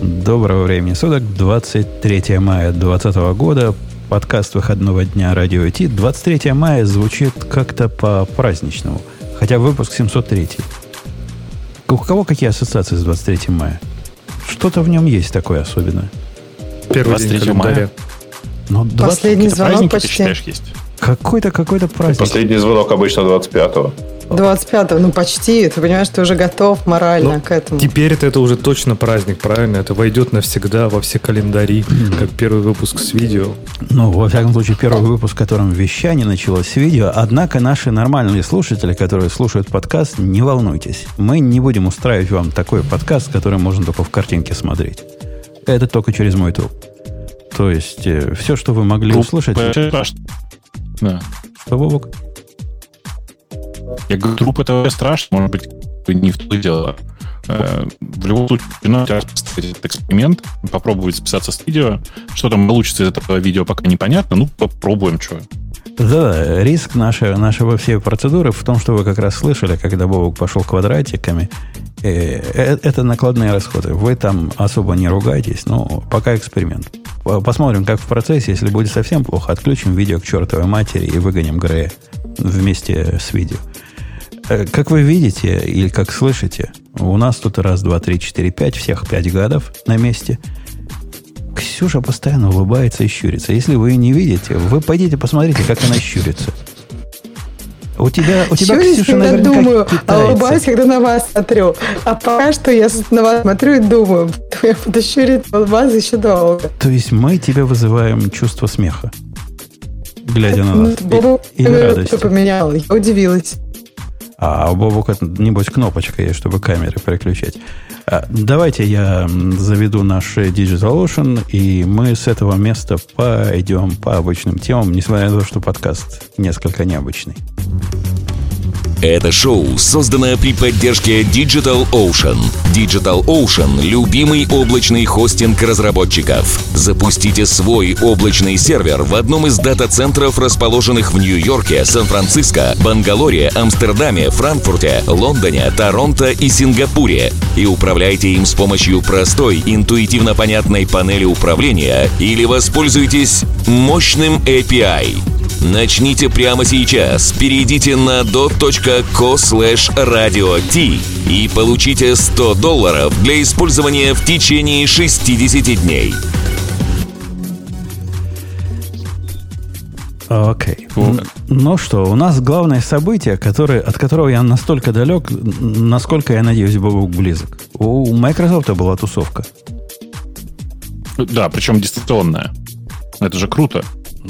Доброго времени суток, 23 мая 2020 года, подкаст выходного дня Радио Ти. 23 мая звучит как-то по-праздничному, хотя выпуск 703. У кого какие ассоциации с 23 мая? Что-то в нем есть такое особенное. Первый 23 день мая. Ну, 20... Последний звонок почти. Ты считаешь, есть? Какой-то какой-то праздник. Последний звонок обычно 25-го. 25-го, ну почти. Ты понимаешь, ты уже готов морально ну, к этому. Теперь это, это уже точно праздник, правильно? Это войдет навсегда во все календари, как первый выпуск с видео. Ну, во всяком случае, первый выпуск, в котором вещание началось с видео. Однако наши нормальные слушатели, которые слушают подкаст, не волнуйтесь. Мы не будем устраивать вам такой подкаст, который можно только в картинке смотреть. Это только через мой труп. То есть, э, все, что вы могли услышать... Да. Что, Бобок? Я говорю, труп это страшно, может быть, не в то дело. Э, в любом случае, надо поставить этот эксперимент, попробовать записаться с видео. Что там получится из этого видео, пока непонятно. Ну, попробуем, что. Да, риск нашей, нашего всей процедуры в том, что вы как раз слышали, когда Бобок пошел квадратиками. Э, э, это накладные расходы. Вы там особо не ругайтесь, но пока эксперимент. Посмотрим, как в процессе. Если будет совсем плохо, отключим видео к чертовой матери и выгоним Грея вместе с видео. Э, как вы видите или как слышите, у нас тут раз, два, три, четыре, пять, всех пять гадов на месте. Ксюша постоянно улыбается и щурится. Если вы ее не видите, вы пойдите посмотрите, как она щурится. У тебя, у тебя Щурюсь, Ксюша, когда думаю, а улыбаюсь, когда на вас смотрю. А пока что я на вас смотрю и думаю, я буду щурить улыбаться еще долго. То есть мы тебя вызываем чувство смеха, глядя на нас. Ну, и, или радости. поменял, я удивилась. А у Бобука, небось, кнопочка есть, чтобы камеры переключать. А, давайте я заведу наш Digital Ocean, и мы с этого места пойдем по обычным темам, несмотря на то, что подкаст несколько необычный. Это шоу, созданное при поддержке Digital Ocean. Digital Ocean – любимый облачный хостинг разработчиков. Запустите свой облачный сервер в одном из дата-центров, расположенных в Нью-Йорке, Сан-Франциско, Бангалоре, Амстердаме, Франкфурте, Лондоне, Торонто и Сингапуре и управляйте им с помощью простой, интуитивно понятной панели управления или воспользуйтесь мощным API. Начните прямо сейчас. Перейдите на dot.co slash radio и получите 100 долларов для использования в течение 60 дней. Окей. Okay. Ну что, у нас главное событие, которое, от которого я настолько далек, насколько я надеюсь, Бог близок. У Microsoft была тусовка. Да, причем дистанционная. Это же круто.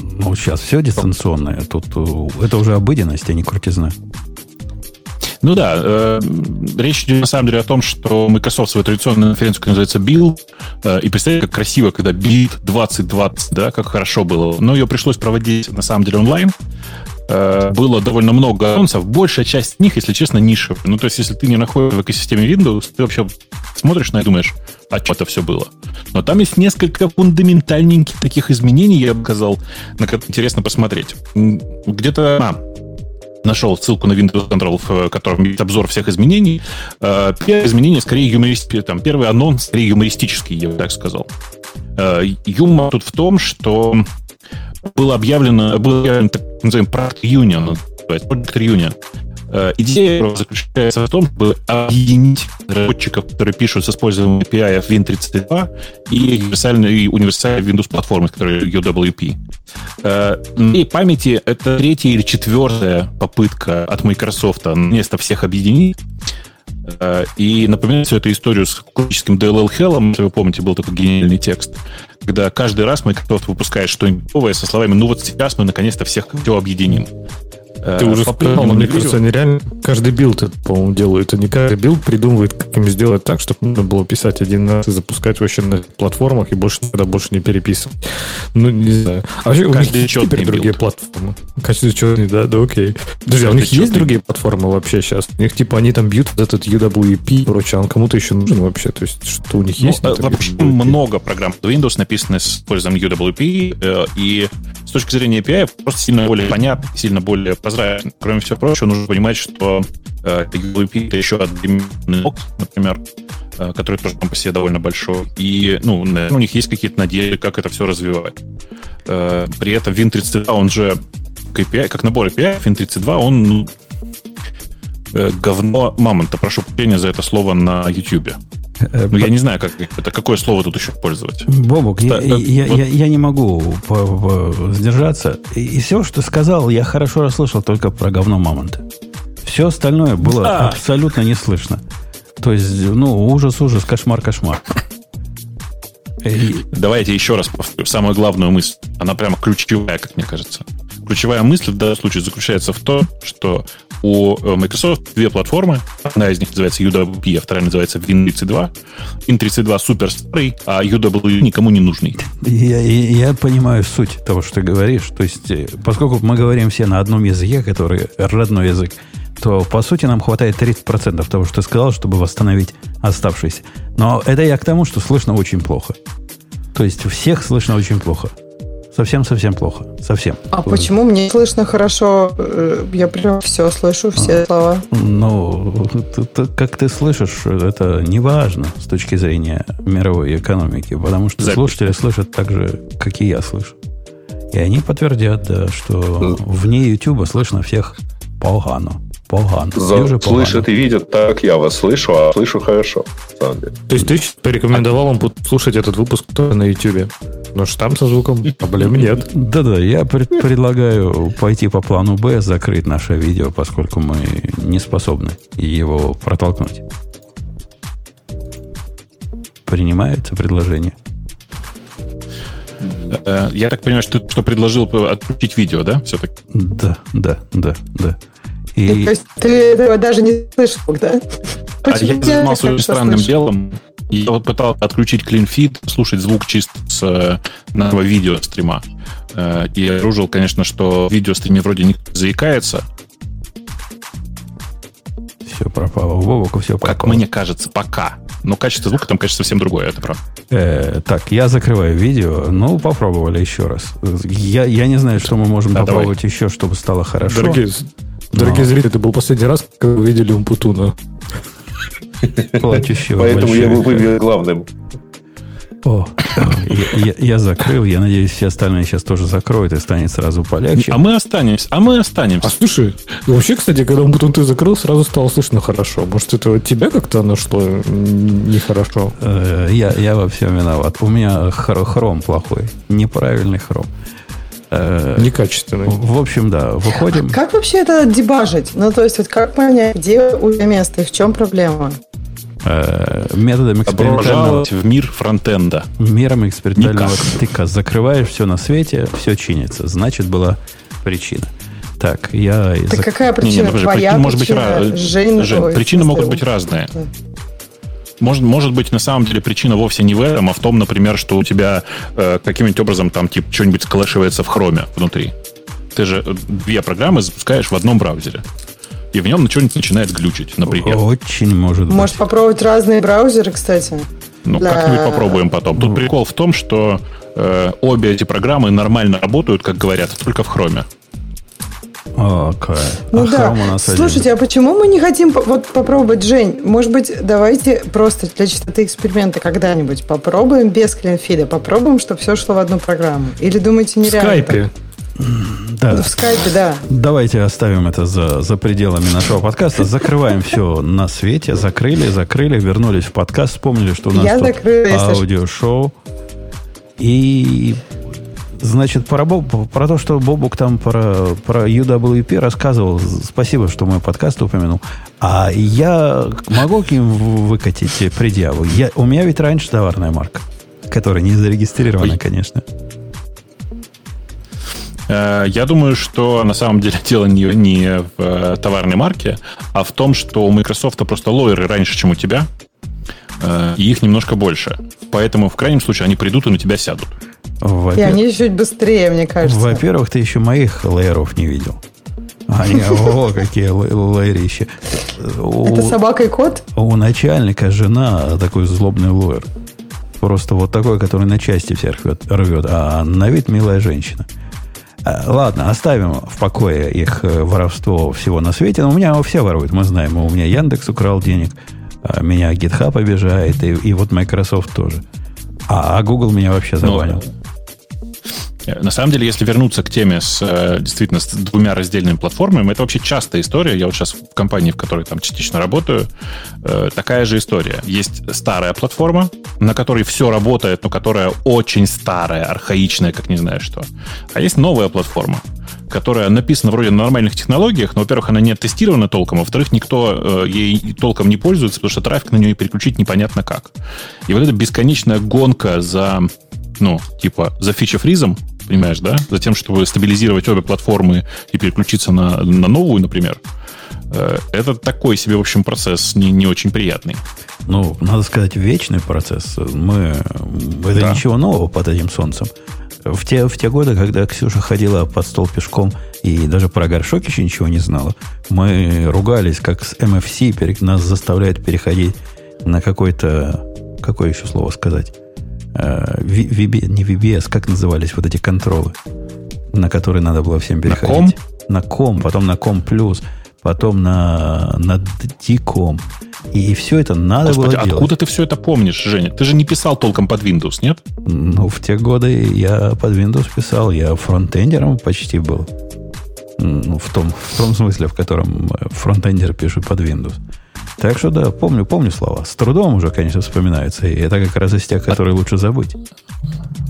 Ну, сейчас все дистанционное. Тут э, это уже обыденность, а не крутизна. Ну да, э, речь идет на самом деле о том, что Microsoft свою традиционную конференцию, которая называется Build, э, и представляете, как красиво, когда Build 2020, да, как хорошо было. Но ее пришлось проводить на самом деле онлайн. Э, было довольно много анонсов. Большая часть них, если честно, нишевые. Ну, то есть, если ты не находишься в экосистеме Windows, ты вообще смотришь на и думаешь, а что это все было. Но там есть несколько фундаментальненьких таких изменений, я бы сказал, на которые интересно посмотреть. Где-то... А, нашел ссылку на Windows Control, в котором есть обзор всех изменений. Э, первое изменение скорее юмористическое. Там, первый анонс скорее юмористический, я бы так сказал. Э, юмор тут в том, что было объявлено, был объявлен так называемый Product Union, Project Union. Э, идея заключается в том, чтобы объединить разработчиков, которые пишут с использованием API Win32 и универсальной, универсальной Windows платформы, которая UWP. Э, и памяти это третья или четвертая попытка от Microsoft место всех объединить. Э, и напоминаю всю эту историю с классическим DLL Hell, если вы помните, был такой гениальный текст, когда каждый раз Microsoft выпускает что-нибудь новое со словами «ну вот сейчас мы наконец-то всех все объединим». Ты уже сказал, мне кажется, они реально каждый Build это, по-моему, делают. не каждый Build придумывает, как им сделать так, чтобы можно было писать один раз и запускать вообще на платформах и больше никогда больше не переписывать. Ну, не знаю. А вообще каждый у них теперь другие Build. платформы. Каждый четный, да, да, окей. Друзья, каждый у них есть другие платформы вообще сейчас? У них, типа, они там бьют этот UWP и прочее, а он кому-то еще нужен вообще? То есть, что у них ну, есть? Э, вообще много программ Windows написаны с использованием UWP, э, и с точки зрения API просто сильно более понятно, сильно более прозрачно. Кроме всего прочего, нужно понимать, что э, UWP это еще один например. э, который тоже там по себе довольно большой. И ну, у них есть какие-то надежды, как это все развивать. Э, при этом Win32, он же KPI, как набор API, Win32, он ну, говно мамонта. Прошу прощения за это слово на YouTube. Ну, я не знаю, как, это какое слово тут еще пользовать. Бобок, я, я, вот. я, я не могу сдержаться. И, и все, что сказал, я хорошо расслышал только про говно мамонта. Все остальное было да. абсолютно не слышно. То есть, ну, ужас, ужас, кошмар, кошмар. Давайте еще раз повторю. Самую главную мысль. Она прямо ключевая, как мне кажется. Ключевая мысль в данном случае заключается в том, что у э, Microsoft две платформы. Одна из них называется UWP, а вторая называется Win32. Win32 супер старый, а UWP никому не нужный. Я, я, я понимаю суть того, что ты говоришь. То есть, э, поскольку мы говорим все на одном языке, который родной язык, то, по сути, нам хватает 30% того, что ты сказал, чтобы восстановить оставшиеся. Но это я к тому, что слышно очень плохо. То есть, всех слышно очень плохо. Совсем-совсем плохо. Совсем. А почему мне слышно хорошо? Э, я прям все слышу, все а, слова. Ну, как ты слышишь, это не важно с точки зрения мировой экономики, потому что Запись. слушатели слышат так же, как и я слышу. И они подтвердят, да, что вне YouTube слышно всех погано. Погано. За, слышат и видят так, я вас слышу, а слышу хорошо. То есть ты порекомендовал вам слушать этот выпуск на YouTube? Но что там со звуком проблем нет. Да-да, я пред, предлагаю пойти по плану Б, закрыть наше видео, поскольку мы не способны его протолкнуть. Принимается предложение? Э, я так понимаю, что ты что предложил отключить видео, да, все-таки? Да, да, да, да. И... То есть ты этого даже не слышал, да? Почему а я занимался очень странным делом. Я вот пытался отключить CleanFeed, слушать звук чисто с э, нашего видеострима. Э, и обнаружил, конечно, что в видеостриме вроде не заикается. Все пропало. У Вовука все пропало. Как мне кажется, пока. Но качество звука там, конечно, совсем другое, это правда. Э, так, я закрываю видео. Ну, попробовали еще раз. Я, я не знаю, что мы можем да, попробовать давай. еще, чтобы стало хорошо. Дорогие, Дорогие Но... зрители, это был последний раз, когда вы видели Умпутуна. Плачущего. Поэтому я был вывел главным. О, я, я, я закрыл, я надеюсь, все остальные сейчас тоже закроют и станет сразу полегче. А мы останемся, а мы останемся. А слушай, вообще, кстати, когда Умпутун ты закрыл, сразу стало слышно хорошо. Может, это от тебя как-то нашло нехорошо? Э, я, я во всем виноват. У меня хром плохой, неправильный хром. Э, Некачественный. В общем, да, выходим. Как вообще это дебажить? Ну, то есть, вот как понять, где у тебя место и в чем проблема? Э, методом экспериментального... в мир фронтенда. Миром экспериментального Никак. тыка. Закрываешь все на свете, все чинится. Значит, была причина. Так, я... Так зак... какая причина? Не, не, Твоя причина, может быть, Жень, Жень, причины могут быть разные. Может, может быть, на самом деле причина вовсе не в этом, а в том, например, что у тебя э, каким-нибудь образом там типа что-нибудь склэшивается в хроме внутри. Ты же две программы запускаешь в одном браузере. И в нем что-нибудь начинает глючить, например. Очень может быть. Может попробовать разные браузеры, кстати. Ну, для... как-нибудь попробуем потом. Тут ну. прикол в том, что э, обе эти программы нормально работают, как говорят, только в хроме. Okay. Ну а да. Слушайте, а почему мы не хотим вот попробовать, Жень? Может быть, давайте просто для чистоты эксперимента когда-нибудь попробуем без клинфида, попробуем, чтобы все шло в одну программу. Или думаете нереально? В скайпе. Да. В скайпе, да. Давайте оставим это за, за пределами нашего подкаста. Закрываем все на свете. Закрыли, закрыли, вернулись в подкаст, вспомнили, что у нас аудиошоу. И Значит, про, Боб, про то, что Бобук там про, про UWP рассказывал, спасибо, что мой подкаст упомянул. А я могу к ним выкатить предъяву? Я, у меня ведь раньше товарная марка, которая не зарегистрирована, Ой. конечно. Э, я думаю, что на самом деле дело не, не в э, товарной марке, а в том, что у Microsoft просто лоеры раньше, чем у тебя, э, и их немножко больше. Поэтому в крайнем случае они придут и на тебя сядут. И они чуть быстрее, мне кажется. Во-первых, ты еще моих лейеров не видел. Они, о, какие лейрища. Это собака и кот? У начальника жена такой злобный лоер. Просто вот такой, который на части всех рвет, рвет. А на вид милая женщина. А, ладно, оставим в покое их э, воровство всего на свете. Но у меня все воруют, мы знаем. У меня Яндекс украл денег. А меня GitHub обижает, и, и вот Microsoft тоже. А, а Google меня вообще ну, забанил. Э, на самом деле, если вернуться к теме с э, действительно с двумя раздельными платформами, это вообще частая история. Я вот сейчас в компании, в которой там частично работаю, э, такая же история. Есть старая платформа, на которой все работает, но которая очень старая, архаичная, как не знаю что. А есть новая платформа, которая написана вроде на нормальных технологиях, но, во-первых, она не тестирована толком, а во-вторых, никто э, ей толком не пользуется, потому что трафик на нее переключить непонятно как. И вот эта бесконечная гонка за, ну, типа, за фича-фризом, понимаешь, да? За тем, чтобы стабилизировать обе платформы и переключиться на, на новую, например, э, это такой себе, в общем, процесс не, не очень приятный. Ну, надо сказать, вечный процесс. Мы... Это да. ничего нового под этим солнцем. В те, в те годы, когда Ксюша ходила под стол пешком и даже про горшок еще ничего не знала, мы ругались, как с MFC нас заставляют переходить на какой-то... Какое еще слово сказать? VB, э, не VBS, как назывались вот эти контролы, на которые надо было всем переходить? На ком? На ком, потом на ком плюс, потом на, на диком. И все это надо Господи, было делать. откуда ты все это помнишь, Женя? Ты же не писал толком под Windows, нет? Ну, в те годы я под Windows писал, я фронтендером почти был. Ну, в том, в том смысле, в котором фронтендер пишут под Windows. Так что да, помню, помню слова. С трудом уже, конечно, вспоминаются. И это как раз из тех, которые а, лучше забыть.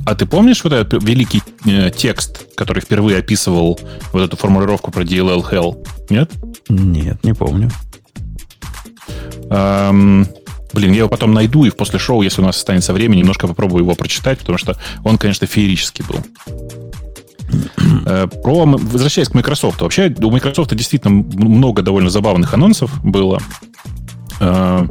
А ты помнишь вот этот великий э, текст, который впервые описывал вот эту формулировку про DLL Hell? Нет? Нет, не помню. Эм, блин, я его потом найду и после шоу, если у нас останется время, немножко попробую его прочитать, потому что он, конечно, феерический был. Э, про, возвращаясь к Microsoft. Вообще, у Microsoft действительно много довольно забавных анонсов было. Э,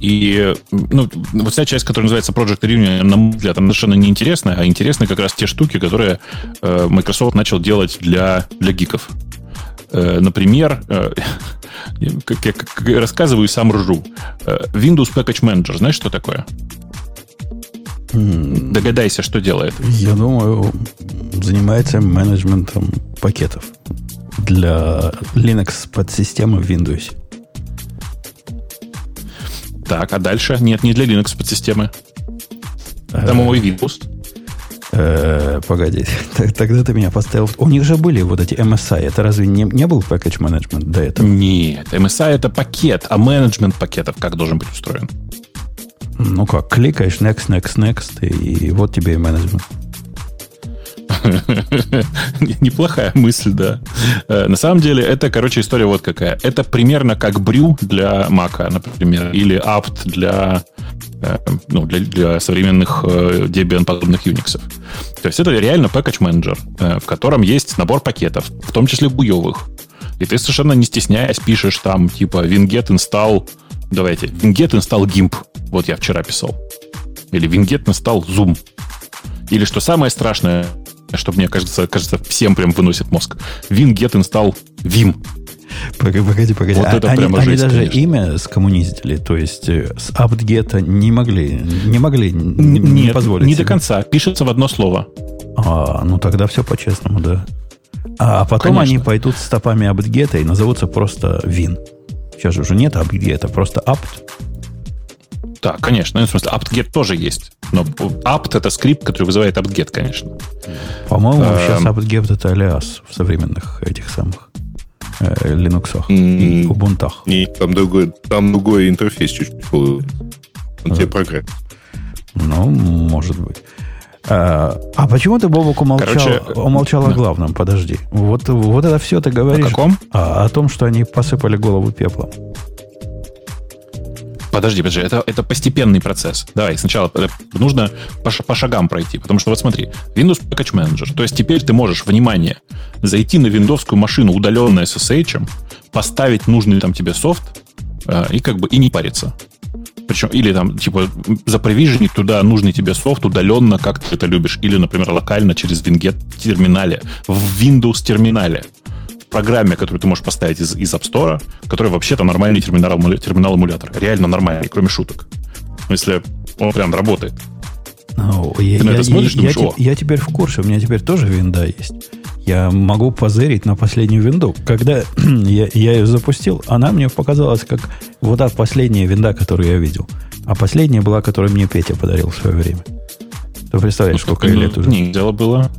и ну, вот вся часть, которая называется Project Reunion, на мой взгляд, она совершенно неинтересная, а интересны как раз те штуки, которые э, Microsoft начал делать для, для гиков. Э, например, как я рассказываю, сам ржу. Windows Package Manager, знаешь, что такое? Догадайся, что делает. Я думаю, занимается менеджментом пакетов для Linux подсистемы в Windows. Так, а дальше? Нет, не для Linux подсистемы. Там мой Windows. Э, погоди, тогда ты меня поставил... У них же были вот эти MSI. Это разве не, не был package management до этого? Нет, MSI это пакет, а менеджмент пакетов как должен быть устроен? Ну как, кликаешь next, next, next, и вот тебе и менеджмент. Неплохая мысль, да. Э, на самом деле, это, короче, история вот какая. Это примерно как брю для Mac, например, или apt для, э, ну, для, для современных э, Debian-подобных Unix. То есть это реально package менеджер, в котором есть набор пакетов, в том числе буевых. И ты совершенно не стесняясь пишешь там, типа, winget install, давайте, winget install gimp. Вот я вчера писал. Или winget install zoom. Или что самое страшное, что мне кажется, кажется, всем прям выносит мозг. Win get install Vim. Погоди, погоди. Вот а, это они, прямо они жесть, даже конечно. имя скоммунистили, то есть э, с apt-get не могли, не могли не, Нет, не позволить. не себе. до конца. Пишется в одно слово. А, ну тогда все по-честному, да. А потом Конечно. они пойдут стопами apt-get и назовутся просто win. Сейчас же уже нет apt-get, просто apt. Да, конечно. Ну, в смысле, apt-get тоже есть. Но apt это скрипт, который вызывает apt-get, конечно. По-моему, эм... сейчас apt-get это алиас в современных этих самых э, Linux и Ubuntu. И там другой, там другой интерфейс чуть-чуть. Он тебе прогресс. Ну, может быть. А, а почему ты, Бобок, умолчал, Короче, умолчал да. о главном? Подожди. Вот, вот это все ты говоришь. О каком? А, о том, что они посыпали голову пеплом. Подожди, подожди, это, это постепенный процесс. Давай, сначала нужно по, по шагам пройти. Потому что вот смотри, Windows Package Manager. То есть теперь ты можешь, внимание, зайти на виндовскую машину, удаленную SSH, поставить нужный там тебе софт э, и как бы и не париться. Причем, или там, типа, запровиженить туда нужный тебе софт удаленно, как ты это любишь. Или, например, локально через Winget терминале, в Windows терминале программе, которую ты можешь поставить из, из App Store, которая вообще-то нормальный терминал, терминал эмулятор. Реально нормальный, кроме шуток. Если он прям работает. Oh, ты я, на это смотришь, я, думаешь, я, я теперь в курсе, у меня теперь тоже винда есть. Я могу позырить на последнюю винду. Когда я, я ее запустил, она мне показалась как вот та последняя винда, которую я видел. А последняя была, которую мне Петя подарил в свое время. Ты представляешь, ну, сколько лет уже? Не, дело было.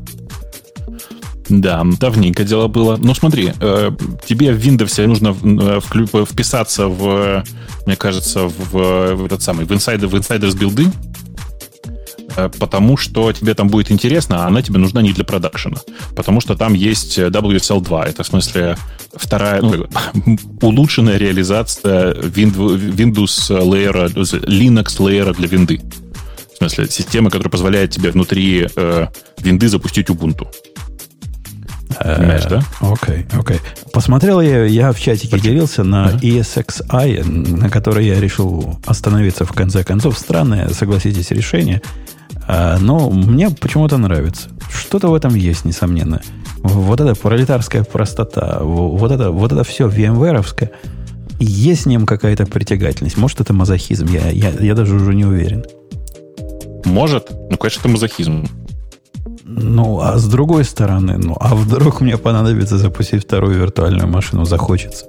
Да, давненько дело было. Ну, смотри, э, тебе в Windows нужно э, вписаться в, мне кажется, в, в этот самый, в Insider, в Insiders билды, э, потому что тебе там будет интересно, а она тебе нужна не для продакшена. Потому что там есть WSL 2. Это, в смысле, вторая, ну, улучшенная реализация Windows Layer, Linux Layer для винды. В смысле, система, которая позволяет тебе внутри э, винды запустить Ubuntu. Понимаешь, да? Окей, окей. Посмотрел я, я в чатике делился на ESXi, на которой я решил остановиться в конце концов. Странное, согласитесь, решение. А, но мне почему-то нравится. Что-то в этом есть, несомненно. Вот эта пролетарская простота, вот это, вот это все VMware, есть в нем какая-то притягательность. Может, это мазохизм, я, я, я даже уже не уверен. Может. Ну, конечно, это мазохизм. Ну, а с другой стороны, ну, а вдруг мне понадобится запустить вторую виртуальную машину, захочется.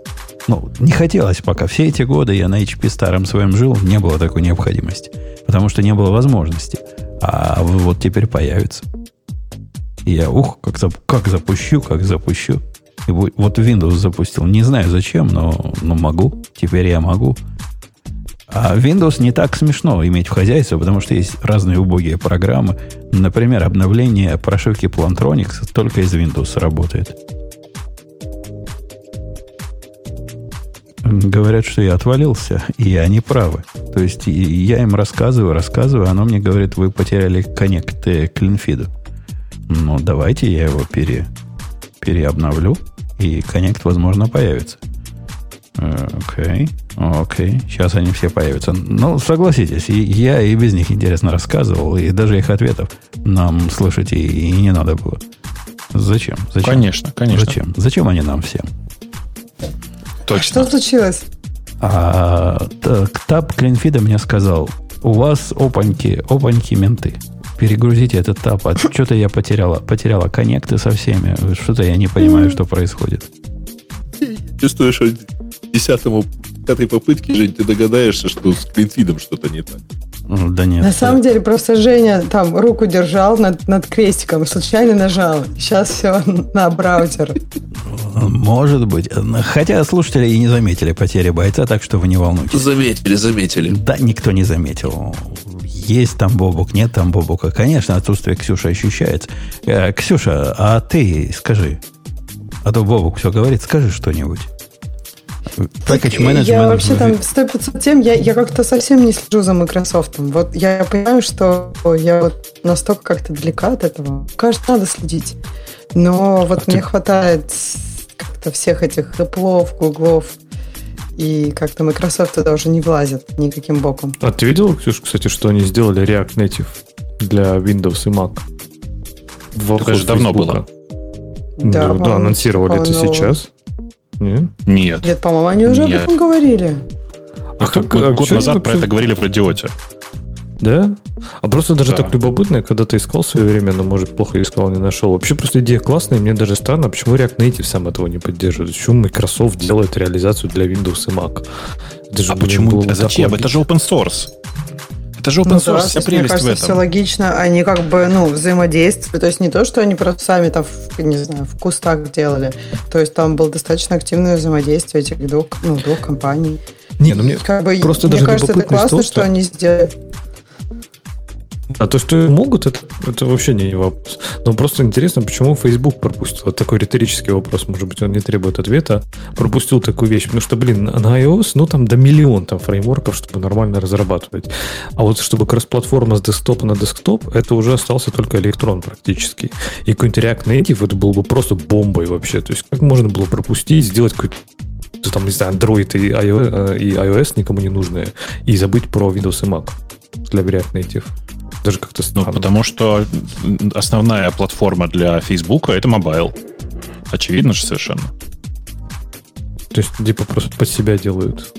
Ну, не хотелось пока. Все эти годы я на HP старом своем жил, не было такой необходимости. Потому что не было возможности. А вот теперь появится. И я, ух, как, зап, как запущу, как запущу. И вот Windows запустил. Не знаю зачем, но, но могу. Теперь я могу. А Windows не так смешно иметь в хозяйстве, потому что есть разные убогие программы. Например, обновление прошивки Plantronics только из Windows работает. Говорят, что я отвалился, и они правы. То есть я им рассказываю, рассказываю, оно мне говорит, вы потеряли коннект к Клинфиду. Ну, давайте я его пере, переобновлю, и коннект, возможно, появится. Окей, okay, окей. Okay. Сейчас они все появятся. Ну, согласитесь, и я и без них интересно рассказывал, и даже их ответов нам слышать и, и не надо было. Зачем? Зачем? Конечно, конечно. Зачем? Зачем они нам всем? Точно. Что случилось? А, так, таб Клинфида мне сказал, у вас опаньки, опаньки менты. Перегрузите этот таб. А что-то я потеряла, потеряла коннекты со всеми. Что-то я не понимаю, что происходит. Чувствуешь, что десятому, пятой попытке, Жень, ты догадаешься, что с клинфидом что-то не так. Ну, да нет. На самом деле, просто Женя там руку держал над, над крестиком, случайно нажал. Сейчас все на браузер. Может быть. Хотя слушатели и не заметили потери бойца, так что вы не волнуйтесь. Заметили, заметили. Да, никто не заметил. Есть там Бобук, нет там Бобука. Конечно, отсутствие Ксюши ощущается. Э, Ксюша, а ты скажи. А то Бобук все говорит, скажи что-нибудь. Package management. Я вообще там 100 500 тем, я, я как-то совсем не слежу за Microsoft. Вот я понимаю, что я вот настолько как-то далека от этого. Кажется, надо следить. Но вот а мне ты... хватает как-то всех этих Apple, Google, и как-то Microsoft туда уже не влазит никаким боком. А ты видел, Ксюш, кстати, что они сделали React Native для Windows и Mac? В это же давно было. Да, да, да анонсировали это сейчас. Нет? Нет. Нет, по-моему, они уже Нет. об этом говорили. А, а как, год, год назад про это говорили в радиоте. Да? А просто даже да. так любопытно, когда ты искал в свое время, но, может, плохо искал, не нашел. Вообще просто идея классная, мне даже странно, почему React Native сам этого не поддерживает. Почему Microsoft делает реализацию для Windows и Mac? Это же, а почему? А зачем? Это же open source. Это же open ну, source, да, вся прелесть мне кажется, в этом. все логично. Они как бы, ну, взаимодействуют. То есть не то, что они просто сами там, в, не знаю, в кустах делали. То есть там было достаточно активное взаимодействие этих двух, ну, двух компаний. Не, ну мне как бы, просто мне даже кажется, это классно, что они сделали. А то, что могут, это, это вообще не вопрос. Но просто интересно, почему Facebook пропустил. Вот такой риторический вопрос, может быть, он не требует ответа. Пропустил такую вещь. Потому что, блин, на iOS, ну, там до миллион там фреймворков, чтобы нормально разрабатывать. А вот чтобы кросс-платформа с десктопа на десктоп, это уже остался только электрон практически. И какой-нибудь React Native, это было бы просто бомбой вообще. То есть, как можно было пропустить, сделать какой-то там, не знаю, Android и iOS, э, и iOS никому не нужные, и забыть про Windows и Mac для React Native. Даже как-то ну, странно. Ну, потому что основная платформа для Facebook это mobile. Очевидно же совершенно. То есть, типа, просто под себя делают.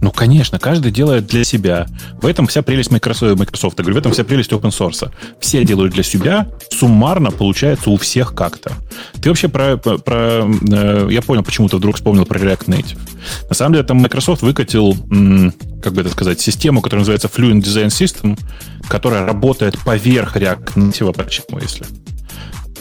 Ну, конечно, каждый делает для себя. В этом вся прелесть Microsoft. Microsoft. Я говорю, в этом вся прелесть open source. Все делают для себя, суммарно получается у всех как-то. Ты вообще про... про, э, я понял, почему ты вдруг вспомнил про React Native. На самом деле, там Microsoft выкатил, как бы это сказать, систему, которая называется Fluent Design System, которая работает поверх React Native, почему, если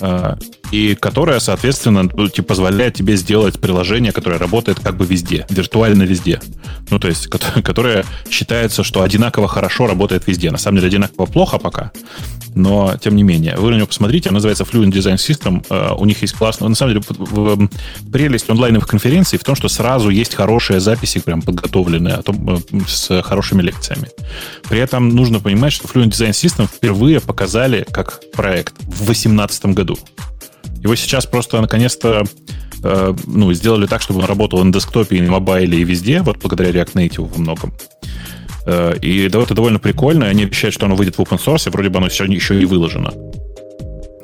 а, и которая, соответственно, ну, типа, позволяет тебе сделать приложение, которое работает как бы везде, виртуально везде. Ну, то есть, которое считается, что одинаково хорошо работает везде. На самом деле, одинаково плохо пока, но тем не менее. Вы на него посмотрите, он называется Fluent Design System. А, у них есть классно... На самом деле, прелесть онлайновых конференций в том, что сразу есть хорошие записи, прям подготовленные, о том, э, с хорошими лекциями. При этом нужно понимать, что Fluent Design System впервые показали как проект в 2018 году. Его сейчас просто наконец-то э, ну, сделали так, чтобы он работал на десктопе, и на мобайле, и везде, вот благодаря React Native во многом. Э, и да, это довольно прикольно. Они обещают, что оно выйдет в open source, и вроде бы оно еще, еще и выложено.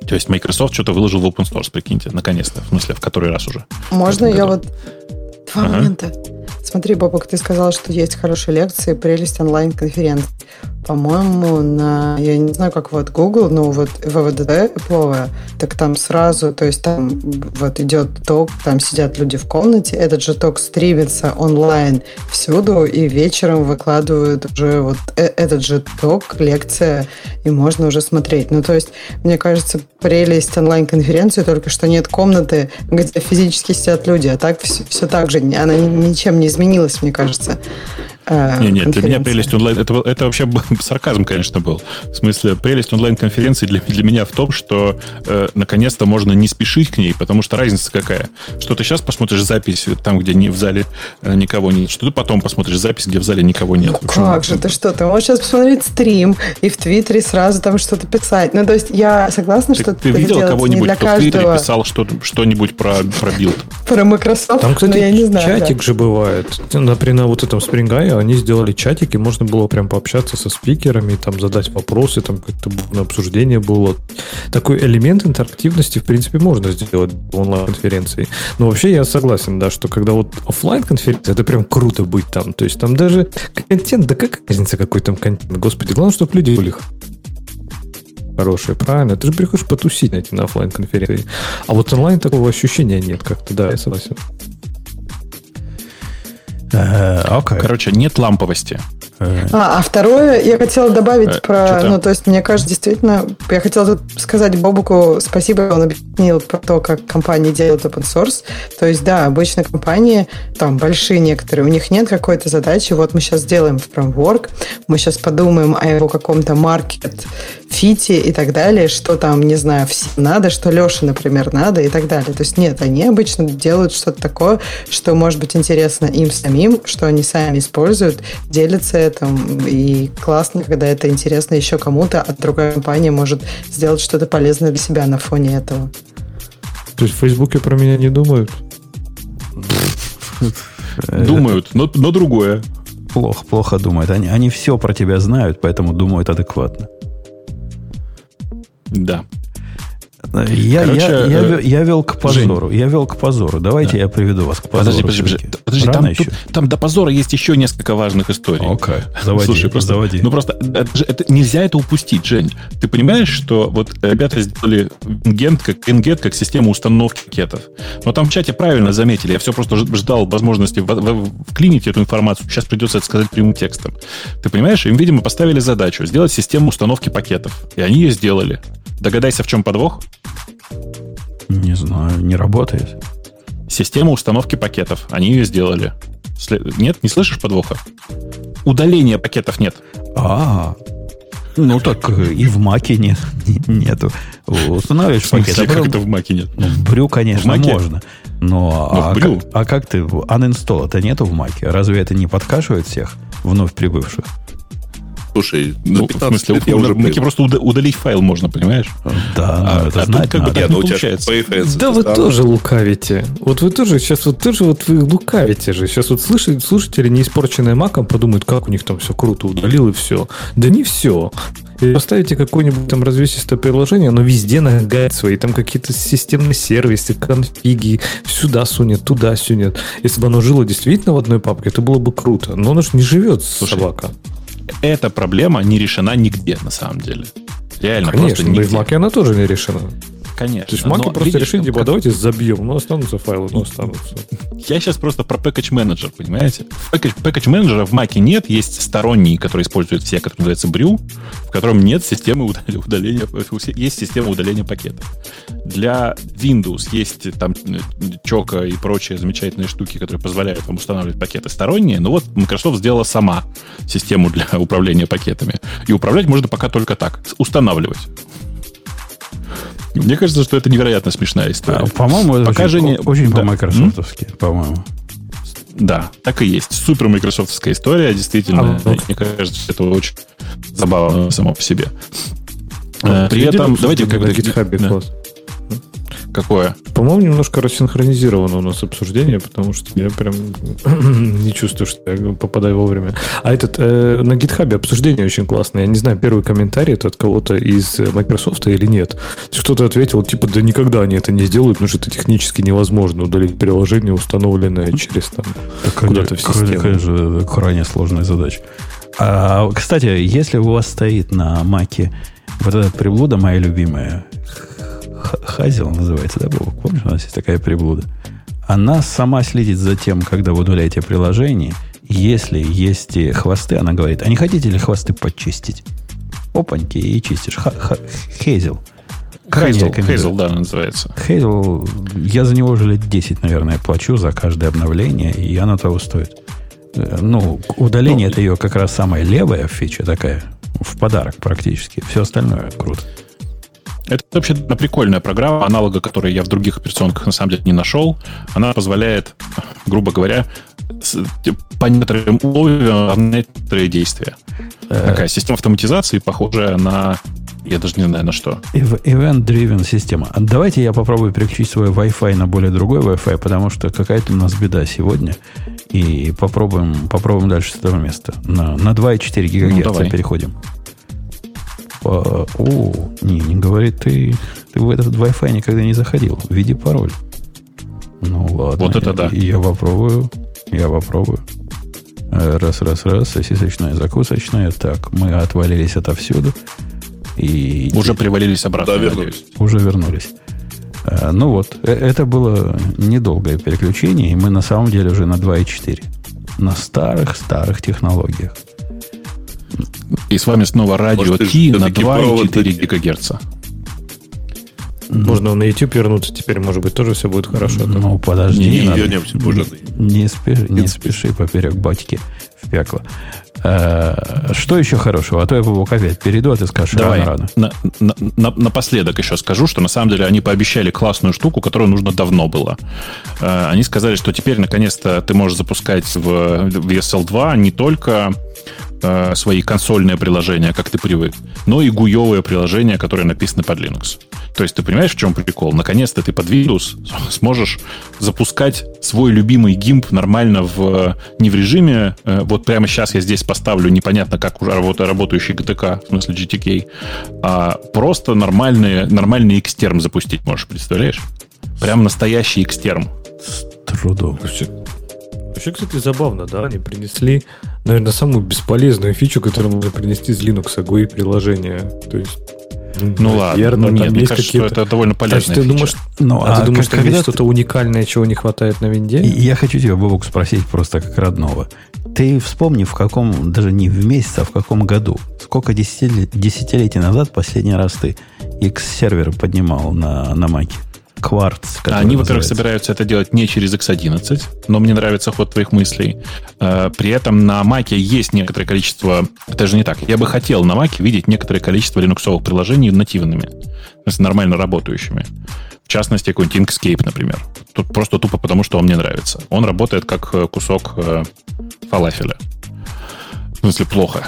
То есть Microsoft что-то выложил в open source, прикиньте, наконец-то. В смысле, в который раз уже. Можно я вот... Два ага. момента. Смотри, Бобок, ты сказал, что есть хорошие лекции, прелесть онлайн-конференций по-моему, на, я не знаю, как вот Google, но вот ВВД пловая, так там сразу, то есть там вот идет ток, там сидят люди в комнате, этот же ток стримится онлайн всюду, и вечером выкладывают уже вот э, этот же ток, лекция, и можно уже смотреть. Ну, то есть, мне кажется, прелесть онлайн-конференции только что нет комнаты, где физически сидят люди, а так все, все так же, она ничем не изменилась, мне кажется. Э, нет, нет, для меня прелесть онлайн... Это, это вообще сарказм, конечно, был. В смысле, прелесть онлайн-конференции для, для меня в том, что э, наконец-то можно не спешить к ней, потому что разница какая? Что ты сейчас посмотришь запись там, где не, в зале э, никого нет, что ты потом посмотришь запись, где в зале никого нет. Ну как же, ты что? Ты можешь сейчас посмотреть стрим и в Твиттере сразу там что-то писать. Ну, то есть я согласна, что ты, ты видел кого-нибудь, кто каждого... в Твиттере писал что, что-нибудь про, про Build? Про Microsoft? Там, кстати, я не знаю, чатик да. же бывает. Например, на вот этом Spring они сделали чатики, можно было прям пообщаться со спикерами, там задать вопросы, там как-то на обсуждение было. Такой элемент интерактивности, в принципе, можно сделать в онлайн-конференции. Но вообще я согласен, да, что когда вот офлайн конференция это прям круто быть там. То есть там даже контент, да какая разница, какой там контент. Господи, главное, чтобы люди были хорошие, правильно? Ты же приходишь потусить на эти на офлайн конференции. А вот онлайн такого ощущения нет как-то, да, я согласен. Э, okay. Короче, нет ламповости. Э. А, а второе, я хотела добавить э, про... Что-то? Ну, то есть, мне кажется, действительно, я хотела тут сказать Бобуку спасибо, он объяснил про то, как компании делают open source. То есть, да, обычно компании, там, большие некоторые, у них нет какой-то задачи, вот мы сейчас сделаем фреймворк, мы сейчас подумаем о его каком-то маркет фите и так далее, что там, не знаю, всем надо, что Леше, например, надо и так далее. То есть, нет, они обычно делают что-то такое, что может быть интересно им самим, что они сами используют, делятся этом. И классно, когда это интересно еще кому-то, а другая компания может сделать что-то полезное для себя на фоне этого. То есть в Фейсбуке про меня не думают? Думают, но, но другое. Плохо, плохо думают. Они, они все про тебя знают, поэтому думают адекватно. Да. Я, Короче, я, я, э, я вел к позору. Жень. Я вел к позору. Давайте да. я приведу вас к позору. Подожди, подожди, подожди. подожди там, еще? Тут, там до позора есть еще несколько важных историй. Окей. Okay. Заводи, Слушай, просто, заводи. Ну просто это, это, нельзя это упустить, Жень. Ты понимаешь, что вот ребята сделали Ngent как, как систему установки пакетов. Но там в чате правильно заметили. Я все просто ждал возможности вклинить эту информацию. Сейчас придется это сказать прямым текстом. Ты понимаешь, им, видимо, поставили задачу сделать систему установки пакетов. И они ее сделали. Догадайся, в чем подвох? Не знаю, не работает. Система установки пакетов. Они ее сделали. Нет, не слышишь подвоха? Удаления пакетов нет. А, ну так и в маке нет, нету. Устанавливаешь пакет. А как это в маке нет? Ну, в брю, конечно, в можно. Но, но а, брю. Как, а как ты? Uninstall это нету в маке? Разве это не подкашивает всех вновь прибывших? Слушай, ну, в смысле, я уже Маке просто удалить файл можно, понимаешь? Да, а, это а знать тут как бы, нет, ну, получается. Да вы тоже лукавите. Вот вы тоже, сейчас вот тоже вот вы лукавите же. Сейчас вот слушатели, слушатели, не испорченные маком, подумают, как у них там все круто удалил и все. Да не все. Поставите какое-нибудь там развесистое приложение, оно везде нагает свои, там какие-то системные сервисы, конфиги, сюда сунет, туда сунет. Если бы оно жило действительно в одной папке, это было бы круто. Но оно же не живет, Слушай, собака. Эта проблема не решена нигде, на самом деле. Реально, Конечно, просто нигде. в Маке она тоже не решена. Конечно. То есть Маки просто видишь, решили, типа, как... давайте забьем, но останутся файлы, но останутся. Я сейчас просто про Package Manager, понимаете? Package, Manager в Маке нет, есть сторонний, который используют все, который называется Brew, в котором нет системы удаления, есть система удаления пакетов. Для Windows есть там Чока и прочие замечательные штуки, которые позволяют вам устанавливать пакеты сторонние, но вот Microsoft сделала сама систему для управления пакетами. И управлять можно пока только так, устанавливать. Мне кажется, что это невероятно смешная история. А, по-моему, это Пока очень, очень да. по-майкрософтовски, по-моему. Да, так и есть. Супер майкрософтовская история, действительно. А, мне кажется, это очень забавно само по себе. А, При этом, давайте как-то... GitHub да. Какое? По-моему, немножко рассинхронизировано у нас обсуждение, потому что я прям не чувствую, что я попадаю вовремя. А этот э, на GitHub обсуждение очень классное. Я не знаю, первый комментарий это от кого-то из Microsoft или нет. Кто-то ответил, типа, да никогда они это не сделают, потому что это технически невозможно удалить приложение, установленное через там куда-то в систему. Конечно, крайне сложная задача. А, кстати, если у вас стоит на маке вот эта приблуда моя любимая, Хазел называется, да, Бог? Помнишь, у нас есть такая приблуда? Она сама следит за тем, когда вы удаляете приложение. Если есть хвосты, она говорит, а не хотите ли хвосты почистить? Опаньки, и чистишь. Ха -ха Хейзел. Хейзел, Хейзел, да, называется. Хейзел, я за него уже лет 10, наверное, плачу за каждое обновление, и оно того стоит. Э, ну, удаление ну, это ее как раз самая левая фича такая, в подарок практически. Все остальное круто. Это вообще прикольная программа, аналога которой я в других операционках на самом деле не нашел. Она позволяет, грубо говоря, по некоторым условиям некоторые действия. Такая система автоматизации, похожая на я даже не знаю на что. Event-driven система. А давайте я попробую переключить свой Wi-Fi на более другой Wi-Fi, потому что какая-то у нас беда сегодня. И попробуем, попробуем дальше с этого места. На, на 2,4 гигагерца ну, переходим. О, не, не говорит, ты, ты в этот Wi-Fi никогда не заходил. Введи пароль. Ну ладно. Вот это да. Я попробую. Я попробую. Э, раз, раз, раз. Сосисочная, закусочная. Так, мы отвалились отовсюду. И... Уже привалились обратно. Да, вернулись. Уже вернулись. Э, ну вот, э, это было недолгое переключение, и мы на самом деле уже на 2.4. На старых-старых технологиях. И с вами снова радио Ти на 2,4 ГГц. Можно на YouTube вернуться теперь, может быть, тоже все будет хорошо. Ну, подожди. Не, не, вернемся, не, не, спеши, не спеши поперек батьки в пекло. Э, что еще хорошего? А то я бы опять перейду, а ты скажешь Давай, рано, рано. На, на, напоследок еще скажу, что на самом деле они пообещали классную штуку, которую нужно давно было. Э, они сказали, что теперь наконец-то ты можешь запускать в, в ESL 2 не только э, свои консольные приложения, как ты привык, но и гуевые приложения, которые написаны под Linux. То есть ты понимаешь, в чем прикол? Наконец-то ты под Windows сможешь запускать свой любимый гимп нормально в не в режиме. Э, вот прямо сейчас я здесь поставлю непонятно как уже работа, работающий GTK, в смысле GTK, а просто нормальный, нормальный экстерм запустить можешь, представляешь? Прям настоящий экстерм. С трудом. Вообще, кстати, забавно, да, они принесли, наверное, самую бесполезную фичу, которую можно принести из Linux, GUI приложения. То есть ну ладно, ну, нет, мне кажется, что это довольно полезно. ты думаешь, ну, а, а ты думаешь, что есть что-то уникальное, чего не хватает на винде? Я хочу тебя, Бобок, спросить просто как родного. Ты вспомни, в каком, даже не в месяц, а в каком году, сколько десятилетий, десятилетий назад последний раз ты X-сервер поднимал на, на Маке? Кварц. Они, во-первых, собираются это делать не через X11, но мне нравится ход твоих мыслей. Э, при этом на Маке есть некоторое количество... Это же не так. Я бы хотел на Маке видеть некоторое количество линуксовых приложений нативными, то есть нормально работающими. В частности, какой-нибудь Inkscape, например. Тут просто тупо потому, что он мне нравится. Он работает как э, кусок э, фалафеля. В смысле, плохо.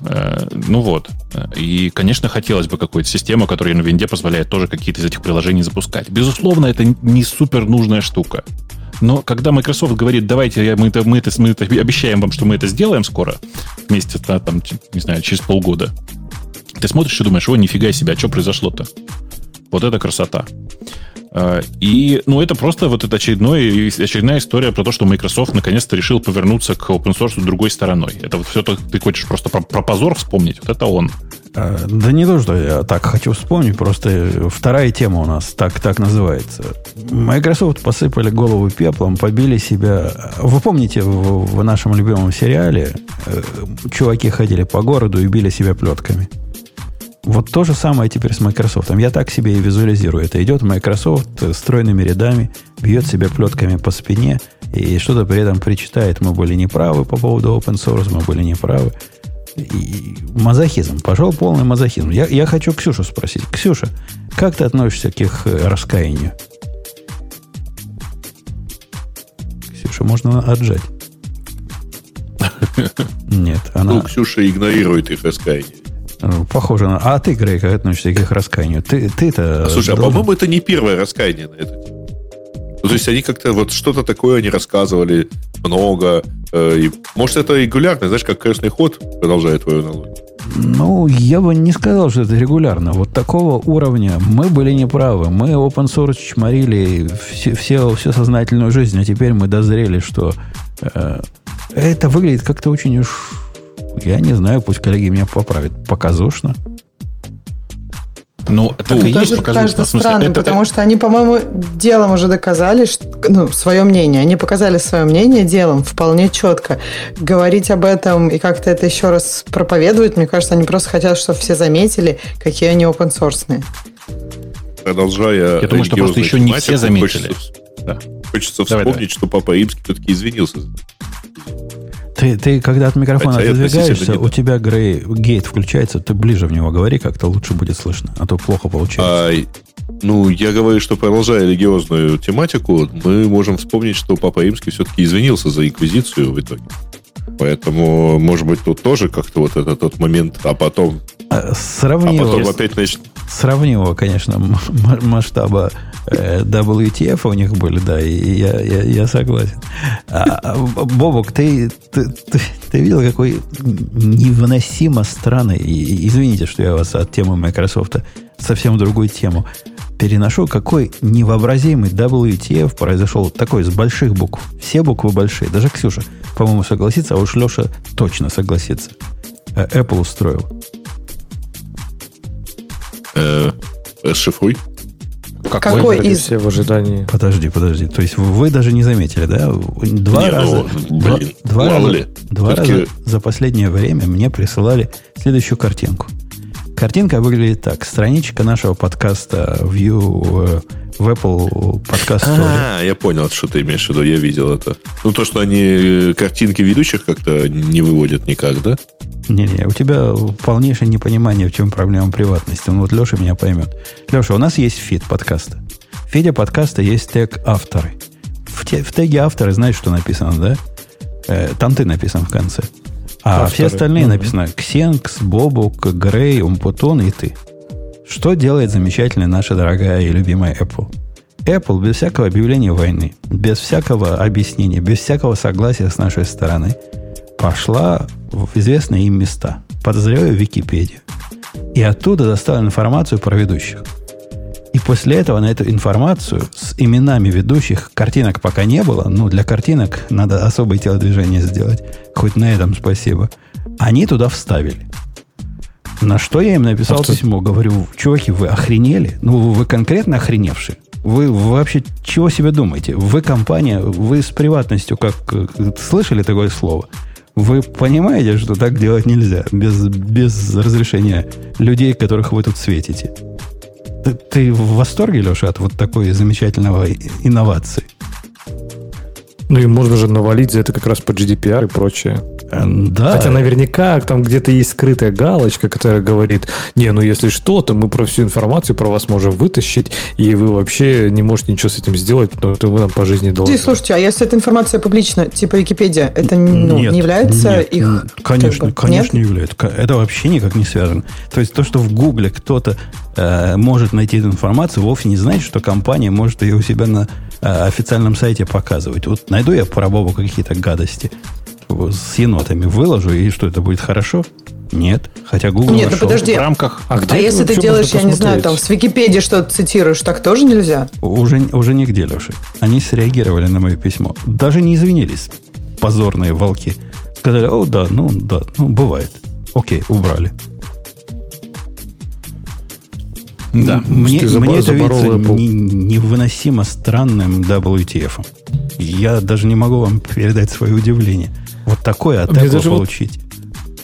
Э, ну вот. И, конечно, хотелось бы какую-то систему, которая на винде позволяет тоже какие-то из этих приложений запускать. Безусловно, это не супер нужная штука. Но когда Microsoft говорит, давайте мы это, мы это, мы это обещаем вам, что мы это сделаем скоро, вместе, там, не знаю, через полгода, ты смотришь и думаешь, о, нифига себе, а что произошло-то? Вот это красота. А, и, ну, это просто вот это очередной, очередная история про то, что Microsoft наконец-то решил повернуться к open source другой стороной. Это вот все ты хочешь просто про, про позор вспомнить, вот это он. А, да не то, что я так хочу вспомнить, просто вторая тема у нас так, так называется. Microsoft посыпали голову пеплом, побили себя. Вы помните, в, в нашем любимом сериале э, чуваки ходили по городу и били себя плетками? Вот то же самое теперь с Microsoft. Я так себе и визуализирую. Это идет Microsoft стройными рядами, бьет себя плетками по спине и что-то при этом причитает. Мы были неправы по поводу open source, мы были неправы. И мазохизм. Пошел полный мазохизм. Я, я хочу Ксюшу спросить. Ксюша, как ты относишься к их э, раскаянию? Ксюша, можно отжать. Нет, она... Ну, Ксюша игнорирует их раскаяние. Ну, похоже на... А ты, Грей, как относишься к их раскаянию? Ты, ты-то... А, слушай, должен... а по-моему, это не первое раскаяние на тему. Ну, то есть они как-то вот что-то такое они рассказывали много. Э, и, может, это регулярно, знаешь, как крестный ход продолжает твою аналогию. Ну, я бы не сказал, что это регулярно. Вот такого уровня мы были неправы. Мы open source чморили все, все, всю сознательную жизнь, а теперь мы дозрели, что э, это выглядит как-то очень уж я не знаю, пусть коллеги меня поправят. Показушно. Ну, это ну, и есть кажется странным, это, потому это... что они, по-моему, делом уже доказали, что, ну, свое мнение. Они показали свое мнение делом вполне четко. Говорить об этом и как-то это еще раз проповедовать, мне кажется, они просто хотят, чтобы все заметили, какие они open source. Продолжая Я думаю, что просто еще не все заметили. Хочется, да. хочется вспомнить, давай, давай. что Папа Римский все-таки извинился ты, ты когда от микрофона Хотя отодвигаешься, у тебя Грей гейт включается, ты ближе в него говори, как-то лучше будет слышно, а то плохо получается. А, ну, я говорю, что продолжая религиозную тематику, мы можем вспомнить, что Папа Римский все-таки извинился за инквизицию в итоге. Поэтому, может быть, тут тоже как-то вот этот тот момент, а потом... А, сравни а потом опять начнет... Сравни его, конечно, масштаба э, WTF у них были, да, и я, я, я согласен. А, а Бобок, ты, ты, ты, ты видел, какой невыносимо странный, извините, что я вас от темы Microsoft совсем в другую тему переношу, какой невообразимый WTF произошел такой с больших букв. Все буквы большие. Даже Ксюша, по-моему, согласится, а уж Леша точно согласится. Э, Apple устроил. Э, шифруй. Какой, Какой из? Все в ожидании. Подожди, подожди. То есть вы даже не заметили, да? Два не, раза, ну, блин, два, два, раза, два раза за последнее время мне присылали следующую картинку. Картинка выглядит так. Страничка нашего подкаста View в Apple подкаст А, я понял, что ты имеешь в виду. Я видел это. Ну, то, что они э, картинки ведущих как-то не выводят никак, да? Не-не, у тебя полнейшее непонимание, в чем проблема приватности. Ну, вот Леша меня поймет. Леша, у нас есть фид подкаста. В фиде подкаста есть тег авторы. В, те, в теге авторы знаешь, что написано, да? Э, там ты написан в конце. А Авторы. все остальные mm-hmm. написано Ксенкс, Бобук, Грей, Умпутон и ты. Что делает замечательная наша дорогая и любимая Apple? Apple без всякого объявления войны, без всякого объяснения, без всякого согласия с нашей стороны пошла в известные им места. Подозреваю Википедию. И оттуда достала информацию про ведущих. И после этого на эту информацию с именами ведущих картинок пока не было. Ну, для картинок надо особое телодвижение сделать. Хоть на этом спасибо. Они туда вставили. На что я им написал Авто... письмо? Говорю, чуваки, вы охренели? Ну, вы конкретно охреневшие? Вы вообще чего себе думаете? Вы компания, вы с приватностью как слышали такое слово? Вы понимаете, что так делать нельзя без, без разрешения людей, которых вы тут светите? Ты, ты в восторге, Леша, от вот такой замечательного инновации? Ну и можно же навалить за это как раз по GDPR и прочее. Да. Хотя наверняка там где-то есть скрытая галочка, которая говорит, не, ну если что, то мы про всю информацию про вас можем вытащить, и вы вообще не можете ничего с этим сделать, потому что вы нам по жизни должны. Слушайте, а если эта информация публична, типа Википедия, это ну, нет, не является нет, их... Конечно, как бы, конечно нет? не является. Это вообще никак не связано. То есть то, что в Гугле кто-то э, может найти эту информацию, вовсе не значит, что компания может ее у себя на э, официальном сайте показывать. Вот найду я про Бобу какие-то гадости с енотами выложу, и что, это будет хорошо? Нет. Хотя Google Нет, нашел. ну подожди. В рамках... А, где а если ты делаешь, я не знаю, там с Википедии что-то цитируешь, так тоже нельзя? Уже, уже нигде, Леша. Они среагировали на мое письмо. Даже не извинились. Позорные волки. Сказали, о, да, ну, да, ну, бывает. Окей, убрали. Да, мне, мне это видится не, невыносимо странным WTF. Я даже не могу вам передать свое удивление. Вот такое от этого получить.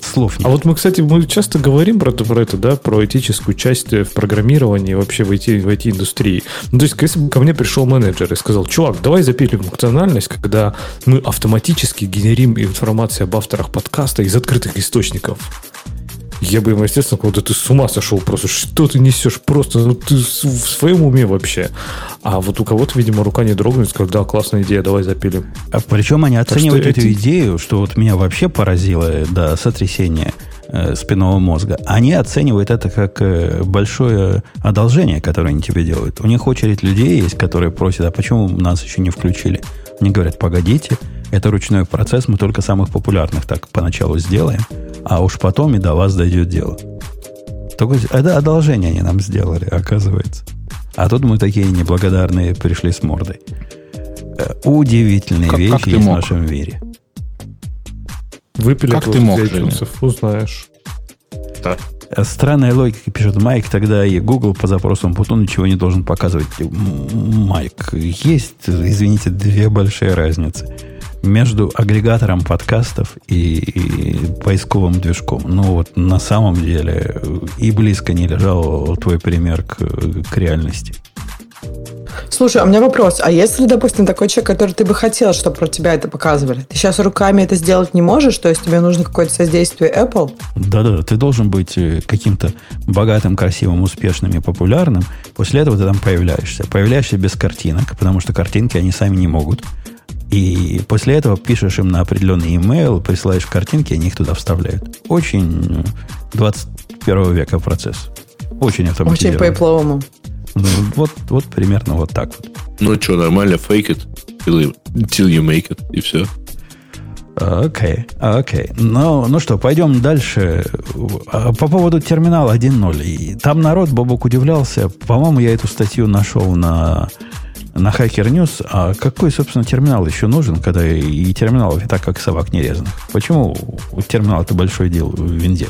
Слов нет. А вот мы, кстати, мы часто говорим про это, про это, да, про этическую часть в программировании, вообще в IT, в IT-индустрии. Ну, то есть, если бы ко мне пришел менеджер и сказал, чувак, давай запилим функциональность, когда мы автоматически генерим информацию об авторах подкаста из открытых источников я бы ему, естественно, сказал, да ты с ума сошел просто, что ты несешь просто, ну ты в своем уме вообще. А вот у кого-то, видимо, рука не дрогнет, сказал, да, классная идея, давай запилим. А причем они оценивают эту эти... идею, что вот меня вообще поразило до сотрясения э, спинного мозга. Они оценивают это как э, большое одолжение, которое они тебе делают. У них очередь людей есть, которые просят, а почему нас еще не включили? Они говорят, погодите, это ручной процесс, мы только самых популярных так поначалу сделаем, а уж потом и до вас дойдет дело. Только это одолжение они нам сделали, оказывается. А тут мы такие неблагодарные пришли с мордой. Э, удивительные как, вещи как есть в нашем мире. Выпили как ты мог, узнаешь. Да. Э, странная логика, пишет Майк, тогда и Google по запросам Путун ничего не должен показывать. Майк, есть, извините, две большие разницы между агрегатором подкастов и, и поисковым движком. Ну вот на самом деле и близко не лежал твой пример к, к реальности. Слушай, а у меня вопрос. А если, допустим, такой человек, который ты бы хотел, чтобы про тебя это показывали, ты сейчас руками это сделать не можешь, то есть тебе нужно какое-то создействие Apple? Да-да, ты должен быть э, каким-то богатым, красивым, успешным и популярным. После этого ты там появляешься. Появляешься без картинок, потому что картинки они сами не могут. И после этого пишешь им на определенный email, присылаешь картинки, они их туда вставляют. Очень 21 века процесс. Очень автоматизированный. Очень по-пловому. Ну, вот, вот примерно вот так вот. Ну что, нормально, fake it till you make it, и все. Окей, okay, окей. Okay. Ну, ну что, пойдем дальше. А, по поводу терминала 1.0. И там народ, Бобок, удивлялся. По-моему, я эту статью нашел на на Hacker News, а какой, собственно, терминал еще нужен, когда и терминалов и так, как собак не резаных? Почему терминал это большой дел в винде?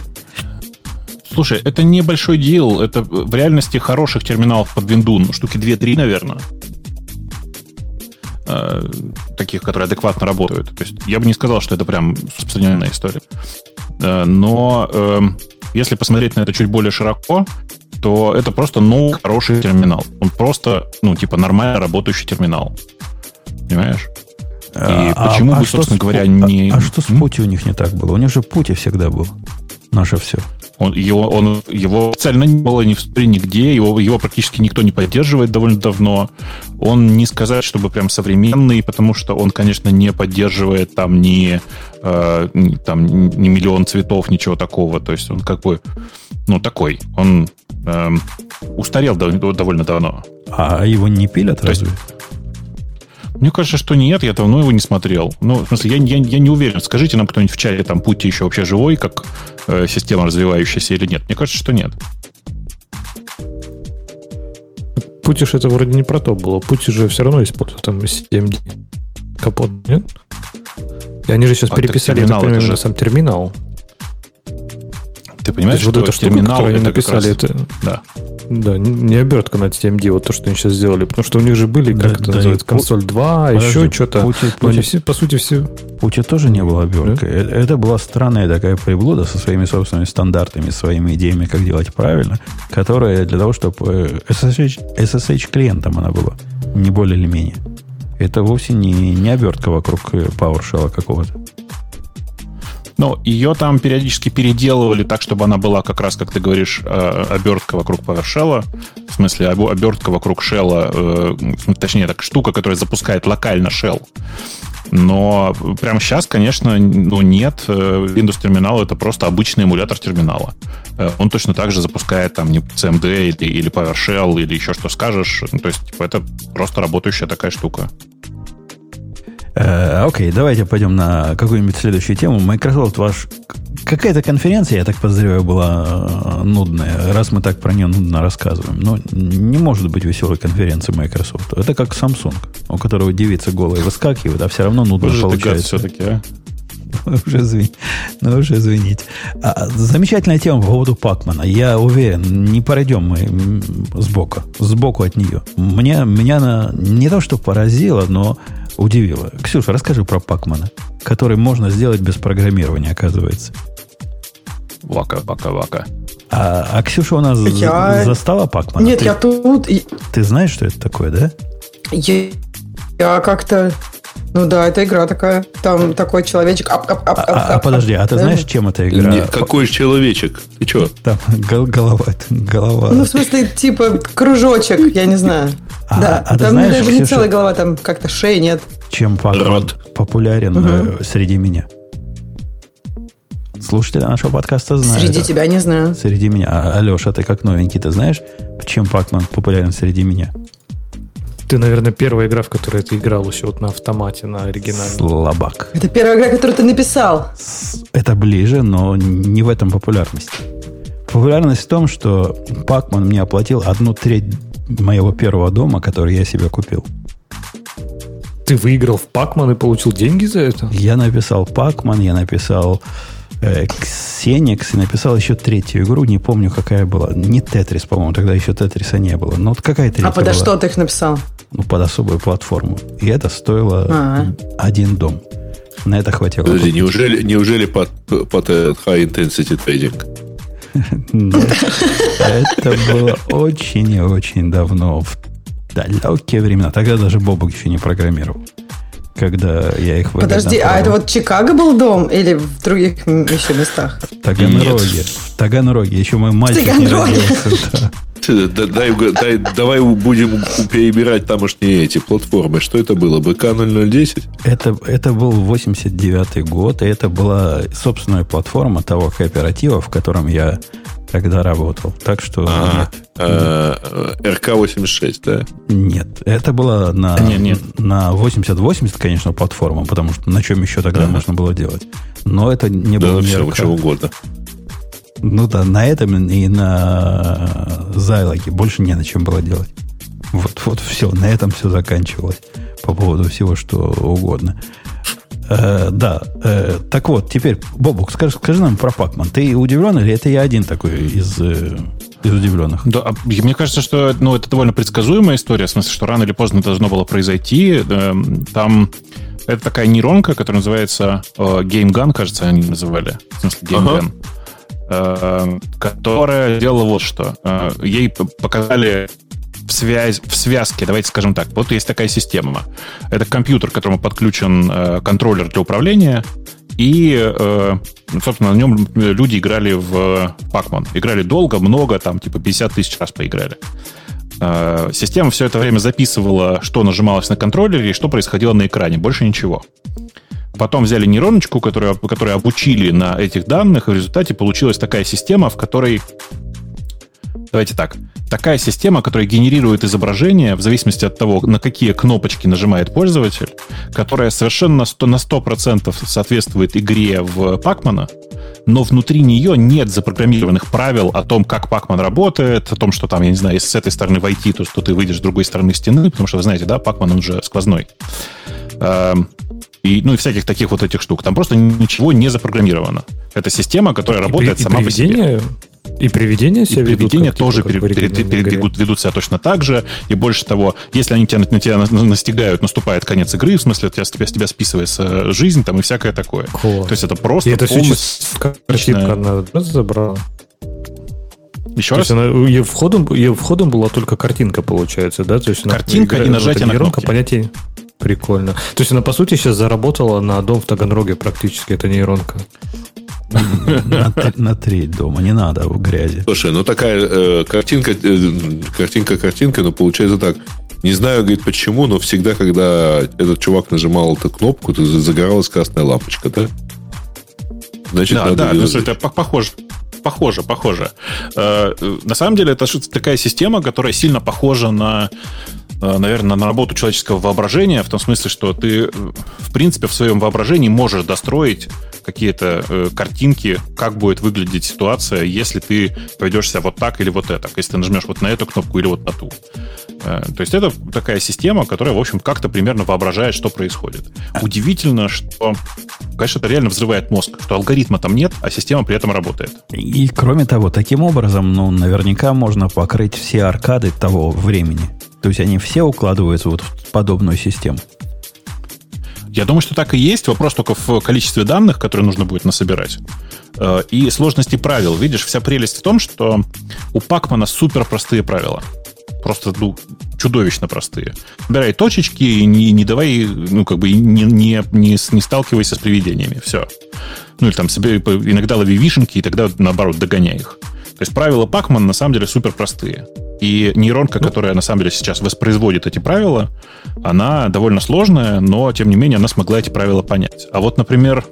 Слушай, это не большой дел, это в реальности хороших терминалов под винду, ну, штуки 2-3, наверное. Э, таких, которые адекватно работают. То есть я бы не сказал, что это прям распространенная история. Э, но э, если посмотреть на это чуть более широко, то это просто ну хороший терминал. Он просто, ну, типа, нормально работающий терминал. Понимаешь? И а, почему а, бы, собственно говоря, а, не... А, а что с пути у них не так было? У них же пути всегда был. Наше все. Он, его, он, его официально не было ни в истории нигде, его, его практически никто не поддерживает довольно давно. Он не сказать, чтобы прям современный, потому что он, конечно, не поддерживает там ни, э, там, ни миллион цветов, ничего такого. То есть он как бы, ну, такой. Он эм, устарел довольно давно. А его не пилят То разве? Есть, мне кажется, что нет, я давно его не смотрел. Ну, в смысле, я, я, я не уверен. Скажите нам кто-нибудь в чате, там Пути еще вообще живой, как э, система развивающаяся или нет. Мне кажется, что нет. Пути это вроде не про то было. Пути же все равно используют там 7D. Капот, нет? И они же сейчас а переписали, терминал, я так понимаю, же... сам терминал. Ты понимаешь, что вот эта штука, терминал они написали, раз... это... Да. Да, не обертка на TMD, вот то, что они сейчас сделали. Потому что у них же были, как да, это да, называется, консоль 2, Подожди, еще что-то. Пути, Но они все, по сути, все... Пути тоже не было оберткой. Да? Э, это была странная такая приблуда со своими собственными стандартами, своими идеями, как делать правильно, которая для того, чтобы SSH, SSH клиентом она была, не более или менее. Это вовсе не, не обертка вокруг PowerShell какого-то. Ну, ее там периодически переделывали так, чтобы она была как раз, как ты говоришь, э, обертка вокруг PowerShell. В смысле, обертка вокруг шелла, э, точнее, так, штука, которая запускает локально shell. Но прямо сейчас, конечно, ну, нет. Windows терминал это просто обычный эмулятор терминала. Он точно так же запускает там не CMD или, или PowerShell или еще что скажешь. То есть, типа, это просто работающая такая штука. Э, окей, давайте пойдем на какую-нибудь следующую тему. Microsoft ваш... Какая-то конференция, я так подозреваю, была э, нудная, раз мы так про нее нудно рассказываем. Но не может быть веселой конференции Microsoft. Это как Samsung, у которого девица голая выскакивает, а все равно нудно Боже, получается. все-таки, а? уже, извини, ну, уже извините. А, замечательная тема по поводу Пакмана. Я уверен, не пройдем мы сбоку, сбоку от нее. Мне, меня она не то, что поразило, но удивило. Ксюша, расскажи про Пакмана, который можно сделать без программирования, оказывается. Вака, вака, вака. А, а Ксюша у нас я... застала Пакмана? Нет, ты, я тут... Ты знаешь, что это такое, да? Я, я как-то... Ну да, это игра такая. Там такой человечек. Ап, ап, ап, а, а подожди, а ты знаешь, чем эта игра? Не, какой человечек? Ты что? Там голова, голова. Ну, в смысле, типа кружочек, я не знаю. А, да, а там знаешь, даже не целая голова, там как-то шея нет. Чем популярен угу. среди меня? Слушатели нашего подкаста знают. Среди тебя не знаю. Среди меня. А, Алеша, ты как новенький, ты знаешь, чем Пакман популярен среди меня? Ты, наверное, первая игра, в которой ты играл еще вот на автомате, на оригинале. Слабак. Это первая игра, которую ты написал. Это ближе, но не в этом популярность. Популярность в том, что Пакман мне оплатил одну треть моего первого дома, который я себе купил. Ты выиграл в Пакман и получил деньги за это? Я написал Пакман, я написал э, Xenix и написал еще третью игру, не помню, какая была. Не Тетрис, по-моему, тогда еще Тетриса не было. Но вот какая третья А подо была? что ты их написал? Ну, под особую платформу. И это стоило А-а. один дом. На это хватило. Подожди, неужели, неужели под, под High Intensity Trading? Это было очень и очень давно, в далекие времена. Тогда даже Бобок еще не программировал. Когда я их Подожди, а это вот Чикаго был дом или в других еще местах? В Таганроге. В Таганроге. Еще мой мальчик не родился. Дай, дай, давай будем перебирать тамошние эти платформы. Что это было? БК-0010? Это, это был 89-й год, и это была собственная платформа того кооператива, в котором я тогда работал. Так что... А, а, РК-86, да? Нет, это было на, нет, нет. на 8080, конечно, платформа, потому что на чем еще тогда ага. можно было делать. Но это не да, было все, РК. чего угодно. Ну да, на этом и на Зайлоге больше не на чем было делать. Вот, вот все, на этом все заканчивалось по поводу всего, что угодно. Э, да, э, так вот, теперь, Бобук, скажи, скажи нам про Пакман. Ты удивлен или это я один такой из, э, из удивленных? Да, а мне кажется, что ну, это довольно предсказуемая история, в смысле, что рано или поздно должно было произойти. Э, там это такая нейронка, которая называется э, Game Gun, кажется, они называли. В смысле, Game Gun. Ага. Э, которая делала вот что. Э, ей показали в, связь, в связке, давайте скажем так, вот есть такая система. Это компьютер, к которому подключен э, контроллер для управления, и, собственно, на нем люди играли в Pac-Man. Играли долго, много, там, типа 50 тысяч раз поиграли. Система все это время записывала, что нажималось на контроллере и что происходило на экране. Больше ничего. Потом взяли нейроночку, которую, которую обучили на этих данных, и в результате получилась такая система, в которой... Давайте так. Такая система, которая генерирует изображение в зависимости от того, на какие кнопочки нажимает пользователь, которая совершенно 100, на 100% соответствует игре в Пакмана, но внутри нее нет запрограммированных правил о том, как Пакман работает, о том, что там, я не знаю, если с этой стороны войти, то что ты выйдешь с другой стороны стены, потому что, вы знаете, да, Пакман, он же сквозной. Эм, и, ну, и всяких таких вот этих штук. Там просто ничего не запрограммировано. Это система, которая и работает и сама по себе. И привидения себя и ведут? Привидения как, тоже типа, пере, пере, пере, ведут, ведут себя точно так же. И больше того, если они тебя, на тебя настигают, наступает конец игры, в смысле, тебя, тебя, тебя списывается жизнь там и всякое такое. Cool. То есть это просто и это полностью... Картинка она забрала. Еще То раз? Она, ее, входом, ее входом была только картинка, получается, да? То есть картинка она, и нажатие на кнопки. Понятие, Прикольно. То есть она, по сути, сейчас заработала на дом в Таганроге практически, эта нейронка. На три дома, не надо в грязи. Слушай, ну такая э, картинка, э, картинка, картинка, но получается так. Не знаю, говорит, почему, но всегда, когда этот чувак нажимал эту кнопку, то загоралась красная лампочка, да? Значит, да, да, ну, это похоже. Похоже, похоже. Э, на самом деле, это такая система, которая сильно похожа на наверное, на работу человеческого воображения, в том смысле, что ты, в принципе, в своем воображении можешь достроить какие-то э, картинки, как будет выглядеть ситуация, если ты поведешься вот так или вот это, если ты нажмешь вот на эту кнопку или вот на ту. Э, то есть это такая система, которая, в общем, как-то примерно воображает, что происходит. Удивительно, что, конечно, это реально взрывает мозг, что алгоритма там нет, а система при этом работает. И, кроме того, таким образом, ну, наверняка можно покрыть все аркады того времени. То есть они все укладываются вот в подобную систему. Я думаю, что так и есть. Вопрос только в количестве данных, которые нужно будет насобирать. Э, и сложности правил. Видишь, вся прелесть в том, что у Пакмана супер простые правила. Просто ну, чудовищно простые. Собирай точечки и не, не давай, ну, как бы не, не, не, не сталкивайся с привидениями. Все. Ну, или там себе иногда лови вишенки, и тогда, наоборот, догоняй их. То есть правила Пакмана на самом деле супер простые. И нейронка, ну, которая на самом деле сейчас воспроизводит эти правила, она довольно сложная, но тем не менее она смогла эти правила понять. А вот, например,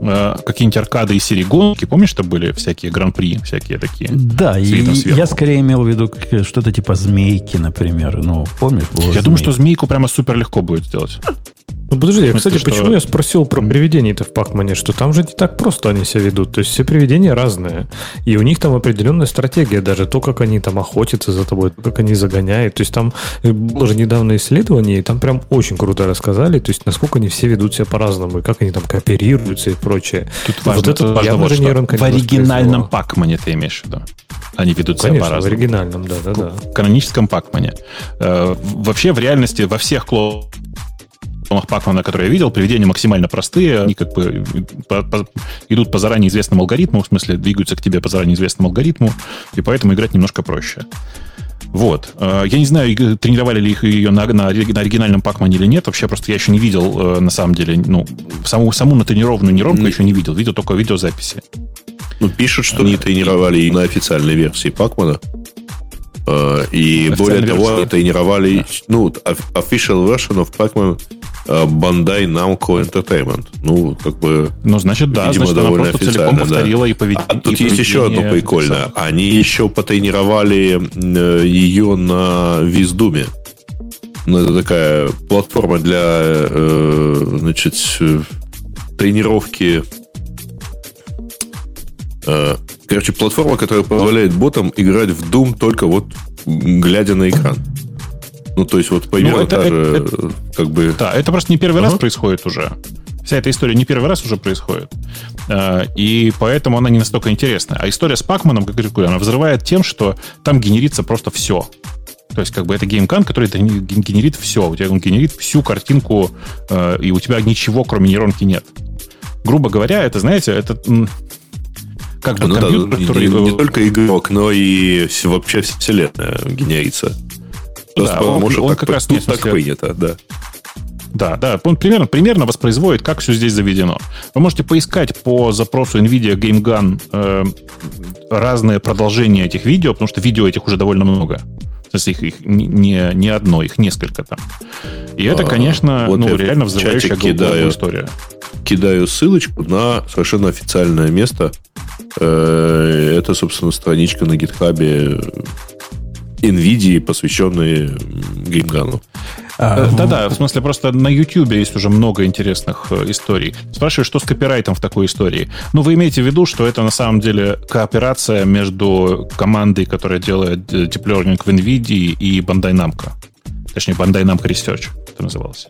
э, какие-нибудь аркады из серии гонки, помнишь, что были всякие гран-при, всякие такие? Да, и я скорее имел в виду что-то типа змейки, например. Ну, помнишь? Я змейка. думаю, что змейку прямо супер легко будет сделать. Ну подожди, смысле, кстати, что... почему я спросил про привидений-то в Пакмане, что там же не так просто они себя ведут. То есть все привидения разные. И у них там определенная стратегия, даже то, как они там охотятся за тобой, как они загоняют. То есть там было же недавно исследование, и там прям очень круто рассказали, то есть насколько они все ведут себя по-разному, и как они там кооперируются и прочее. Тут важно, вот это важно вот, что в оригинальном Пакмане ты имеешь в виду. Они ведут Конечно, себя по-разному. в оригинальном, да, да, да. В каноническом Пакмане. Э, вообще, в реальности, во всех клонах Пакмана, которые я видел, приведения максимально простые, они как бы по, по, идут по заранее известному алгоритму, в смысле двигаются к тебе по заранее известному алгоритму, и поэтому играть немножко проще. Вот. Э, я не знаю, тренировали ли их ее на, на, на оригинальном Пакмане или нет. Вообще, просто я еще не видел, э, на самом деле, ну, саму, саму натренированную нейронку mm. еще не видел. Видел только видеозаписи. Ну, пишут, что они тренировали и на официальной версии Пакмана. Э, и более того, они тренировали, ну, official version of Pac-Man Bandai Namco Entertainment. Ну, как бы... Ну, значит, да, видимо, значит, довольно она просто целиком повторила да. и, повед... а, Тут и есть еще одно прикольное. Они еще потренировали э, ее на Виздуме. Ну, это такая платформа для, э, значит, тренировки э, Короче, платформа, которая позволяет ботам играть в Doom только вот глядя на экран. Ну, то есть, вот примерно ну, это, та же, это, как бы... Да, это просто не первый ага. раз происходит уже. Вся эта история не первый раз уже происходит. А, и поэтому она не настолько интересна. А история с Пакманом, как я говорю, она взрывает тем, что там генерится просто все. То есть, как бы это геймкан, который генерит все. У тебя он генерит всю картинку, а, и у тебя ничего, кроме нейронки, нет. Грубо говоря, это, знаете, это как бы ну, компьютер, да, который... Не, не только игрок, но и вообще вселенная генерится. Да, он, может, он так, как раз тут так принято, да. Да, да, он примерно, примерно воспроизводит, как все здесь заведено. Вы можете поискать по запросу NVIDIA Game Gun э, разные продолжения этих видео, потому что видео этих уже довольно много. То есть их, их не, не одно, их несколько там. И это, а, конечно, вот ну, реально взрывающая кидаю, история. Кидаю ссылочку на совершенно официальное место. Э, это, собственно, страничка на гитхабе NVIDIA, посвященные геймгану. А, э, Да-да, в смысле, просто на YouTube есть уже много интересных э, историй. Спрашиваю, что с копирайтом в такой истории? Ну, вы имеете в виду, что это на самом деле кооперация между командой, которая делает э, Deep Learning в NVIDIA и Bandai Namco. Точнее, Bandai Namco Research это называлось.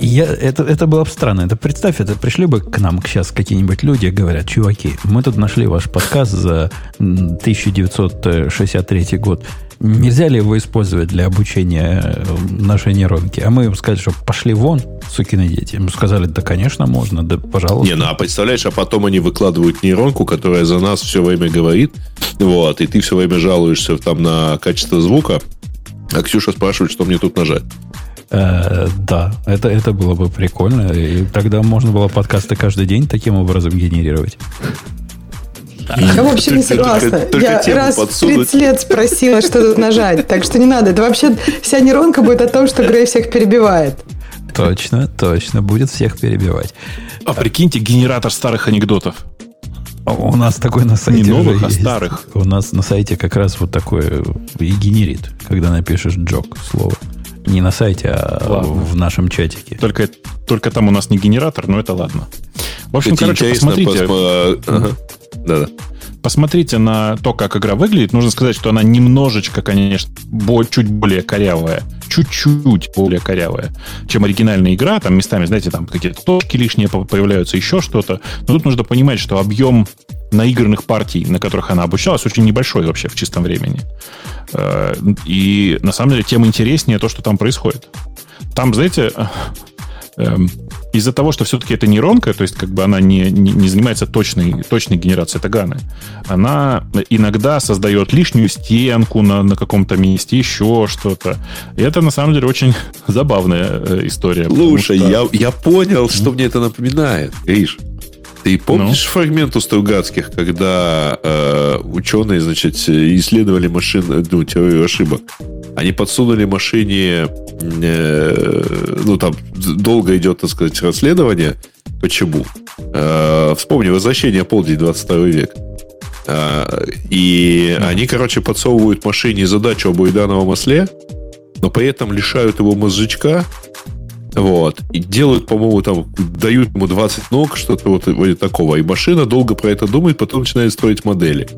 Я, это, это было бы странно. Это представь, это пришли бы к нам сейчас какие-нибудь люди и говорят, чуваки, мы тут нашли ваш подкаст за 1963 год. Нельзя ли его использовать для обучения э, нашей нейронки? А мы им сказали, что пошли вон, сукины дети. Мы сказали, да, конечно, можно, да, пожалуйста. Не, ну а представляешь, а потом они выкладывают нейронку, которая за нас все время говорит, вот, и ты все время жалуешься там на качество звука, а Ксюша спрашивает, что мне тут нажать. Э, да, это, это было бы прикольно. И тогда можно было подкасты каждый день таким образом генерировать. Я вообще не согласна. Я раз в 30 лет спросила, что тут нажать. Так что не надо. Это вообще вся нейронка будет о том, что Грей всех перебивает. Точно, точно. Будет всех перебивать. А прикиньте, генератор старых анекдотов. У нас такой на сайте Не новых, а старых. У нас на сайте как раз вот такое и генерит, когда напишешь джок слово. Не на сайте, а ладно. в нашем чатике. Только, только там у нас не генератор, но это ладно. В общем, это короче, посмотрите. Посмо... Ага. Да-да. Посмотрите на то, как игра выглядит. Нужно сказать, что она немножечко, конечно, чуть более корявая. Чуть-чуть более корявая, чем оригинальная игра. Там местами, знаете, там какие-то точки лишние появляются, еще что-то. Но тут нужно понимать, что объем наигранных партий, на которых она обучалась, очень небольшой вообще в чистом времени. Э, и на самом деле тем интереснее то, что там происходит. Там, знаете, эм, из-за того, что все-таки это нейронка, то есть как бы она не, не, не занимается точной, точной генерацией таганы, она иногда создает лишнюю стенку на, на каком-то месте, еще что-то. И это на самом деле очень забавная э, история. Слушай, что... я, я понял, что mm. мне это напоминает. Гриш, ты помнишь ну? фрагмент у Стругацких, когда э, ученые, значит, исследовали машину, ну, теорию ошибок? Они подсунули машине, э, ну, там долго идет, так сказать, расследование. Почему? Э, вспомни, возвращение полдень, 22 век. Э, и mm. они, короче, подсовывают машине задачу об уидановом осле, но при этом лишают его мозжечка, вот. И делают, по-моему, там, дают ему 20 ног, что-то вот вроде такого. И машина долго про это думает, потом начинает строить модели.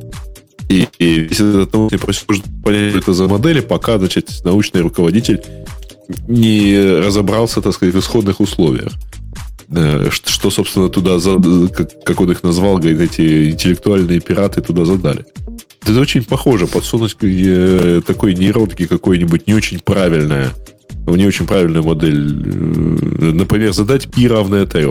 И, и весь этот научный процесс может понять, что это за модели, пока, значит, научный руководитель не разобрался, так сказать, в исходных условиях. Что, что собственно, туда, как он их назвал, говорит, эти интеллектуальные пираты туда задали. Это очень похоже, подсунуть э, такой нейронки какой-нибудь не очень правильное не очень правильную модель. Э, например, задать π равное 3.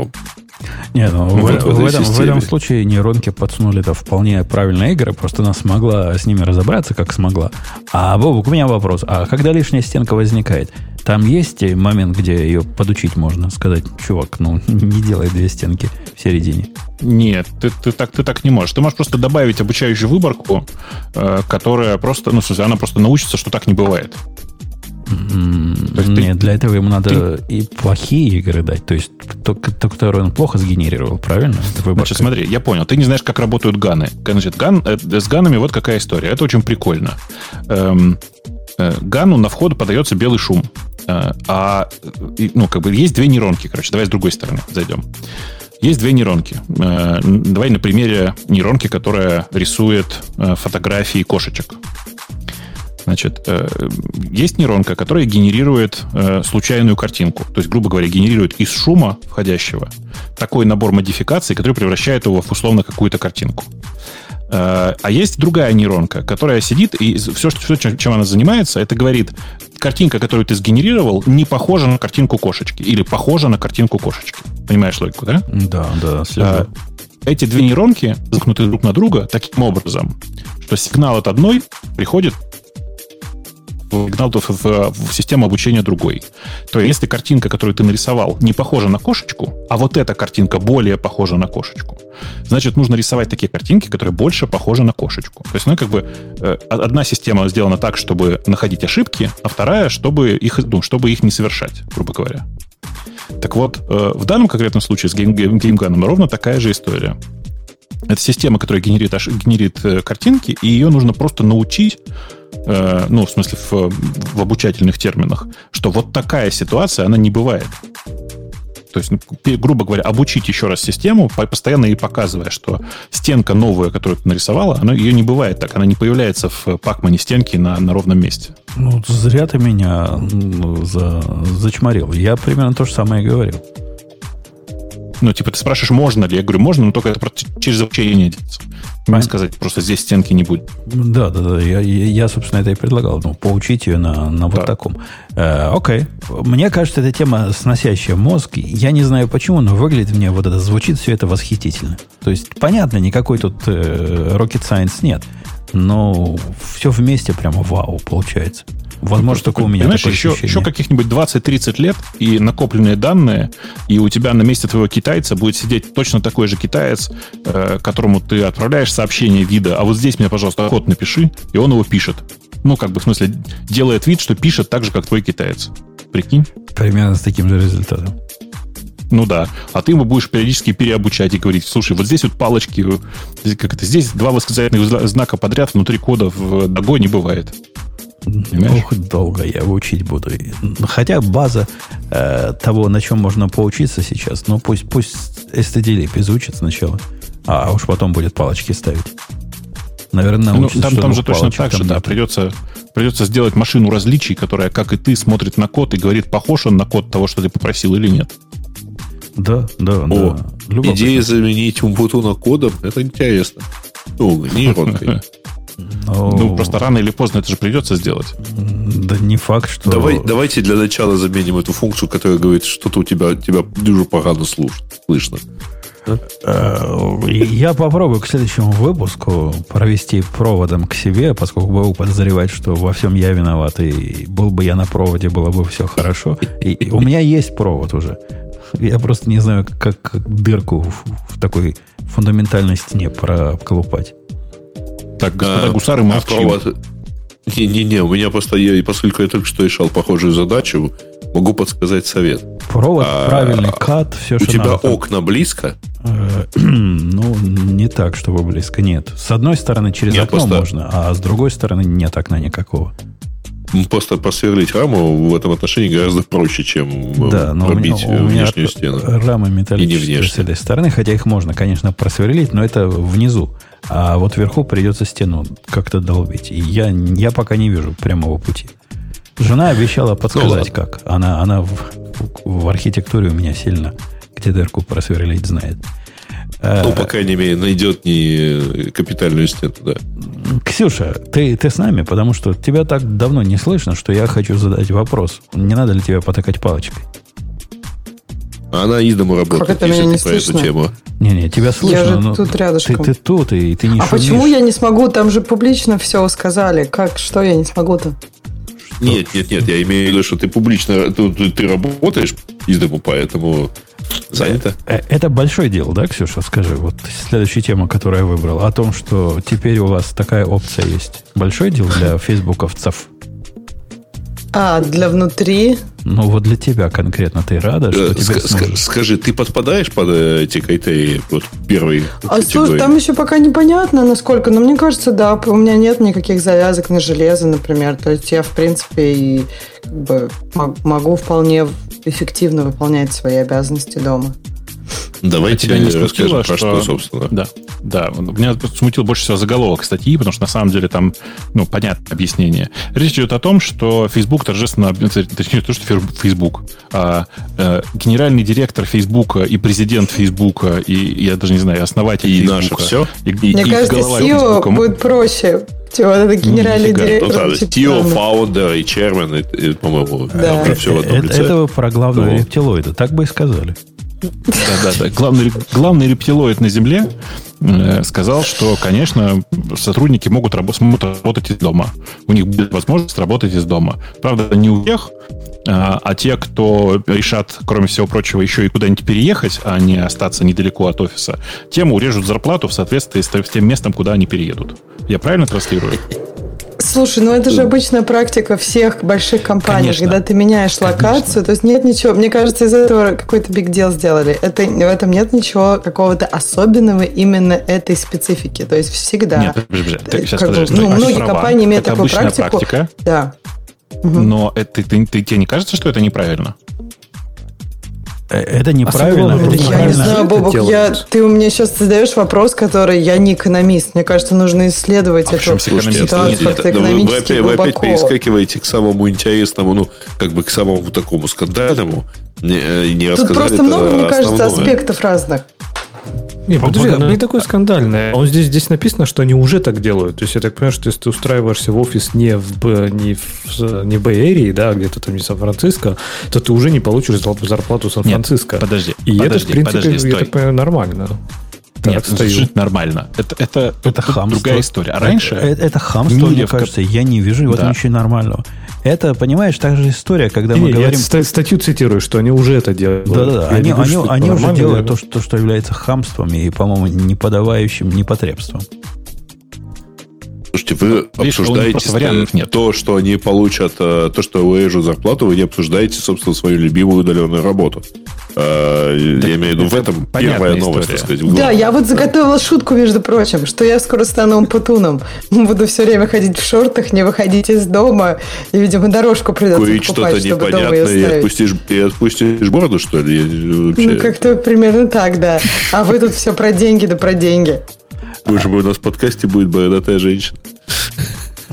Не, ну, в, вот в, в, этом, в этом случае нейронки подсунули это вполне правильные игры, просто она смогла с ними разобраться, как смогла. А, Бобук, у меня вопрос. А когда лишняя стенка возникает, там есть момент, где ее подучить можно? Сказать, чувак, ну, не делай две стенки в середине. Нет, ты, ты, так, ты так не можешь. Ты можешь просто добавить обучающую выборку, э, которая просто, ну, в смысле, она просто научится, что так не бывает. Нет, ты, для этого ему надо ты... и плохие игры дать. То есть, то, то, который он плохо сгенерировал, правильно? Значит, смотри, я понял. Ты не знаешь, как работают ганы. Значит, ган, э, с ганами вот какая история. Это очень прикольно. Эм, э, гану на вход подается белый шум. Э, а, ну, как бы есть две нейронки, короче. Давай с другой стороны зайдем. Есть две нейронки. Э, давай на примере нейронки, которая рисует э, фотографии кошечек. Значит, э, есть нейронка, которая генерирует э, случайную картинку. То есть, грубо говоря, генерирует из шума входящего такой набор модификаций, который превращает его в условно какую-то картинку. Э, а есть другая нейронка, которая сидит, и все, все, чем она занимается, это говорит, картинка, которую ты сгенерировал, не похожа на картинку кошечки. Или похожа на картинку кошечки. Понимаешь логику, да? Да, да, слежу. Эти две нейронки замкнуты друг на друга таким образом, что сигнал от одной приходит сигнал в, в, систему обучения другой. То есть, если картинка, которую ты нарисовал, не похожа на кошечку, а вот эта картинка более похожа на кошечку, значит, нужно рисовать такие картинки, которые больше похожи на кошечку. То есть, ну, как бы э, одна система сделана так, чтобы находить ошибки, а вторая, чтобы их, ну, чтобы их не совершать, грубо говоря. Так вот, э, в данном конкретном случае с гейм, геймганом ровно такая же история. Это система, которая генерит, генерит э, картинки, и ее нужно просто научить э, ну, в смысле, в, в обучательных терминах, что вот такая ситуация, она не бывает. То есть, ну, грубо говоря, обучить еще раз систему, постоянно ей показывая, что стенка новая, которую ты нарисовала, она, ее не бывает так. Она не появляется в пакмане стенки на, на ровном месте. Ну, зря ты меня за, зачморил. Я примерно то же самое и говорил. Ну, типа, ты спрашиваешь, можно ли? Я говорю, можно, но только это через обучение делается. Не сказать, просто здесь стенки не будет. Да, да, да. Я, я собственно, это и предлагал. Ну, поучить ее на, на вот да. таком. Э, окей. Мне кажется, эта тема, сносящая мозг. Я не знаю почему, но выглядит мне вот это, звучит все это восхитительно. То есть, понятно, никакой тут э, rocket science нет. Но все вместе прямо вау получается. Возможно, только у меня Понимаешь, еще, еще каких-нибудь 20-30 лет и накопленные данные, и у тебя на месте твоего китайца будет сидеть точно такой же китаец, э, которому ты отправляешь сообщение вида, а вот здесь мне, пожалуйста, код напиши, и он его пишет. Ну, как бы, в смысле, делает вид, что пишет так же, как твой китаец. Прикинь? Примерно с таким же результатом. Ну да. А ты ему будешь периодически переобучать и говорить, слушай, вот здесь вот палочки, как это, здесь два восклицательных знака подряд внутри кода в Dago не бывает. Понимаешь? Ох, долго я учить буду. Хотя база э, того, на чем можно поучиться сейчас, ну пусть, пусть STD-лип изучит сначала, а уж потом будет палочки ставить. Наверное, ну, там, там же точно так же, да, придется, придется сделать машину различий, которая, как и ты, смотрит на код и говорит, похож он на код того, что ты попросил или нет. Да, да, О, да. Идея заменить Умбутуна кодом, это интересно. Ну, нейронкой. Но... Ну, просто рано или поздно это же придется сделать. Да не факт, что... Давай, давайте для начала заменим эту функцию, которая говорит, что-то у тебя, тебя дуже погано слышно. Э, я попробую к следующему выпуску провести проводом к себе, поскольку БУ подозревает, что во всем я виноват, и был бы я на проводе, было бы все хорошо. И у меня есть провод уже. Я просто не знаю, как, дырку в такой фундаментальной стене проколупать. Так, господа а, гусары, а Не-не-не, у меня просто, я, поскольку я только что решал похожую задачу, могу подсказать совет. Провод, а, правильный кат, все, у что У тебя надо. окна близко? Э, ну, не так, чтобы близко, нет. С одной стороны через нет, окно просто... можно, а с другой стороны нет окна никакого. Просто просверлить раму в этом отношении гораздо проще, чем э, да, но пробить у меня, у меня внешнюю стену. Рамы металлические с этой стороны, хотя их можно, конечно, просверлить, но это внизу. А вот вверху придется стену как-то долбить. И я, я пока не вижу прямого пути. Жена обещала подсказать, ну, как. Она, она в, в архитектуре у меня сильно где дырку просверлить знает. Ну, по крайней мере, найдет не капитальную стену, да. Ксюша, ты, ты с нами, потому что тебя так давно не слышно, что я хочу задать вопрос. Не надо ли тебя потакать палочкой? Она из дому работает. Как это меня не слышно? эту тему. Не-не, тебя слышно. Я же тут рядышком. Ты, ты тут, и ты не А шумишь. почему я не смогу? Там же публично все сказали. Как, что я не смогу-то? Нет, нет, нет, я имею в виду, что ты публично, ты, ты, ты работаешь из дому, поэтому занято. Э, это большое дело, да, Ксюша? Скажи, вот следующая тема, которую я выбрал, о том, что теперь у вас такая опция есть. Большое дело для фейсбуковцев? А, для внутри? Ну, вот для тебя конкретно ты рада, что э, тебе сможешь... Скажи, ты подпадаешь под э, эти критерии вот первый А слушай, там еще пока непонятно, насколько, но мне кажется, да, у меня нет никаких завязок на железо, например. То есть я, в принципе, и как бы могу вполне эффективно выполнять свои обязанности дома. Давайте тебя не смутило, что, что, собственно. Да, да. Меня смутил больше всего заголовок статьи, потому что на самом деле там, ну, понятное объяснение. Речь идет о том, что Facebook торжественно, точнее, то, что Facebook, а э, генеральный директор Facebook и президент Facebook, и, я даже не знаю, основатель и Facebook. наше все. И, Мне и кажется, CEO будет проще. Типа, это генеральный Нифига. директор. Ну, да, CEO, фаундер и чермен, по-моему, да. все в одном это, лице. Это вы про главного ну. рептилоида, так бы и сказали. Да-да-да. Главный, главный рептилоид на Земле э, сказал, что, конечно, сотрудники могут, раб- смогут работать из дома. У них будет возможность работать из дома. Правда, не у всех, а, а те, кто решат, кроме всего прочего, еще и куда-нибудь переехать, а не остаться недалеко от офиса, тем урежут зарплату в соответствии с тем местом, куда они переедут. Я правильно транслирую? Слушай, ну это же обычная практика всех больших компаний, Конечно. когда ты меняешь локацию. Конечно. То есть нет ничего. Мне кажется, из этого какой-то биг дел сделали. Это, в этом нет ничего какого-то особенного именно этой специфики. То есть всегда. Нет, подожди, подожди. сейчас, подожди, ну, многие права. компании имеют это такую практику. Практика, да. Но это, ты, ты, тебе не кажется, что это неправильно? Э, это неправильно. А это неправильно. Я не знаю, Бобок, я, ты у меня сейчас задаешь вопрос, который я не экономист. Мне кажется, нужно исследовать а эту ситуацию как-то экономически вы, вы опять перескакиваете к самому интересному, ну, как бы к самому такому скандальному. Не, э, не Тут просто много, мне кажется, аспектов разных. Не, подожди, оно не такое скандальное. Он здесь, здесь написано, что они уже так делают. То есть я так понимаю, что если ты устраиваешься в офис не в, не в, не в Бэй-Эрии, да, где-то там не Сан-Франциско, то ты уже не получишь зарплату Сан-Франциско. Подожди, И подожди, это, в принципе, подожди, я так понимаю, нормально. Так, Нет, стою. жить нормально. Это, это, это, это хамство. другая история. А раньше... Это, это, хамство, мне кажется, я не вижу в этом да. ничего нормального. Это, понимаешь, та же история, когда мы говорим... Я статью цитирую, что они уже это делают. Да-да-да, они, они, они уже делают то что, то, что является хамством и, по-моему, не подавающим непотребством. Слушайте, вы Видишь, обсуждаете нет. то, что они получат, э, то, что вырежут зарплату, вы не обсуждаете, собственно, свою любимую удаленную работу. Э, я имею в виду в этом первая новость, так сказать. Да, я вот заготовила шутку, между прочим, что я скоро стану умпутуном. Буду все время ходить в шортах, не выходить из дома, и, видимо, дорожку придется Курить покупать, что-то чтобы непонятное дома и отпустишь, и отпустишь бороду, что ли? Вообще... Ну, как-то примерно так, да. А вы тут все про деньги да про деньги. Боже мой, у нас в подкасте будет бородатая женщина.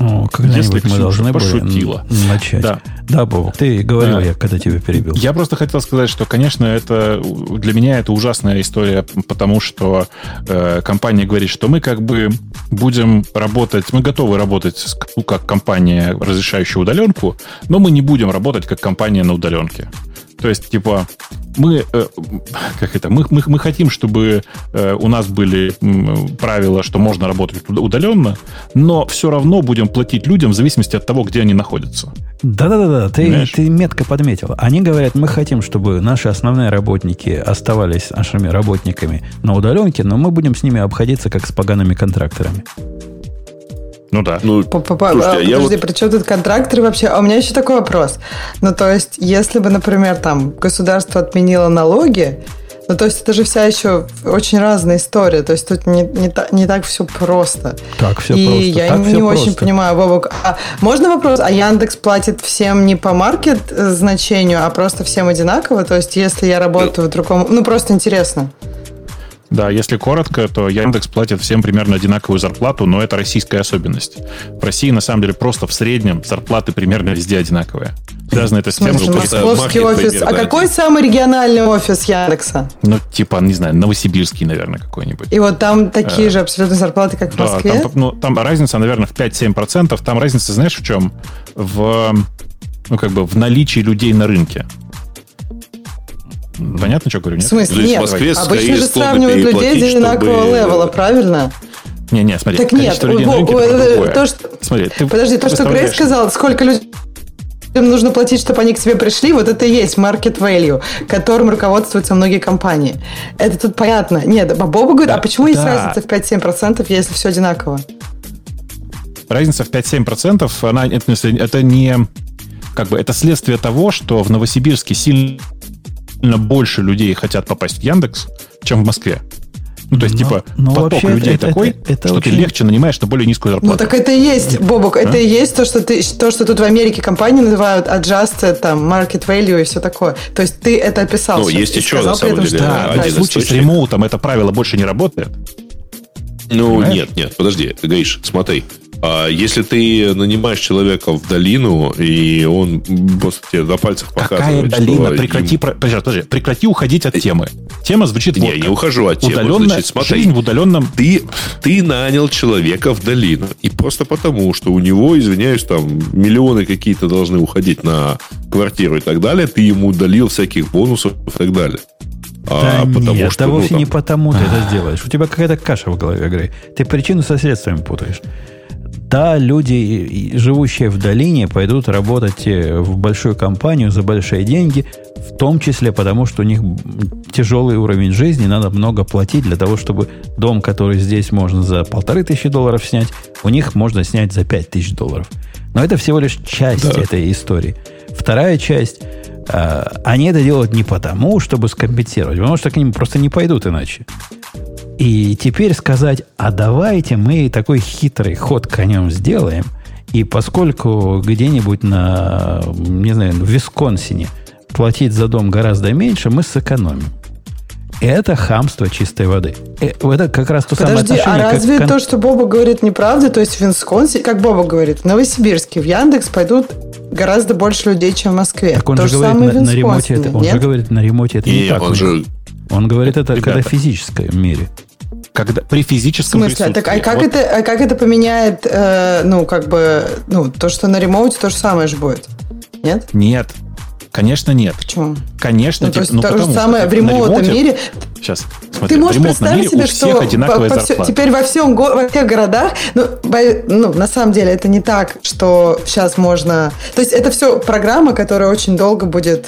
О, когда-нибудь мы должны пошутила. были начать. Да, да Бог, ты говорил, да. я когда тебя перебил. Я просто хотел сказать, что, конечно, это для меня это ужасная история, потому что э, компания говорит, что мы как бы будем работать, мы готовы работать как компания, разрешающая удаленку, но мы не будем работать как компания на удаленке. То есть, типа, мы, э, как это, мы, мы, мы хотим, чтобы э, у нас были правила, что можно работать удаленно, но все равно будем платить людям в зависимости от того, где они находятся. Да-да-да, ты, ты метко подметил. Они говорят, мы хотим, чтобы наши основные работники оставались нашими работниками на удаленке, но мы будем с ними обходиться как с погаными контракторами. Ну да. Ну, слушайте, а, Подожди, вот... при чем тут контракторы вообще? А у меня еще такой вопрос. Ну, то есть, если бы, например, там государство отменило налоги, ну, то есть это же вся еще очень разная история. То есть тут не, не, не так все просто. Так все и просто. я так не все очень понимаю, Бобок. А можно вопрос? А Яндекс платит всем не по маркет значению, а просто всем одинаково? То есть если я работаю в другом... Ну, просто интересно. Да, если коротко, то Яндекс платит всем примерно одинаковую зарплату, но это российская особенность. В России, на самом деле, просто в среднем зарплаты примерно везде одинаковые. Связано это с тем, что... Московский офис. А какой самый региональный офис Яндекса? Ну, типа, не знаю, Новосибирский, наверное, какой-нибудь. И вот там такие же абсолютно зарплаты, как в Москве? Да, там, ну, там разница, наверное, в 5-7%. Там разница, знаешь, в чем? В, ну, как бы, в наличии людей на рынке. Понятно, что говорю? Нет? В смысле? Нет. В Москве Обычно же сравнивают людей одинакового чтобы... левела, правильно? Не, не, смотри. Так нет, людей на рынке, то, что... Смотри, ты Подожди, то, что Грей сказал, сколько людей им нужно платить, чтобы они к тебе пришли, вот это и есть market value, которым руководствуются многие компании. Это тут понятно. Нет, Боба говорит, а почему да. есть разница в 5-7%, если все одинаково? Разница в 5-7%, она, это, это не... Как бы это следствие того, что в Новосибирске сильно больше людей хотят попасть в Яндекс, чем в Москве. Ну, то есть, но, типа, но поток людей это, такой, это, это что очень... ты легче нанимаешь на более низкую зарплату. Ну, так это и есть, Бобок, а? это и есть то что, ты, то, что тут в Америке компании называют adjusted, там, market value и все такое. То есть, ты это описал. Ну, есть еще, на самом деле, что, да, да, в случае с ремоутом это правило больше не работает. Ну, Понимаешь? нет, нет, подожди, Гриш, смотри. А если ты нанимаешь человека в долину, и он просто тебе на пальцах показывает, Какая долина? Прекрати, им... подожди, подожди, прекрати уходить от темы. Тема звучит Не, вот я не ухожу от темы. Удаленная Значит, смотри, жизнь в удаленном... Ты, ты нанял человека в долину. И просто потому, что у него, извиняюсь, там миллионы какие-то должны уходить на квартиру и так далее, ты ему удалил всяких бонусов и так далее. А, да потому нет, что, да ну, вовсе там... не потому ты это сделаешь. У тебя какая-то каша в голове, Грей. Ты причину со следствием путаешь. Да, люди, живущие в долине, пойдут работать э, в большую компанию за большие деньги, в том числе потому, что у них тяжелый уровень жизни, надо много платить для того, чтобы дом, который здесь можно за полторы тысячи долларов снять, у них можно снять за пять тысяч долларов. Но это всего лишь часть да. этой истории. Вторая часть, э, они это делают не потому, чтобы скомпенсировать, потому что к ним просто не пойдут иначе. И теперь сказать, а давайте мы такой хитрый ход конем сделаем, и поскольку где-нибудь на, не знаю, в Висконсине платить за дом гораздо меньше, мы сэкономим. Это хамство чистой воды. Э, это как раз то Подожди, самое отношение. А разве как... то, что Боба говорит, неправда? То есть в Висконсине, как Боба говорит, в Новосибирске, в Яндекс пойдут гораздо больше людей, чем в Москве. Так он то же, же говорит, на, на ремонте это, он же говорит, на ремонте это и не так. Он, же... он говорит это Ребята, когда в физическом мире когда при физическом В смысле? Так, а как, вот. это, а как это поменяет, э, ну, как бы, ну, то, что на ремоуте то же самое же будет? Нет? Нет. Конечно, нет. Почему? Конечно, ну, типа, то есть ну, то же самое что, в ремоутном мире. Сейчас. Ты можешь представить себе, что по, по все, теперь во всем во всех городах, ну, ну, на самом деле это не так, что сейчас можно... То есть это все программа, которая очень долго будет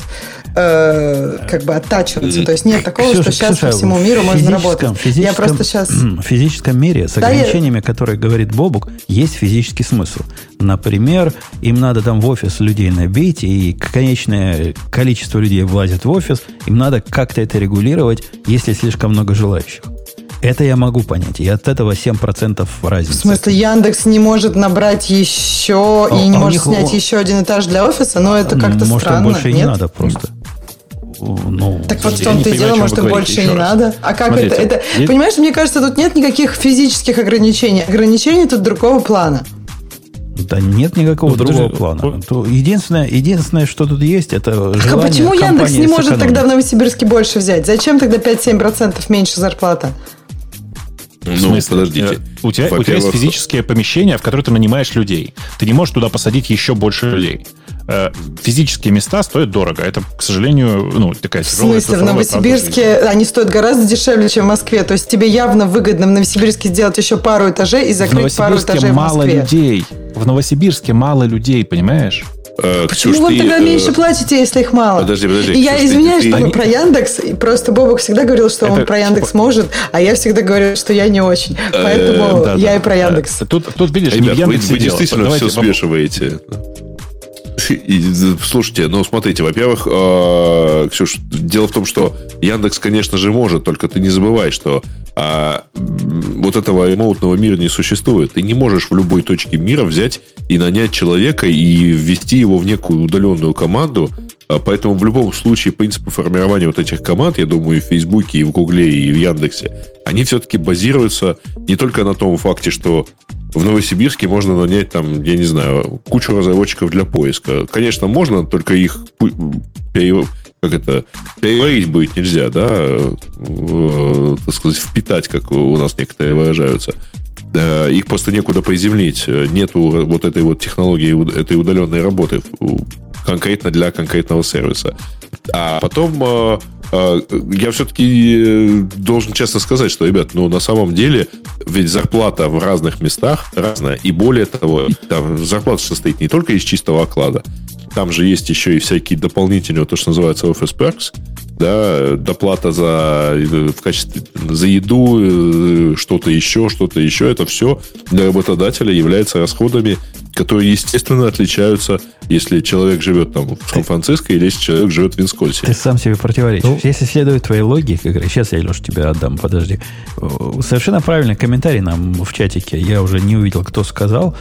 э, как бы оттачиваться. То есть нет такого, Ксюша, что сейчас Ксюша, по всему миру можно работать. Я просто сейчас... В физическом мире с ограничениями, да, которые говорит Бобук, есть физический смысл. Например, им надо там в офис людей набить, и конечное количество людей влазит в офис, им надо как-то это регулировать, если слишком много желающих. Это я могу понять. И от этого 7% разницы. В смысле, Яндекс не может набрать еще а, и не а может снять них... еще один этаж для офиса? Но это как-то может, странно. Может, больше и не надо просто. Ну, так вот в том-то и дело, может, и больше не раз. надо. А как Смотрите, это? это. Понимаешь, мне кажется, тут нет никаких физических ограничений. Ограничения тут другого плана. Да нет никакого ну, другого подожди, плана. То единственное, единственное, что тут есть, это желание А почему Яндекс не может тогда в Новосибирске больше взять? Зачем тогда 5-7% меньше зарплата? Ну, в смысле, подождите. У тебя, у тебя есть физическое помещение, в которое ты нанимаешь людей. Ты не можешь туда посадить еще больше людей. Э, физические места стоят дорого. Это, к сожалению, ну, такая тяжелая... В смысле, в Новосибирске они стоят гораздо дешевле, чем в Москве. То есть тебе явно выгодно в Новосибирске сделать еще пару этажей и закрыть пару этажей в Москве. мало людей. В Новосибирске мало людей, понимаешь? Э, Почему Ксюш, вы тогда э, меньше платите, если их мало? Подожди, подожди. И Ксюш, я извиняюсь, ты, что ты... про Яндекс. Просто Бобок всегда говорил, что это... он про Яндекс может, а я всегда говорю, что я не очень. Поэтому э, я и про Яндекс. Тут, тут видишь, Ребят, не в Яндексе вы, вы действительно все смешиваете. И, слушайте, ну смотрите, во-первых, э, Ксюш, дело в том, что Яндекс, конечно же, может, только ты не забывай, что э, вот этого ремоутного мира не существует. Ты не можешь в любой точке мира взять и нанять человека и ввести его в некую удаленную команду. А поэтому в любом случае принципы формирования вот этих команд, я думаю, и в Фейсбуке, и в Гугле, и в Яндексе, они все-таки базируются не только на том факте, что в Новосибирске можно нанять там, я не знаю, кучу разработчиков для поиска. Конечно, можно, только их как это, переварить будет нельзя, да, э, так сказать, впитать, как у нас некоторые выражаются. их просто некуда приземлить. Нету вот этой вот технологии, этой удаленной работы конкретно для конкретного сервиса. А потом э, э, я все-таки э, должен честно сказать, что, ребят, ну, на самом деле, ведь зарплата в разных местах разная. И более того, там зарплата состоит не только из чистого оклада, там же есть еще и всякие дополнительные, то, что называется Office Perks, да, доплата за, в качестве, за еду, что-то еще, что-то еще. Это все для работодателя является расходами которые, естественно, отличаются, если человек живет там в Сан-Франциско или если человек живет в Винскольсе. Ты сам себе противоречишь. Ну, если следует твоей логике, сейчас я, Леша, тебе отдам, подожди. Совершенно правильный комментарий нам в чатике. Я уже не увидел, кто сказал.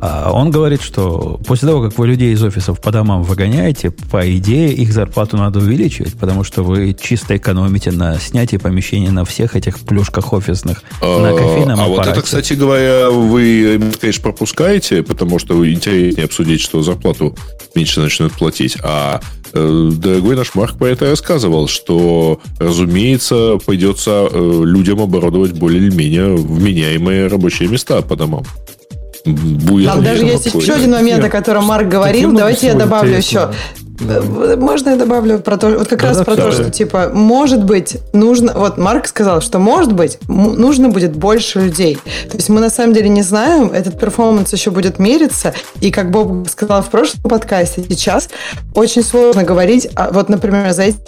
А он говорит, что после того, как вы людей из офисов по домам выгоняете, по идее, их зарплату надо увеличивать, потому что вы чисто экономите на снятии помещения на всех этих плюшках офисных, а, на кофейном А аппарате. вот это, кстати говоря, вы, конечно, пропускаете, потому что вы интереснее обсудить, что зарплату меньше начнут платить. А э, дорогой наш Марк про это рассказывал, что, разумеется, придется э, людям оборудовать более или менее вменяемые рабочие места по домам будет. Там даже есть еще один момент, о котором Марк говорил. Давайте я добавлю еще. Можно я добавлю про то, вот как да, раз да, про то, что типа, может быть, нужно, вот Марк сказал, что может быть, нужно будет больше людей. То есть мы на самом деле не знаем, этот перформанс еще будет мериться, и как Боб сказал в прошлом подкасте, сейчас очень сложно говорить, а вот, например, за эти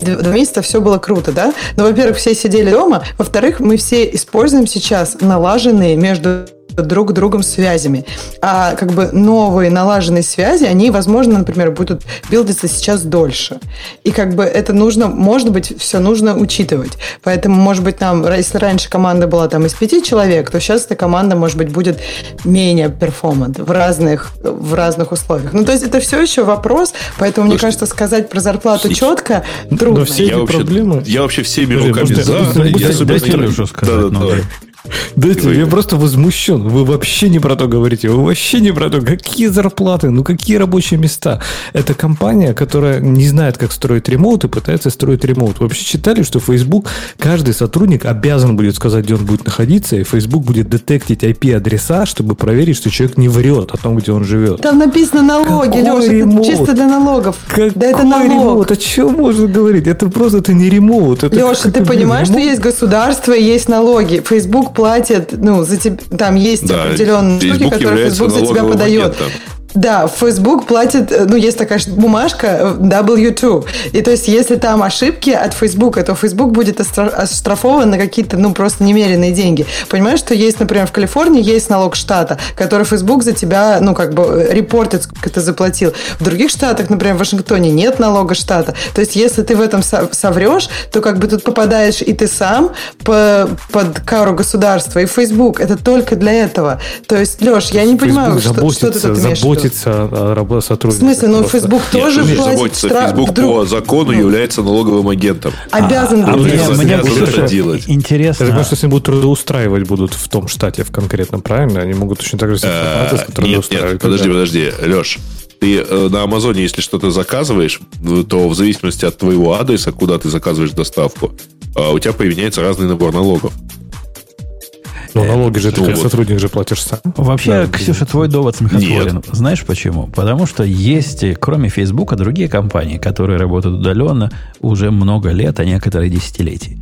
два месяца все было круто, да? Но, во-первых, все сидели дома, во-вторых, мы все используем сейчас налаженные между друг другом связями. А как бы новые налаженные связи, они, возможно, например, будут билдиться сейчас дольше. И как бы это нужно, может быть, все нужно учитывать. Поэтому, может быть, нам, если раньше команда была там из пяти человек, то сейчас эта команда, может быть, будет менее перформант в разных, в разных условиях. Ну, то есть это все еще вопрос, поэтому, Слушайте, мне кажется, сказать про зарплату четко трудно. все я вообще, проблемы... Я вообще всеми руками за. Я, я, я, я, я, я, я, я, я, я, Дайте, я просто возмущен. Вы вообще не про то говорите. Вы вообще не про то. Какие зарплаты? Ну, какие рабочие места? Это компания, которая не знает, как строить ремоут и пытается строить ремоут. Вы вообще читали, что Facebook, каждый сотрудник обязан будет сказать, где он будет находиться, и Facebook будет детектить IP-адреса, чтобы проверить, что человек не врет о том, где он живет. Там написано налоги, Леша, это чисто для налогов. Какой да это налог. ремоут? О чем можно говорить? Это просто это не ремоут. Это Леша, ты понимаешь, ремоут? что есть государство и есть налоги. Facebook платит, ну, за тебя, там есть да, определенные штуки, которые Facebook за тебя подает. Агентом. Да, Facebook платит, э, ну, есть такая бумажка э, W2. И то есть, если там ошибки от Facebook, то Facebook будет оштрафован на какие-то, ну, просто немеренные деньги. Понимаешь, что есть, например, в Калифорнии есть налог штата, который Facebook за тебя, ну, как бы э, репортит, сколько ты заплатил. В других штатах, например, в Вашингтоне нет налога штата. То есть, если ты в этом соврешь, то как бы тут попадаешь и ты сам по, под кару государства, и Facebook. Это только для этого. То есть, Леш, я не понимаю, что, что ты тут имеешь заботиться о сотрудниках. В смысле, ну Facebook тоже Нет, платит заботиться. Штраф... Facebook вдруг... по закону ну. является налоговым агентом. Обязан а. А, мне это делать. Интересно. Я думаю, что если будут трудоустраивать будут в том штате в конкретном, правильно? Они могут точно так же адрес Нет, нет, подожди, подожди. Леш, ты э, на Амазоне, если что-то заказываешь, то в зависимости от твоего адреса, куда ты заказываешь доставку, э, у тебя появляется разный набор налогов. Ну, налоги же ты как сотрудник же платишь сам. Вообще, да, Ксюша, твой довод смехотворен. Нет. Знаешь почему? Потому что есть, кроме Фейсбука, другие компании, которые работают удаленно уже много лет, а некоторые десятилетий.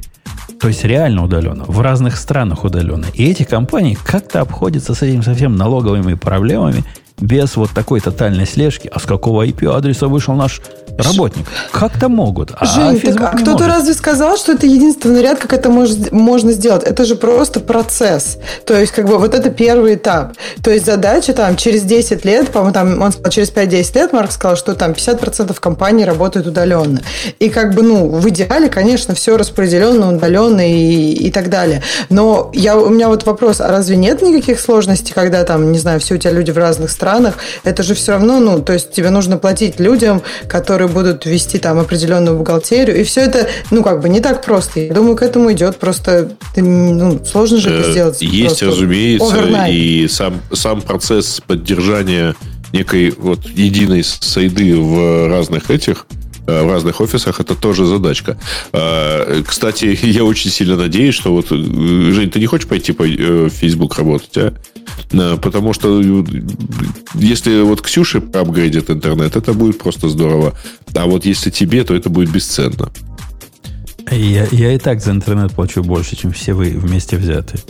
То есть реально удаленно, в разных странах удаленно. И эти компании как-то обходятся с этими совсем налоговыми проблемами без вот такой тотальной слежки. А с какого IP-адреса вышел наш работник. Как-то могут. А Жень, так, а кто-то разве сказал, что это единственный ряд, как это может, можно сделать? Это же просто процесс. То есть, как бы, вот это первый этап. То есть, задача там через 10 лет, по-моему, там, он сказал, через 5-10 лет, Марк сказал, что там 50% компаний работают удаленно. И как бы, ну, в идеале, конечно, все распределенно, удаленно и, и так далее. Но я, у меня вот вопрос, а разве нет никаких сложностей, когда там, не знаю, все у тебя люди в разных странах? Это же все равно, ну, то есть, тебе нужно платить людям, которые будут вести там определенную бухгалтерию. И все это, ну, как бы не так просто. Я думаю, к этому идет просто... Ну, сложно же это э, сделать. Есть, разумеется, overnight. и сам, сам процесс поддержания некой вот единой сайды в разных этих в разных офисах, это тоже задачка. Э, кстати, я очень сильно надеюсь, что вот, э, Жень, ты не хочешь пойти по Facebook работать, а? Потому что если вот Ксюше апгрейдит интернет, это будет просто здорово. А вот если тебе, то это будет бесценно. Я, я и так за интернет плачу больше, чем все вы вместе взятые.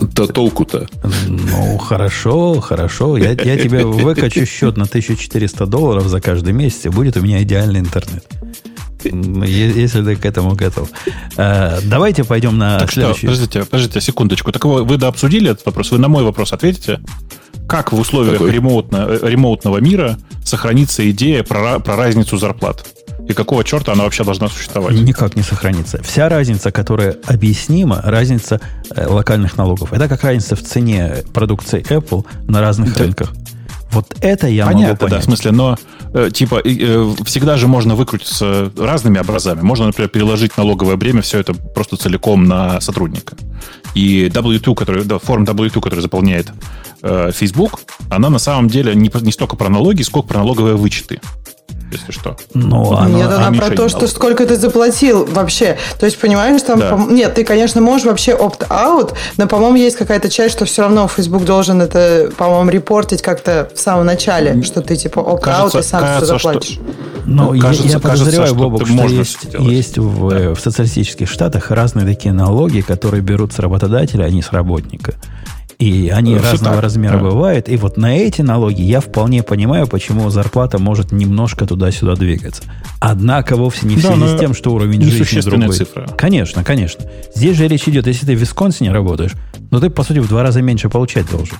Да толку-то. Ну, хорошо, хорошо. Я, я тебе выкачу счет на 1400 долларов за каждый месяц, и будет у меня идеальный интернет. Если ты к этому готов. А, давайте пойдем на так следующий. Что, подождите, подождите, секундочку. Так вы, вы обсудили этот вопрос? Вы на мой вопрос ответите? Как в условиях ремоутно, ремоутного мира сохранится идея про, про разницу зарплат? И какого черта она вообще должна существовать? Никак не сохранится. Вся разница, которая объяснима, разница э, локальных налогов. Это как разница в цене продукции Apple на разных да. рынках. Вот это я Понятно, могу понять. да, в смысле, но э, типа э, всегда же можно выкрутиться разными образами. Можно, например, переложить налоговое бремя все это просто целиком на сотрудника. И W2, который, да, форм W2, который заполняет э, Facebook, она на самом деле не, не столько про налоги, сколько про налоговые вычеты если что. Ну, она, Нет, она про то, что сколько ты заплатил вообще. То есть, понимаешь, там... Да. По... Нет, ты, конечно, можешь вообще opt-out, но, по-моему, есть какая-то часть, что все равно Facebook должен это, по-моему, репортить как-то в самом начале, что ты, типа, opt-out и сам кажется, все заплатишь. Что... Ну, ну кажется, я, подозреваю, кажется, Бобок, что, что есть, есть в, да. в социалистических штатах разные такие налоги, которые берут с работодателя, а не с работника. И они Все разного так, размера да. бывают. И вот на эти налоги я вполне понимаю, почему зарплата может немножко туда-сюда двигаться. Однако вовсе не в связи да, с тем, что уровень жизни другой. Цифра. Конечно, конечно. Здесь же речь идет, если ты в Висконсине работаешь, но ты, по сути, в два раза меньше получать должен.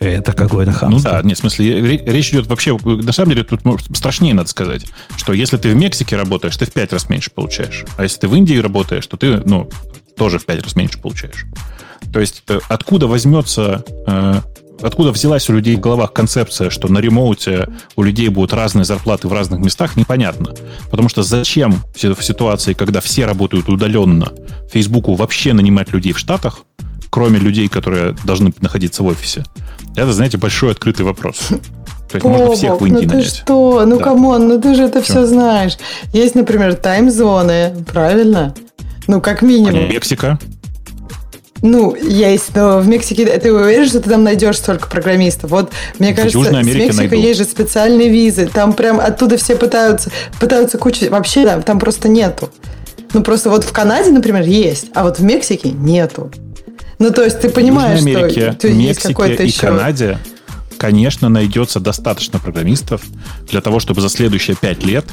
Это какое-то хамство. Ну да, нет, в смысле, речь идет вообще, на самом деле, тут страшнее надо сказать, что если ты в Мексике работаешь, ты в пять раз меньше получаешь. А если ты в Индии работаешь, то ты, ну, тоже в пять раз меньше получаешь. То есть э, откуда возьмется э, откуда взялась у людей в головах концепция, что на remote е у людей будут разные зарплаты в разных местах, непонятно. Потому что зачем в ситуации, когда все работают удаленно, Фейсбуку вообще нанимать людей в Штатах, кроме людей, которые должны находиться в офисе? Это, знаете, большой открытый вопрос. То есть можно всех в Индии ну нанять. ты что? Ну, да. come on, ну ты же это все знаешь. Есть, например, time zone ы, правильно? Ну, как минимум. А Мексика? Ну, есть, но в Мексике ты уверен, что ты там найдешь столько программистов? Вот, мне в кажется, с Мексикой есть же специальные визы. Там прям оттуда все пытаются, пытаются кучу... Вообще там, там просто нету. Ну, просто вот в Канаде, например, есть, а вот в Мексике нету. Ну, то есть ты понимаешь, в Америке, что Мексике и еще... Канаде, конечно, найдется достаточно программистов для того, чтобы за следующие пять лет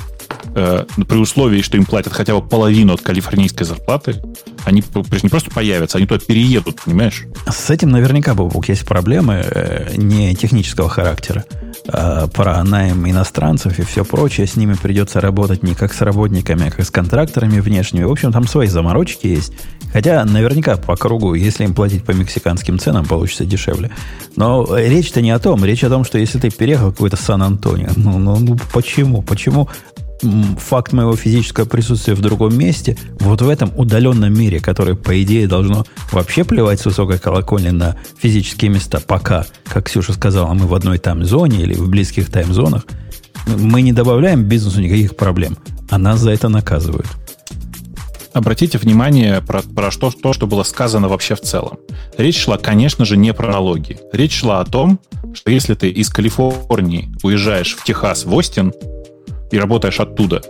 э, при условии, что им платят хотя бы половину от калифорнийской зарплаты, они не просто появятся, они туда переедут, понимаешь? С этим наверняка, Бобук, есть проблемы э, не технического характера. Э, про найм иностранцев и все прочее. С ними придется работать не как с работниками, а как с контракторами внешними. В общем, там свои заморочки есть. Хотя наверняка по кругу, если им платить по мексиканским ценам, получится дешевле. Но речь-то не о том. Речь о том, что если ты переехал в какой-то Сан-Антонио, ну, ну, ну почему? Почему факт моего физического присутствия в другом месте, вот в этом удаленном мире, который, по идее, должно вообще плевать с высокой колокольни на физические места, пока, как Ксюша сказала, мы в одной тайм-зоне или в близких тайм-зонах, мы не добавляем бизнесу никаких проблем, а нас за это наказывают. Обратите внимание про, про что, то, что было сказано вообще в целом. Речь шла, конечно же, не про налоги. Речь шла о том, что если ты из Калифорнии уезжаешь в Техас, в Остин, и работаешь оттуда,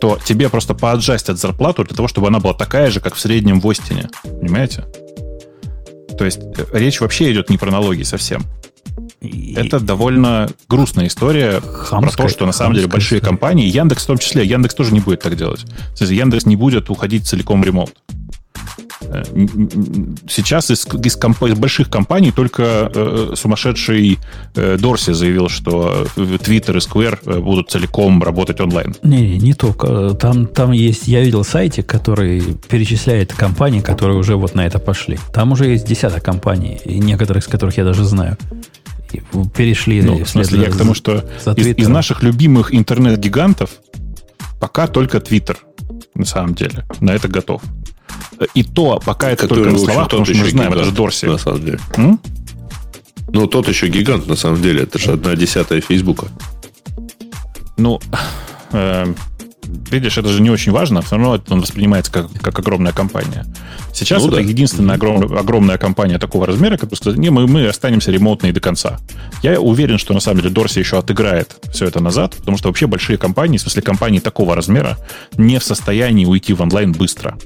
то тебе просто поаджастят зарплату для того, чтобы она была такая же, как в среднем в Остине. Понимаете? То есть э, речь вообще идет не про налоги совсем. И... Это довольно грустная история хамская, про то, что на самом деле большие история. компании, Яндекс в том числе, Яндекс тоже не будет так делать. То есть Яндекс не будет уходить целиком в ремонт. Э, сейчас из, из, комп, из больших компаний только э, сумасшедший э, Дорси заявил, что Twitter и Square э, будут целиком работать онлайн. Не, не, не только. Там, там есть, я видел сайтик, который перечисляет компании, которые уже вот на это пошли. Там уже есть десяток компаний, и некоторых из которых я даже знаю. Перешли. Ну, в смысле, я к тому, что из, из наших любимых интернет-гигантов пока только Twitter, на самом деле, на это готов. И то, пока это Который, только на словах, потому что мы знаем, гигант, это же Дорси. На самом деле. М? Ну, тот еще гигант, на самом деле. Это же одна десятая Фейсбука. Ну, э, видишь, это же не очень важно, все равно он воспринимается как, как огромная компания. Сейчас ну, это да. единственная огром, огромная компания такого размера, которая сказала, не, мы, мы останемся ремонтной до конца. Я уверен, что на самом деле Дорси еще отыграет все это назад, потому что вообще большие компании, в смысле компании такого размера, не в состоянии уйти в онлайн быстро.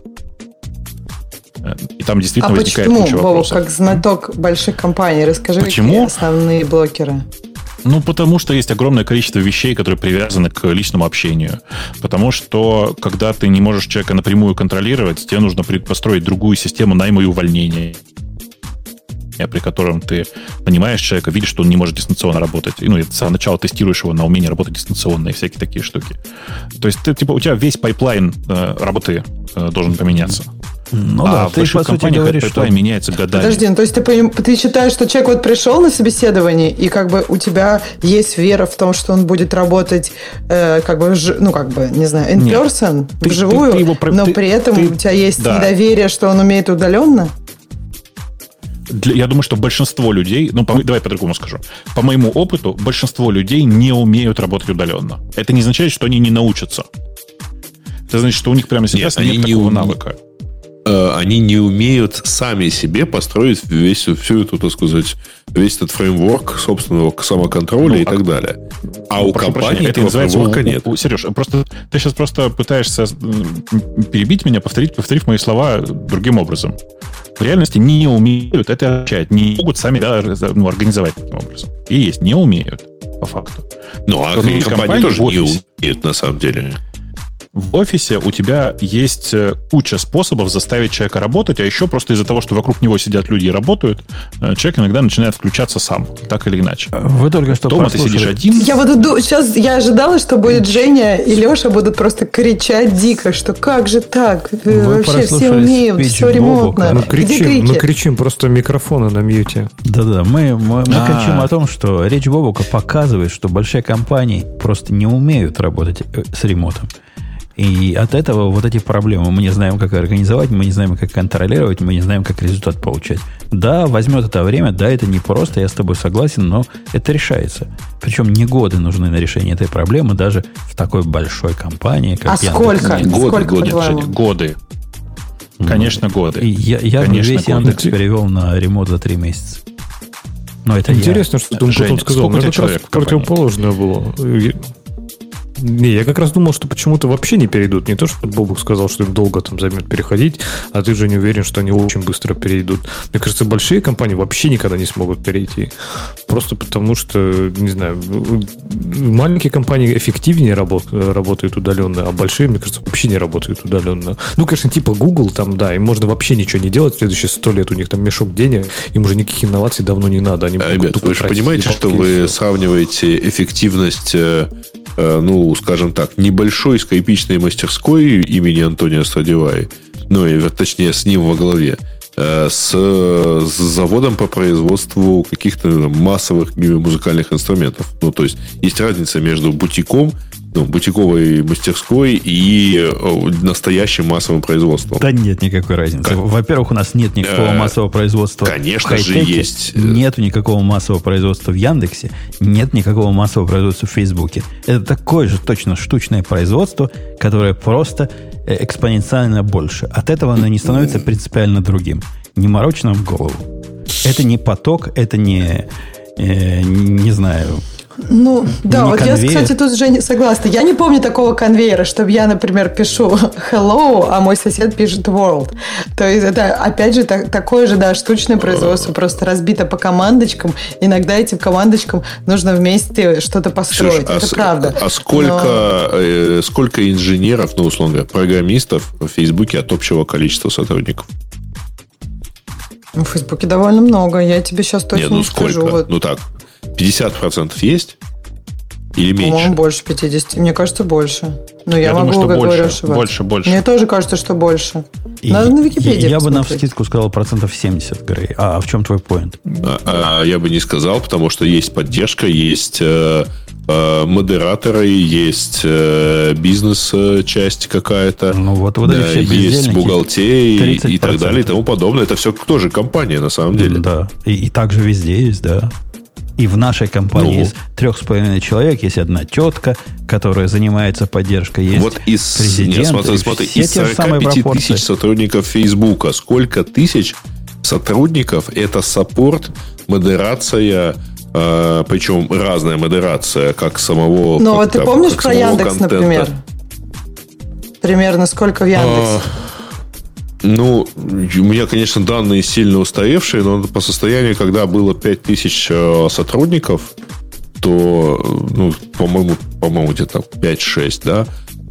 Э, и там действительно а возникает почему, куча вопросов. как знаток больших компаний, расскажи, почему? какие основные блокеры? Ну, потому что есть огромное количество вещей, которые привязаны к личному общению. Потому что, когда ты не можешь человека напрямую контролировать, тебе нужно построить другую систему найма и увольнения при котором ты понимаешь человека, видишь, что он не может дистанционно работать. И, ну, и сначала тестируешь его на умение работать дистанционно и всякие такие штуки. То есть, ты, типа, у тебя весь pipeline э, работы э, должен поменяться. Ну а да, в ты, по компаниях говоришь, что... меняется годами. Подожди, ну, то есть ты, ты считаешь, что человек вот пришел на собеседование, и как бы у тебя есть вера в том, что он будет работать, э, как бы, ну, как бы, не знаю, in Нет, person, ты, вживую, ты, ты его, но ты, при этом ты, у тебя есть да. недоверие, что он умеет удаленно? Для, я думаю, что большинство людей, ну, по, давай по-другому скажу. По моему опыту, большинство людей не умеют работать удаленно. Это не означает, что они не научатся. Это значит, что у них прямо сейчас нет, нет такого не навыка. Э, они не умеют сами себе построить весь, всю эту, так сказать, весь этот фреймворк собственного самоконтроля ну, и а, так далее. А ну, у компании этого фреймворка нет. У, Сереж, просто, ты сейчас просто пытаешься перебить меня, повторить, повторив мои слова другим образом. В реальности не умеют это означает, не могут сами да, ну, организовать таким образом. И есть, не умеют, по факту. Ну, а компании тоже не умеют, на самом деле. В офисе у тебя есть э, куча способов заставить человека работать, а еще просто из-за того, что вокруг него сидят люди и работают, э, человек иногда начинает включаться сам, так или иначе. Вы только что Дома ты сидишь один. Я вот иду, сейчас я ожидала, что будет Женя и Леша будут просто кричать дико, что как же так? Вы Вообще все умеют, все ремонтно. Мы кричим, мы кричим, просто микрофоны на мьюте. Да-да, мы, мы, мы кричим о том, что речь Бобука показывает, что большие компании просто не умеют работать э, с ремонтом. И от этого вот эти проблемы. Мы не знаем, как организовать, мы не знаем, как контролировать, мы не знаем, как результат получать. Да, возьмет это время, да, это непросто, я с тобой согласен, но это решается. Причем не годы нужны на решение этой проблемы, даже в такой большой компании, как А Яндекс. сколько? Годы, сколько, годы, годы, годы. Конечно, годы. И я, я Конечно, весь годы. Яндекс перевел на ремонт за три месяца. Но это Интересно, я. что ты потом сказал. Сколько как раз противоположное было. Не, я как раз думал, что почему-то вообще не перейдут. Не то, что Бобук сказал, что им долго там займет переходить, а ты же не уверен, что они очень быстро перейдут. Мне кажется, большие компании вообще никогда не смогут перейти. Просто потому что, не знаю, маленькие компании эффективнее работ, работают удаленно, а большие, мне кажется, вообще не работают удаленно. Ну, конечно, типа Google, там, да, им можно вообще ничего не делать. В следующие сто лет у них там мешок денег, им уже никаких инноваций давно не надо. Они ребят, вы же понимаете, что вы сравниваете эффективность э, Э, скажем так, небольшой скайпичной мастерской имени Антония Страдиваи, ну, и, точнее, с ним во главе, э, с заводом по производству каких-то массовых музыкальных инструментов. Ну, то есть, есть разница между бутиком ну, бутиковой мастерской и э, настоящим массовым производством. Да нет никакой разницы. Как? Во-первых, у нас нет никакого э, массового производства. Конечно же есть. Нету никакого массового производства в Яндексе, нет никакого массового производства в Фейсбуке. Это такое же точно штучное производство, которое просто э, экспоненциально больше. От этого оно не становится принципиально другим. Не морочь нам голову. Это не поток, это не, э, не знаю, ну, да, вот конвейер. я, кстати, тут уже не согласна. Я не помню такого конвейера, чтобы я, например, пишу hello, а мой сосед пишет world. То есть это, опять же, так, такое же, да, штучное производство, просто разбито по командочкам. Иногда этим командочкам нужно вместе что-то построить. Слушай, это а правда. А сколько, Но... э, сколько инженеров, ну, условно говоря, программистов в Фейсбуке от общего количества сотрудников? В Фейсбуке довольно много. Я тебе сейчас точно Нет, ну, не сколько? скажу. Вот. Ну так, 50% есть? Или меньше? По-моему, больше 50. Мне кажется, больше. Но я, я могу думаю, что больше, ошибаться. больше, больше. Мне тоже кажется, что больше. Надо и, на Википедии Я, я бы на вскидку сказал процентов 70, Грей. А, а в чем твой поинт? А, а, я бы не сказал, потому что есть поддержка, есть э, э, модераторы, есть э, бизнес-часть какая-то. Ну, вот, вот да, есть бухгалтерия и, и так далее и тому подобное. Это все тоже компания, на самом деле. Да. И, и также везде есть, да. И в нашей компании ну, из трех с половиной человек есть одна тетка, которая занимается поддержкой. Есть вот из, президент. Нет, смотри, смотри, из 45 тысяч сотрудников Фейсбука, сколько тысяч сотрудников это саппорт, модерация, э, причем разная модерация, как самого Ну, вот ты помнишь про Яндекс, контента. например? Примерно сколько в Яндексе? Ну, у меня, конечно, данные сильно устаревшие, но по состоянию, когда было 5000 э, сотрудников, то, э, ну, по-моему, по-моему, где-то 5-6, да,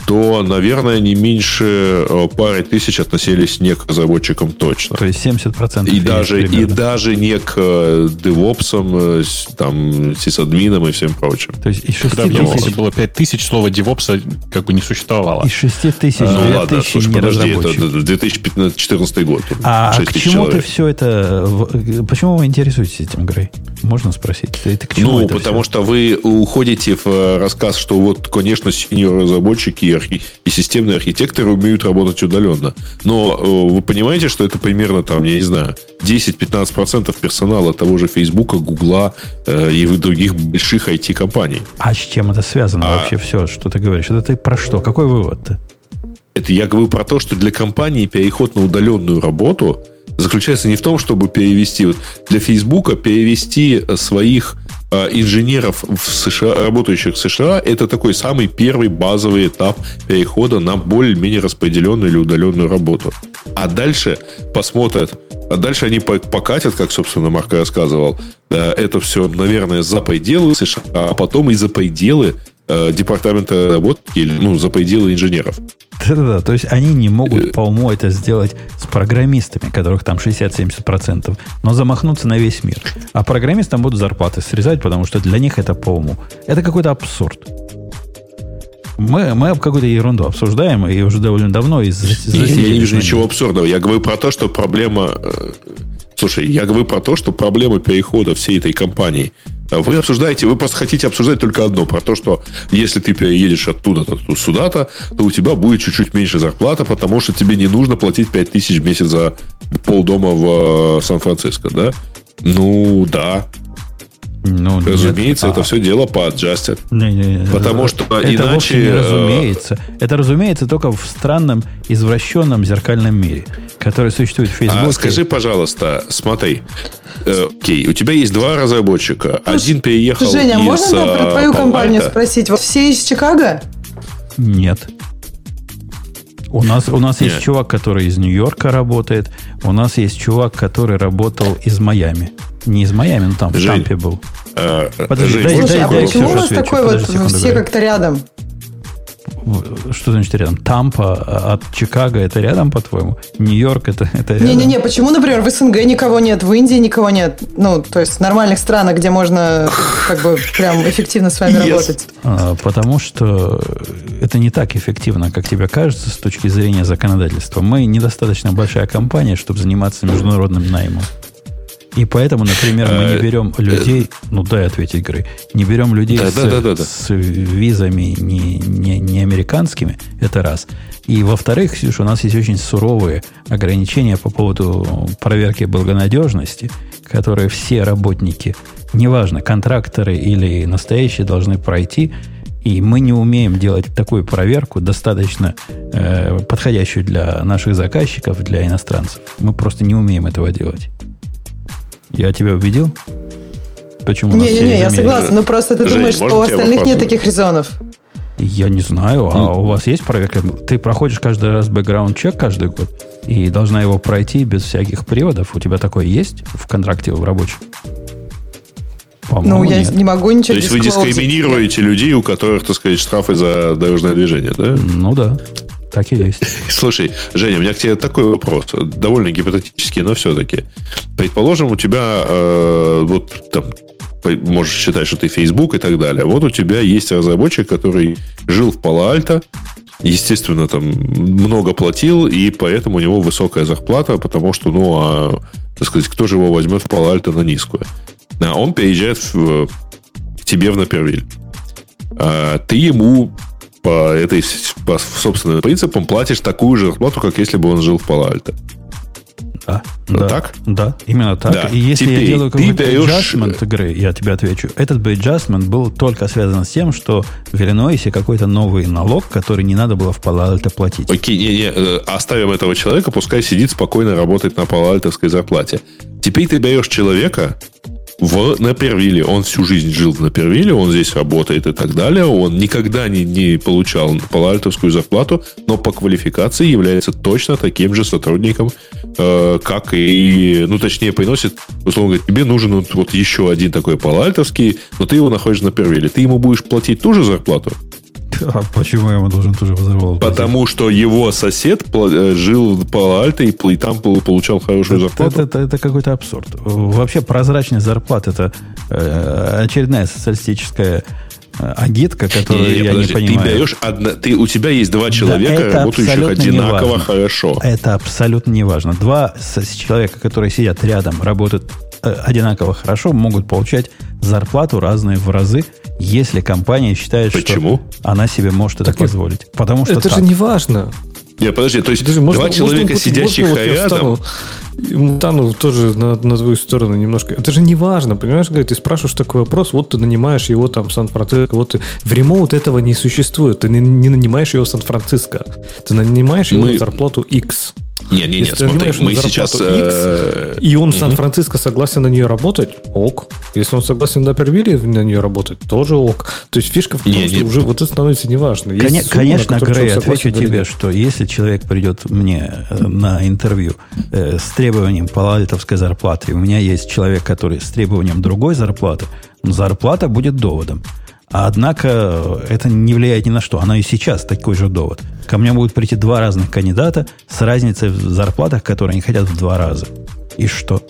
то, наверное, не меньше э, пары тысяч относились не к разработчикам точно. То есть 70% и даже И даже не к DevOps, э, там, сисадминам и всем прочим. То есть из 6 Когда тысяч... было 5 тысяч, слово DevOps как бы не существовало. Из 6 тысяч Ну ладно, слушай, не подожди, это 2014 год. А, а к чему человек. ты все это... Почему вы интересуетесь этим, Грей? Можно спросить? Это к чему ну, это потому все? что вы уходите в э, рассказ, что вот, конечно, синьор разработчики архи... и системные архитекторы умеют работать удаленно. Но э, вы понимаете, что это примерно там, я не знаю, 10-15% персонала того же Фейсбука, Гугла э, и других больших IT-компаний. А с чем это связано а... вообще все, что ты говоришь? Это ты про что? Какой вывод-то? Это я говорю про то, что для компании переход на удаленную работу заключается не в том, чтобы перевести, вот для Фейсбука перевести своих инженеров в США, работающих в США, это такой самый первый базовый этап перехода на более-менее распределенную или удаленную работу. А дальше посмотрят, а дальше они покатят, как, собственно, Марк рассказывал, это все, наверное, за пределы США, а потом и за пределы э, департамента работки, ну, за пределы инженеров. Да-да-да, то есть они не могут э. по уму это сделать с программистами, которых там 60-70%, но замахнуться на весь мир. А программистам будут зарплаты срезать, потому что для них это по уму. Это какой-то абсурд. Мы, мы какую-то ерунду обсуждаем, и уже довольно давно из Я не вижу ничего абсурдного. Я говорю про то, что проблема... Слушай, я говорю про то, что проблема перехода всей этой компании вы обсуждаете, вы просто хотите обсуждать только одно, про то, что если ты переедешь оттуда-то сюда-то, то у тебя будет чуть-чуть меньше зарплата, потому что тебе не нужно платить 5 тысяч в месяц за полдома в э, Сан-Франциско, да? Ну, да. Ну, разумеется, нет. это а, все дело по adjusted. Не, не, не, Потому что это иначе... не э, разумеется. Это разумеется только в странном, извращенном зеркальном мире, который существует в Фейсбуке. А скажи, пожалуйста, смотри. Э, окей, у тебя есть два разработчика. Слушай, Один переехал Женя, из можно там про твою компанию спросить? Вот все из Чикаго? Нет. У нас, у нас есть чувак, который из Нью-Йорка работает. У нас есть чувак, который работал из Майами. Не из Майами, но там в Тампе был. А, Подожди, Жень, дай, Слушай, дай, а дай, почему у нас такой вот все как-то рядом? Что значит рядом? Тампа от Чикаго это рядом, по-твоему? Нью-Йорк это, это рядом? Не-не-не, почему, например, в СНГ никого нет, в Индии никого нет? Ну, то есть нормальных странах, где можно как бы прям эффективно с вами yes. работать. А, потому что это не так эффективно, как тебе кажется, с точки зрения законодательства. Мы недостаточно большая компания, чтобы заниматься международным наймом. И поэтому, например, мы не э, берем людей, ну дай ответить, игры, не берем людей да, с, да, да, с визами не, не, не американскими, это раз. И во-вторых, Ксюша, у нас есть очень суровые ограничения по поводу проверки благонадежности, которые все работники, неважно, контракторы или настоящие, должны пройти. И мы не умеем делать такую проверку, достаточно э, подходящую для наших заказчиков, для иностранцев. Мы просто не умеем этого делать. Я тебя убедил? Почему? Не-не-не, я согласна. Но просто ты Жень, думаешь, что у остальных нет таких резонов. Я не знаю, а у вас есть проверка? Ты проходишь каждый раз бэкграунд-чек каждый год и должна его пройти без всяких приводов. У тебя такое есть в контракте в рабочем? Ну, я нет. не могу ничего То есть вы дискриминируете людей, у которых, так сказать, штрафы за дорожное движение, да? Ну да. Так и есть. Слушай, Женя, у меня к тебе такой вопрос. Довольно гипотетический, но все-таки. Предположим, у тебя э, вот там можешь считать, что ты Facebook и так далее. Вот у тебя есть разработчик, который жил в Пало-Альто, естественно, там много платил, и поэтому у него высокая зарплата, потому что, ну, а, так сказать, кто же его возьмет в Пало-Альто на низкую? А он переезжает в, к тебе в Напервиль. А ты ему по этой по собственным принципам платишь такую же зарплату, как если бы он жил в Пало-Альто. Да, да, так? Да, именно так. Да. И если Теперь я делаю какой-то adjustment игры, я тебе отвечу, этот бы adjustment был только связан с тем, что в Иллинойсе какой-то новый налог, который не надо было в Пало-Альто платить. Окей, не, не, э, оставим этого человека, пускай сидит спокойно, работает на Пало-Альтовской зарплате. Теперь ты берешь человека, в Напервиле. Он всю жизнь жил в Напервиле, он здесь работает и так далее. Он никогда не, не получал палальтовскую зарплату, но по квалификации является точно таким же сотрудником, э, как и, ну, точнее, приносит, условно говоря, тебе нужен вот, вот еще один такой палальтовский, но ты его находишь на Напервиле. Ты ему будешь платить ту же зарплату? А почему я ему должен тоже взорвал? Потому что его сосед э, жил в Пало-Альто и, и там получал хорошую это, зарплату. Это, это, это какой-то абсурд. Вообще прозрачность зарплат это э, очередная социалистическая агитка, которую не, не, я подожди, не понимаю. Ты берешь одна, ты, у тебя есть два человека, да, работающих одинаково хорошо. Это абсолютно не важно. Два человека, которые сидят рядом, работают э, одинаково хорошо, могут получать зарплату разные в разы, если компания считает, Почему? что она себе может это так позволить. Потому что это так. же не важно. Нет, подожди, то есть Подожди, два можно, человека, можно, сидящих можно, рядом... Тану тоже на, на твою сторону немножко. Это же не важно, понимаешь, говорит, ты спрашиваешь такой вопрос, вот ты нанимаешь его там в Сан-Франциско, вот ты... В ремоут этого не существует, ты не, не нанимаешь его в Сан-Франциско, ты нанимаешь его Мы... на зарплату X. Не, не, нет, смотри, мы сейчас... X, э, и он в Сан-Франциско согласен на нее работать, ок. Если он согласен на Первиле на нее работать, тоже ок. То есть фишка в том, не, что нет. уже вот это становится неважно. Кон- конечно, Грей, отвечу тебе, что если человек придет мне э, на интервью э, с требованием палатовской зарплаты, и у меня есть человек, который с требованием другой зарплаты, зарплата будет доводом. Однако это не влияет ни на что. Она и сейчас такой же довод. Ко мне будут прийти два разных кандидата с разницей в зарплатах, которые они хотят в два раза. И что?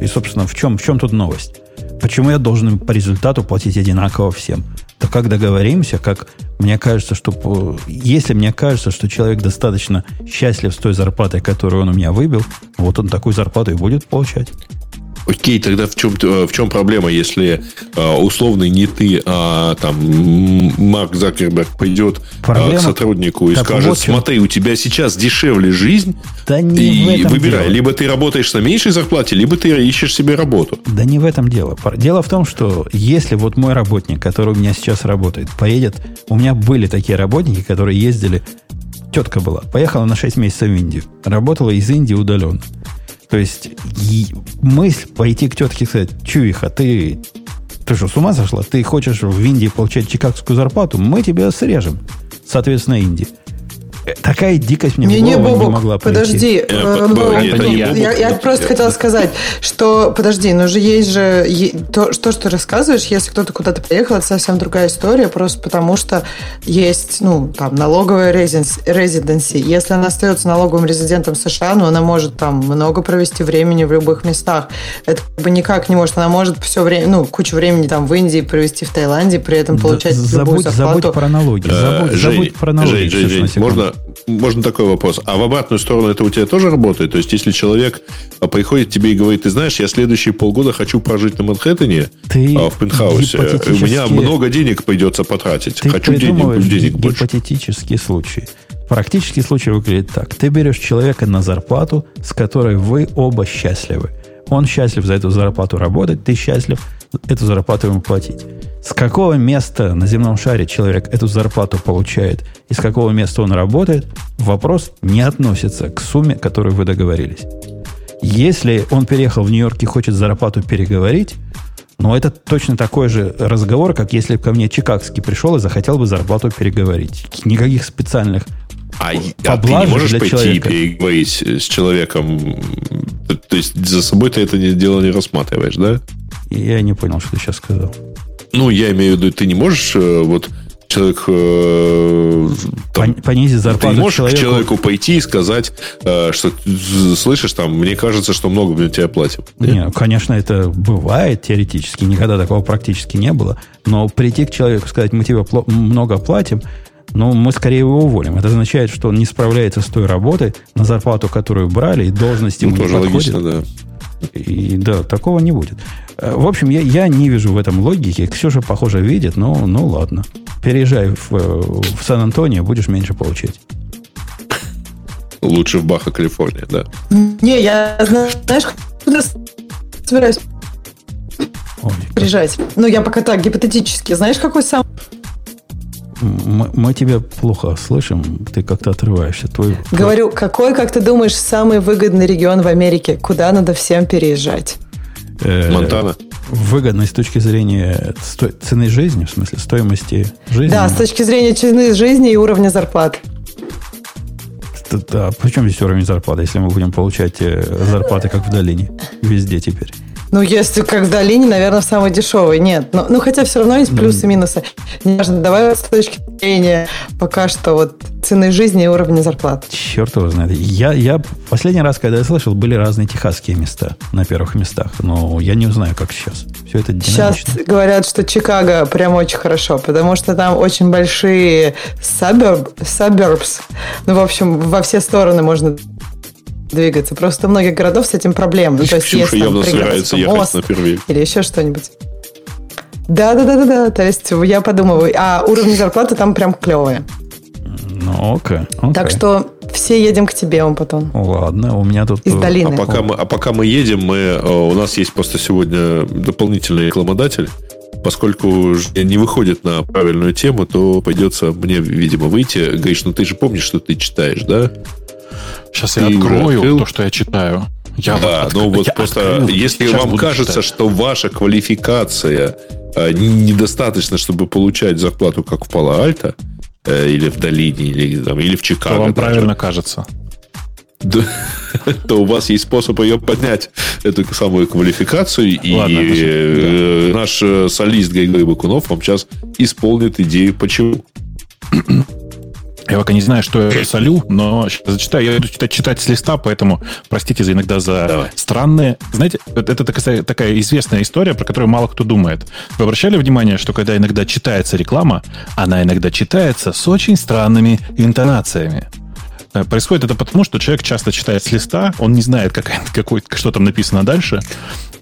И, собственно, в чем, в чем тут новость? Почему я должен по результату платить одинаково всем? То как договоримся, как мне кажется, что если мне кажется, что человек достаточно счастлив с той зарплатой, которую он у меня выбил, вот он такую зарплату и будет получать. Окей, тогда в чем, э, в чем проблема, если э, условно не ты, а там Марк Закерберг пойдет э, проблема... к сотруднику и скажет, вот смотри, у тебя сейчас дешевле жизнь, да не и выбирай, дело. либо ты работаешь на меньшей зарплате, либо ты ищешь себе работу. Да не в этом дело. Дело в том, что если вот мой работник, который у меня сейчас работает, поедет, у меня были такие работники, которые ездили, тетка была, поехала на 6 месяцев в Индию, работала из Индии удаленно. То есть мысль пойти к тетке и сказать, Чуиха, ты, ты что, с ума сошла? Ты хочешь в Индии получать чикагскую зарплату? Мы тебя срежем. Соответственно, Индии. Такая дикость мне не, в не, Бобок, не могла прийти. Подожди, э, э, я, просто хотела сказать, что, подожди, но же есть же то, что, что ты рассказываешь, если кто-то куда-то поехал, это совсем другая история, просто потому что есть, ну, там, налоговая резиденси. Если она остается налоговым резидентом США, ну, она может там много провести времени в любых местах. Это как бы никак не может. Она может все время, ну, кучу времени там в Индии провести в Таиланде, при этом получать да, любую забудь, зарплату. Забудь про налоги. Забудь, Жень, забудь про налоги. Жень, Жень, можно, можно такой вопрос. А в обратную сторону это у тебя тоже работает? То есть, если человек а, приходит к тебе и говорит, ты знаешь, я следующие полгода хочу прожить на Манхэттене ты а, в пентхаусе, у меня много денег придется потратить. Ты хочу денег, денег больше. Гипотетический случай. Практический случай выглядит так. Ты берешь человека на зарплату, с которой вы оба счастливы. Он счастлив за эту зарплату работать, ты счастлив эту зарплату ему платить. С какого места на земном шаре человек эту зарплату получает и с какого места он работает, вопрос не относится к сумме, которую вы договорились. Если он переехал в Нью-Йорк и хочет зарплату переговорить, но это точно такой же разговор, как если бы ко мне Чикагский пришел и захотел бы зарплату переговорить. Никаких специальных а, а ты не можешь пойти человека. и переговорить с человеком? То есть за собой ты это дело не рассматриваешь, да? Я не понял, что ты сейчас сказал. Ну, я имею в виду, ты не можешь э, вот человек э, там, понизить зарплату ты не можешь человеку... к человеку пойти и сказать, э, что слышишь, там, мне кажется, что много мы тебя платим. Не, ну, конечно, это бывает теоретически, никогда такого практически не было. Но прийти к человеку сказать, мы тебе много платим, но мы скорее его уволим. Это означает, что он не справляется с той работой, на зарплату, которую брали, и должности ну, ему тоже не подходит. логично, да. И да, такого не будет. Э, в общем, я, я не вижу в этом логики. Ксюша, похоже, видит, но ну ладно. Переезжай в, в Сан-Антонио, будешь меньше получать. Лучше в Баха, Калифорния, да. Не, я, знаешь, куда собираюсь Ой, приезжать. Ну, я пока так, гипотетически. Знаешь, какой сам мы, мы тебя плохо слышим, ты как-то отрываешься. Твой, Говорю, какой, как ты думаешь, самый выгодный регион в Америке? Куда надо всем переезжать? Э, Монтана. Выгодно с точки зрения сто... цены жизни, в смысле стоимости жизни. Да, с точки зрения цены жизни и уровня зарплат. Да, причем здесь уровень зарплаты, если мы будем получать э, зарплаты, как в долине, везде теперь? Ну, если как в долине, наверное, самый дешевый. Нет. Ну, ну хотя все равно есть плюсы и минусы. Неважно, давай с точки зрения пока что вот цены жизни и уровня зарплат. Черт его знает. Я, я последний раз, когда я слышал, были разные техасские места на первых местах. Но я не знаю, как сейчас. Все это динамично. Сейчас говорят, что Чикаго прям очень хорошо, потому что там очень большие suburb, suburbs. Ну, в общем, во все стороны можно двигаться. Просто у многих городов с этим проблемы. Ну, то есть, Ксюша есть, явно собирается ехать на первый. Или еще что-нибудь. Да, да, да, да, да. То есть я подумываю, а уровни зарплаты там прям клевые. Ну, окей, окей. Так что все едем к тебе, он потом. Ладно, у меня тут... Из долины. А пока, мы, а пока мы едем, мы, э, у нас есть просто сегодня дополнительный рекламодатель. Поскольку не выходит на правильную тему, то придется мне, видимо, выйти. Говоришь, ну ты же помнишь, что ты читаешь, да? Сейчас я открою то, что я читаю. Я да, вот ну вот я просто, открыл, если вам кажется, читать. что ваша квалификация э, недостаточно, чтобы получать зарплату, как в Пало-Альто, э, или в Долине, или, там, или в Чикаго. То вам даже. правильно кажется. Да. то у вас есть способ ее поднять, эту самую квалификацию. И э, наш э, солист Григорий Бакунов вам сейчас исполнит идею почему. Я пока не знаю, что я солю, но зачитаю. Я буду читать, читать с листа, поэтому простите за иногда за Давай. странные. Знаете, это такая, такая известная история, про которую мало кто думает. Вы обращали внимание, что когда иногда читается реклама, она иногда читается с очень странными интонациями. Э, происходит это потому, что человек часто читает с листа, он не знает, как, какой, что там написано дальше,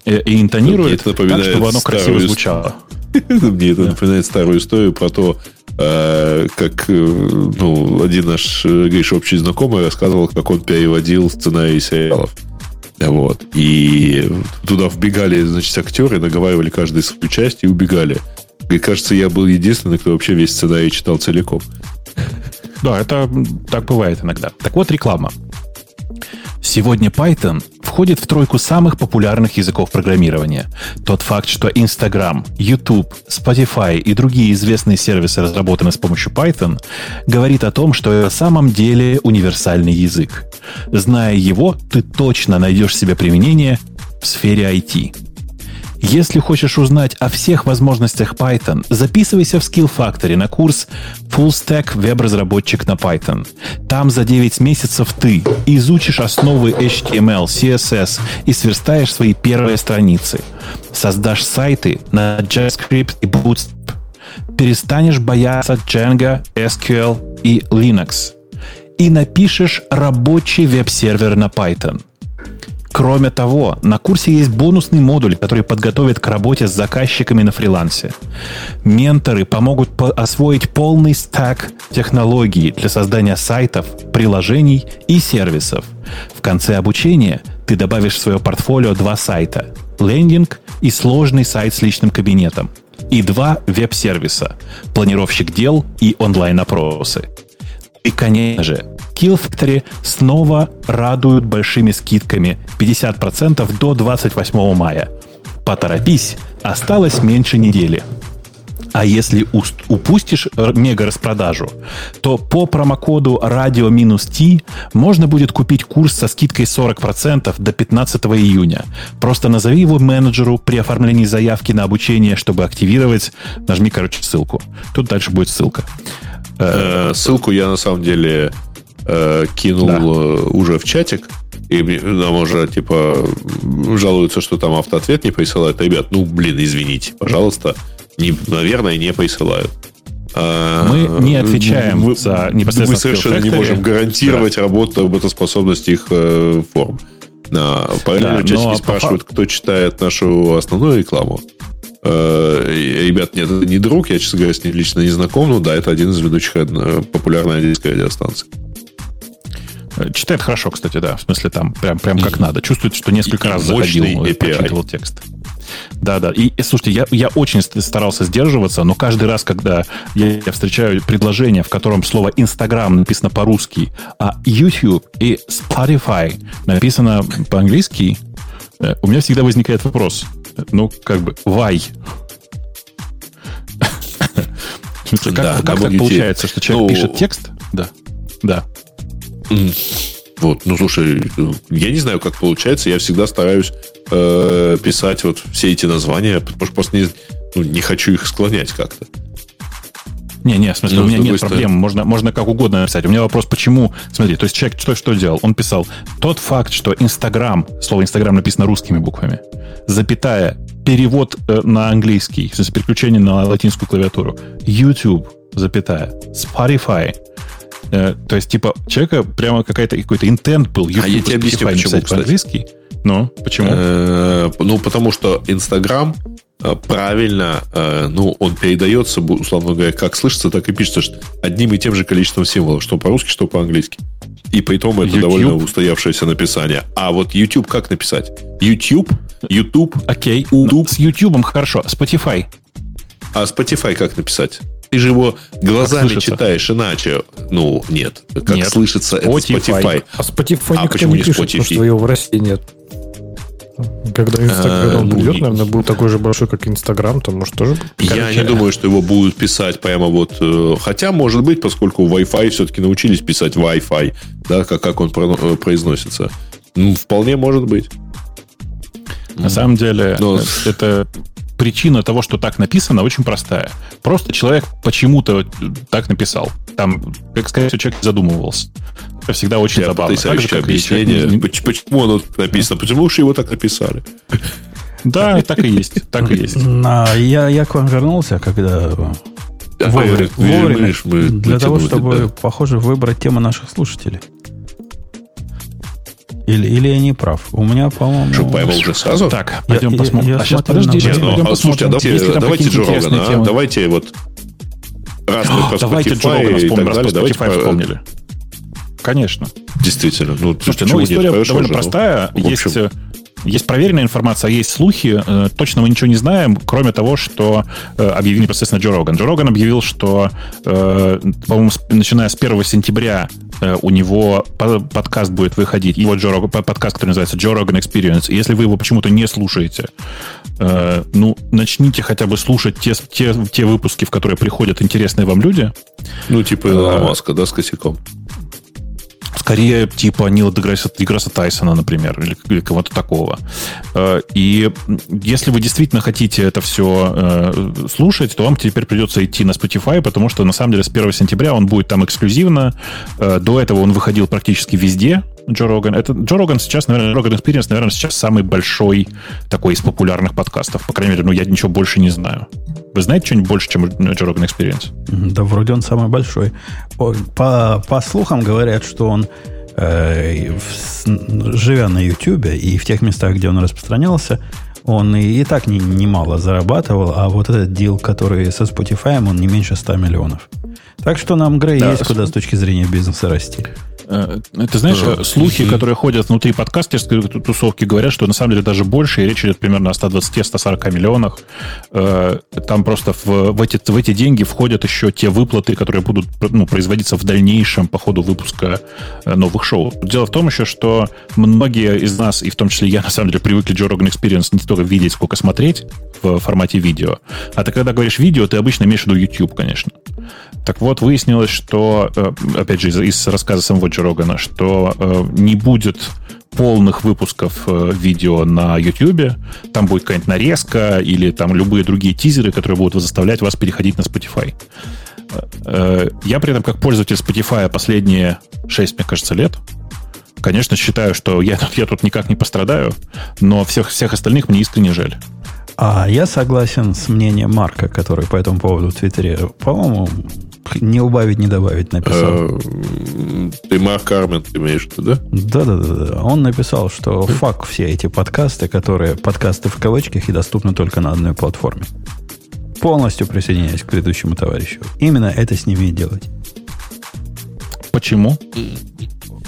и, э, и интонирует так, чтобы оно красиво звучало. Мне это напоминает старую историю про то, э, как ну, один наш Гриша общий знакомый рассказывал, как он переводил сценарии сериалов. Вот. И туда вбегали, значит, актеры, наговаривали каждый свою часть и убегали. И кажется, я был единственный, кто вообще весь сценарий читал целиком. Да, это так бывает иногда. Так вот, реклама. Сегодня Python входит в тройку самых популярных языков программирования. Тот факт, что Instagram, YouTube, Spotify и другие известные сервисы разработаны с помощью Python, говорит о том, что это в самом деле универсальный язык. Зная его, ты точно найдешь себе применение в сфере IT. Если хочешь узнать о всех возможностях Python, записывайся в Skill Factory на курс Full Stack веб-разработчик на Python. Там за 9 месяцев ты изучишь основы HTML, CSS и сверстаешь свои первые страницы. Создашь сайты на JavaScript и Bootstrap. Перестанешь бояться Django, SQL и Linux. И напишешь рабочий веб-сервер на Python – Кроме того, на курсе есть бонусный модуль, который подготовит к работе с заказчиками на фрилансе. Менторы помогут по освоить полный стак технологий для создания сайтов, приложений и сервисов. В конце обучения ты добавишь в свое портфолио два сайта – лендинг и сложный сайт с личным кабинетом – и два веб-сервиса – планировщик дел и онлайн-опросы. И, конечно же, Kill Factory снова радуют большими скидками 50% до 28 мая. Поторопись, осталось меньше недели. А если упустишь мега распродажу, то по промокоду radio-t можно будет купить курс со скидкой 40% до 15 июня. Просто назови его менеджеру при оформлении заявки на обучение, чтобы активировать. Нажми, короче, ссылку. Тут дальше будет ссылка. Э, ссылку я на самом деле э, кинул да. Э, уже в чатик. И нам уже, типа, жалуются, что там автоответ не присылают. Ребят, ну, блин, извините, пожалуйста. Не, наверное, не присылают. А, Мы не отвечаем мы, за непосредственно Мы совершенно не можем гарантировать да. работу, работоспособность их э, форм. А, параллельно да, чатике спрашивают, кто читает нашу основную рекламу. Э, ребят, нет, это не друг, я, честно говоря, с ним лично не знаком, но да, это один из ведущих популярной английской радиостанции. Читает хорошо, кстати, да. В смысле, там прям, прям как надо. Чувствует, что несколько и раз заходил, API. прочитывал текст. Да, да. И, и слушайте, я, я очень старался сдерживаться, но каждый раз, когда я, я встречаю предложение, в котором слово Instagram написано по-русски, а YouTube и Spotify написано по-английски, э, у меня всегда возникает вопрос. Ну, как бы, why? В смысле, как, да, как так получается, что человек ну, пишет текст? Да. Да. Вот, ну слушай, я не знаю, как получается. Я всегда стараюсь э, писать вот все эти названия, потому что просто не, ну, не хочу их склонять как-то. Не, не, в смысле, Но у меня нет стороны... проблем. Можно, можно как угодно написать. У меня вопрос, почему? Смотри, то есть человек что, что делал? Он писал, тот факт, что Инстаграм, слово Инстаграм написано русскими буквами, запятая, перевод э, на английский, в смысле, переключение на латинскую клавиатуру, YouTube, запятая, Spotify, Э, то есть, типа, человека прямо какая-то, какой-то интент был. YouTube, а я тебе объясню, почему, по-английски. Ну, почему? Э, ну, потому что Инстаграм э, правильно, ну, он передается, условно говоря, как слышится, так и пишется что одним и тем же количеством символов, что по-русски, что по-английски. И при том это YouTube? довольно устоявшееся написание. А вот YouTube как написать? YouTube, YouTube, Окей, okay. YouTube. с YouTube хорошо. Spotify. А Spotify как написать? Ты же его глазами читаешь иначе. Ну, нет. Как нет. слышится, Spotify. это Spotify. А Spotify а никто почему не пишет, Spotify? потому что его в России нет. Когда Инстаграм а, придет, наверное, будет такой же большой, как Инстаграм, то может тоже будет. Я не думаю, что его будут писать прямо вот... Э, хотя, может быть, поскольку Wi-Fi все-таки научились писать Wi-Fi, да, как, как он э, произносится. Ну, вполне может быть. На самом деле, Но... это причина того, что так написано, очень простая. Просто человек почему-то так написал. Там, как сказать, человек задумывался. Это всегда очень Я забавно. Так же, как объяснение, не... почему оно написано, почему уж его так написали. Да, так и есть. Так и есть. Я, я к вам вернулся, когда вовремя, вовремя для того, чтобы, похоже, выбрать тему наших слушателей. Или, или я не прав? У меня, по-моему... Что, поймал уже сразу? Так, пойдем я, посмотрим. Я, я а сейчас подожди, сейчас ну, пойдем а, посмотрим. Слушайте, давайте, давайте Джо Рогана, а? давайте вот... Раз мы про давайте Джо Рогана вспомним, раз про Spotify вспомнили. Конечно. Действительно. Ну, Слушайте, ну, история довольно простая. Есть есть проверенная информация, а есть слухи. Э, точно мы ничего не знаем, кроме того, что э, объявили непосредственно Джо Роган. Джо Роган объявил, что, э, по-моему, начиная с 1 сентября у него подкаст будет выходить. Его Джо Роган, подкаст, который называется Joe Rogan Experience. И если вы его почему-то не слушаете, ну, начните хотя бы слушать те, те, те выпуски, в которые приходят интересные вам люди. Ну, типа Илона Маска, да, с косяком скорее типа Нила Деграсса, Деграсса Тайсона, например, или, или кого-то такого. Э, и если вы действительно хотите это все э, слушать, то вам теперь придется идти на Spotify, потому что на самом деле с 1 сентября он будет там эксклюзивно. Э, до этого он выходил практически везде, Джо Роган. Это Джо Роган сейчас, наверное, Роган Experience, наверное, сейчас самый большой такой из популярных подкастов. По крайней мере, ну, я ничего больше не знаю. Вы знаете что-нибудь больше, чем Джо Роган Experience? Да, вроде он самый большой. По, по, по слухам говорят, что он э, в, живя на YouTube и в тех местах, где он распространялся, он и, и так не, немало зарабатывал, а вот этот дел, который со Spotify, он не меньше 100 миллионов. Так что нам, Грей, да, есть с... куда с точки зрения бизнеса расти. Э, ты знаешь, uh слухи, которые ходят внутри подкастерской тусовки, говорят, что на самом деле даже больше, и речь идет примерно о 120-140 миллионах. Э, там просто в, в, эти, в эти деньги входят еще те выплаты, которые будут ну, производиться в дальнейшем по ходу выпуска новых шоу. Дело в том еще, что многие из нас, и в том числе я, на самом деле, привыкли Joe Rogan Experience не только видеть, сколько смотреть в формате видео. А ты когда говоришь видео, ты обычно имеешь в виду YouTube, конечно. Так вот, выяснилось, что, опять же, из, из рассказа самого Джо Рогана, что э, не будет полных выпусков э, видео на YouTube. Там будет какая-нибудь нарезка или там любые другие тизеры, которые будут заставлять вас переходить на Spotify. Э, я при этом, как пользователь Spotify последние 6, мне кажется, лет, конечно, считаю, что я, я тут никак не пострадаю, но всех, всех остальных мне искренне жаль. А я согласен с мнением Марка, который по этому поводу в Твиттере, по-моему, не убавить, не добавить написал. Э, ты Марк Армен имеешь в виду, да? Да, да, да, да. Он написал, что фак все эти подкасты, которые подкасты в кавычках и доступны только на одной платформе. Полностью присоединяюсь к предыдущему товарищу. Именно это с ними и делать. Почему?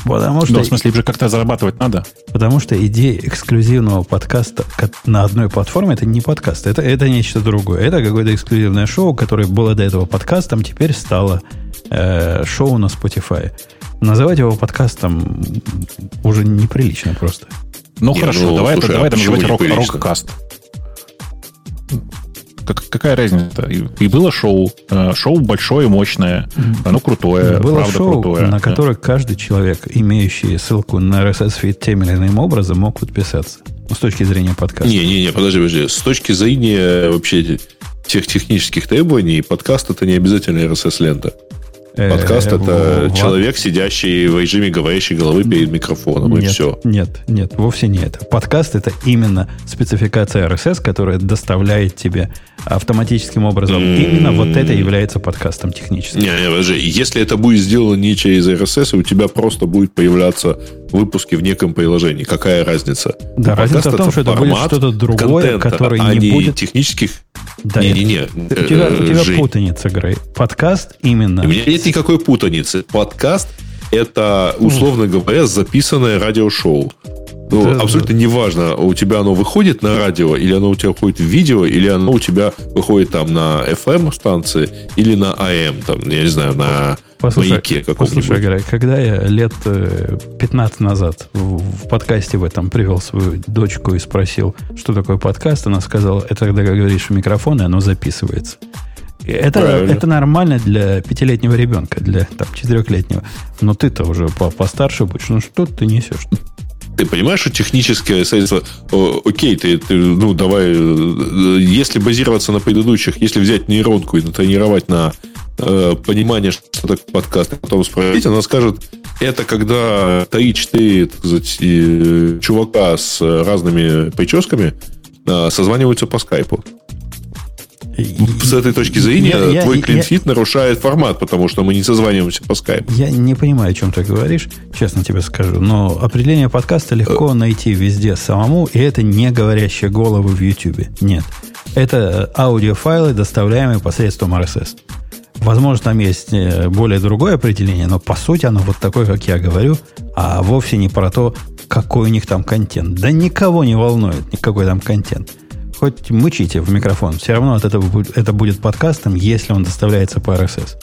Потому что... Ну, в смысле, же как-то зарабатывать надо. Потому что идея эксклюзивного подкаста на одной платформе это не подкаст, это, это нечто другое. Это какое-то эксклюзивное шоу, которое было до этого подкастом, теперь стало э, шоу на Spotify. Называть его подкастом уже неприлично просто. Ну не, хорошо, ну, давай, слушай, это, давай а это называть рок, рок-каст. Как, какая разница? И, и было шоу. Э, шоу большое, мощное. Оно крутое. Было правда шоу, крутое. на которое каждый человек, имеющий ссылку на RSS-фид тем или иным образом, мог подписаться. Ну, с точки зрения подкаста. Не-не-не, подожди, подожди. С точки зрения вообще тех технических требований, подкаст это не обязательно RSS-лента. Э, Подкаст это человек, сидящий в режиме говорящей головы перед микрофоном, нет, и все. Нет, нет, вовсе не это. Подкаст это именно спецификация RSS, которая доставляет тебе автоматическим образом. Mm-hmm. Именно вот это является подкастом технически. Не, не, подожди. Если это будет сделано не через RSS, у тебя просто будет появляться выпуски в неком приложении. Какая разница? Да, разница в том, что это будет что-то другое, которое а не, будет... технических... Да, Не-не-не. У тебя, у тебя путаница, Грей. Подкаст именно... У меня нет никакой путаницы. Подкаст это, условно говоря, записанное радиошоу. Ну, да, абсолютно да. неважно, у тебя оно выходит на радио, или оно у тебя выходит в видео, или оно у тебя выходит там на FM станции, или на AM, там, я не знаю, на послушай, маяке Послушай, Грей, когда я лет 15 э, назад в, в подкасте в этом привел свою дочку и спросил, что такое подкаст, она сказала, это когда говоришь в микрофон, и оно записывается. Это, это нормально для пятилетнего ребенка, для там, четырехлетнего. Но ты-то уже по постарше будешь. Ну что ты несешь? Ты понимаешь, что техническое средство... Окей, ты, ты, ну, давай... Э, если базироваться на предыдущих, если взять нейронку и натренировать на э, понимание, что такое подкаст, а потом спросить, она скажет, это когда 3-4 так сказать, э, чувака с разными прическами э, созваниваются по скайпу. С этой точки зрения я, твой клинфит нарушает формат, потому что мы не созваниваемся по скайпу. Я не понимаю, о чем ты говоришь, честно тебе скажу. Но определение подкаста легко э. найти везде самому, и это не говорящие головы в YouTube. Нет. Это аудиофайлы, доставляемые посредством RSS. Возможно, там есть э, более другое определение, но по сути оно вот такое, как я говорю, а вовсе не про то, какой у них там контент. Да никого не волнует, никакой там контент хоть мычите в микрофон, все равно от этого это будет подкастом, если он доставляется по RSS.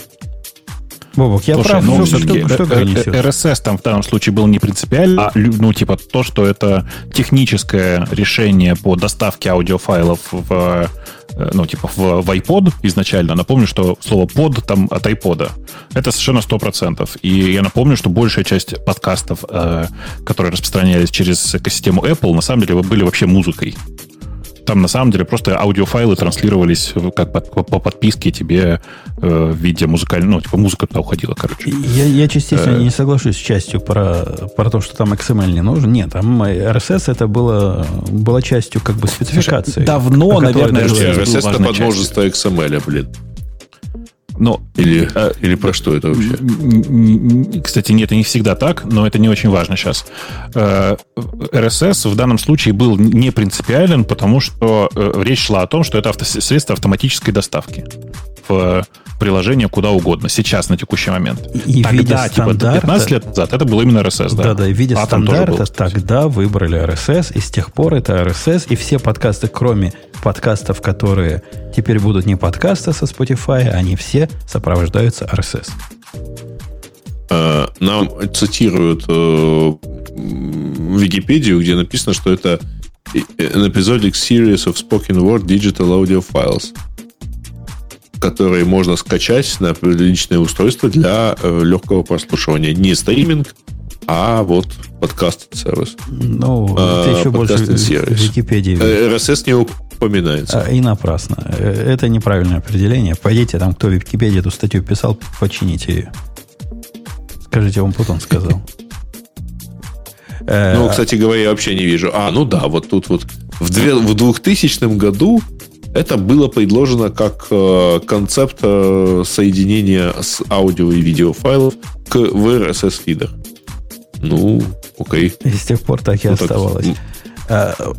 Бобок, я Слушай, прав, ну, что, все-таки что, что RSS там в данном случае был не принципиально, а ну, типа то, что это техническое решение по доставке аудиофайлов в э, ну, типа в, в iPod изначально. Напомню, что слово под там от iPod. Это совершенно 100%. И я напомню, что большая часть подкастов, э, которые распространялись через экосистему Apple, на самом деле были вообще музыкой. Там на самом деле просто аудиофайлы транслировались как по, по подписке тебе э, в виде музыкальной, ну, типа музыка туда уходила, короче. Я, я частично э, не соглашусь с частью про, про то, что там XML не нужен. Нет, там RSS это было, было частью как бы спецификации. Давно, наверное, RSS это подмножество XML, блин. Но, или, э, или про что это вообще? Кстати, нет, это не всегда так, но это не очень важно сейчас. Э, RSS в данном случае был не принципиален, потому что э, речь шла о том, что это авто, средство автоматической доставки в приложение куда угодно. Сейчас, на текущий момент. И тогда, типа, 15 лет назад, это было именно RSS, да. Да, да, и в виде а стандарта был, тогда выбрали RSS, и с тех пор это RSS, и все подкасты, кроме подкастов, которые теперь будут не подкасты со Spotify, они все сопровождаются RSS. А, нам цитируют э, Википедию, где написано, что это an episodic series of spoken word digital audio files которые можно скачать на личное устройство для э, легкого прослушивания. Не стриминг, а вот подкаст-сервис. Ну, а, это еще больше в Википедии. RSS э, не упоминается. А, и напрасно. Э, это неправильное определение. Пойдите там, кто в Википедии эту статью писал, почините ее. Скажите, он Путон сказал. Ну, кстати говоря, я вообще не вижу. А, ну да, вот тут вот в 2000 году это было предложено как э, концепт э, соединения с аудио и видеофайлов к в RSS-фидах. Ну, окей. И с тех пор так и ну, оставалось. Так... А,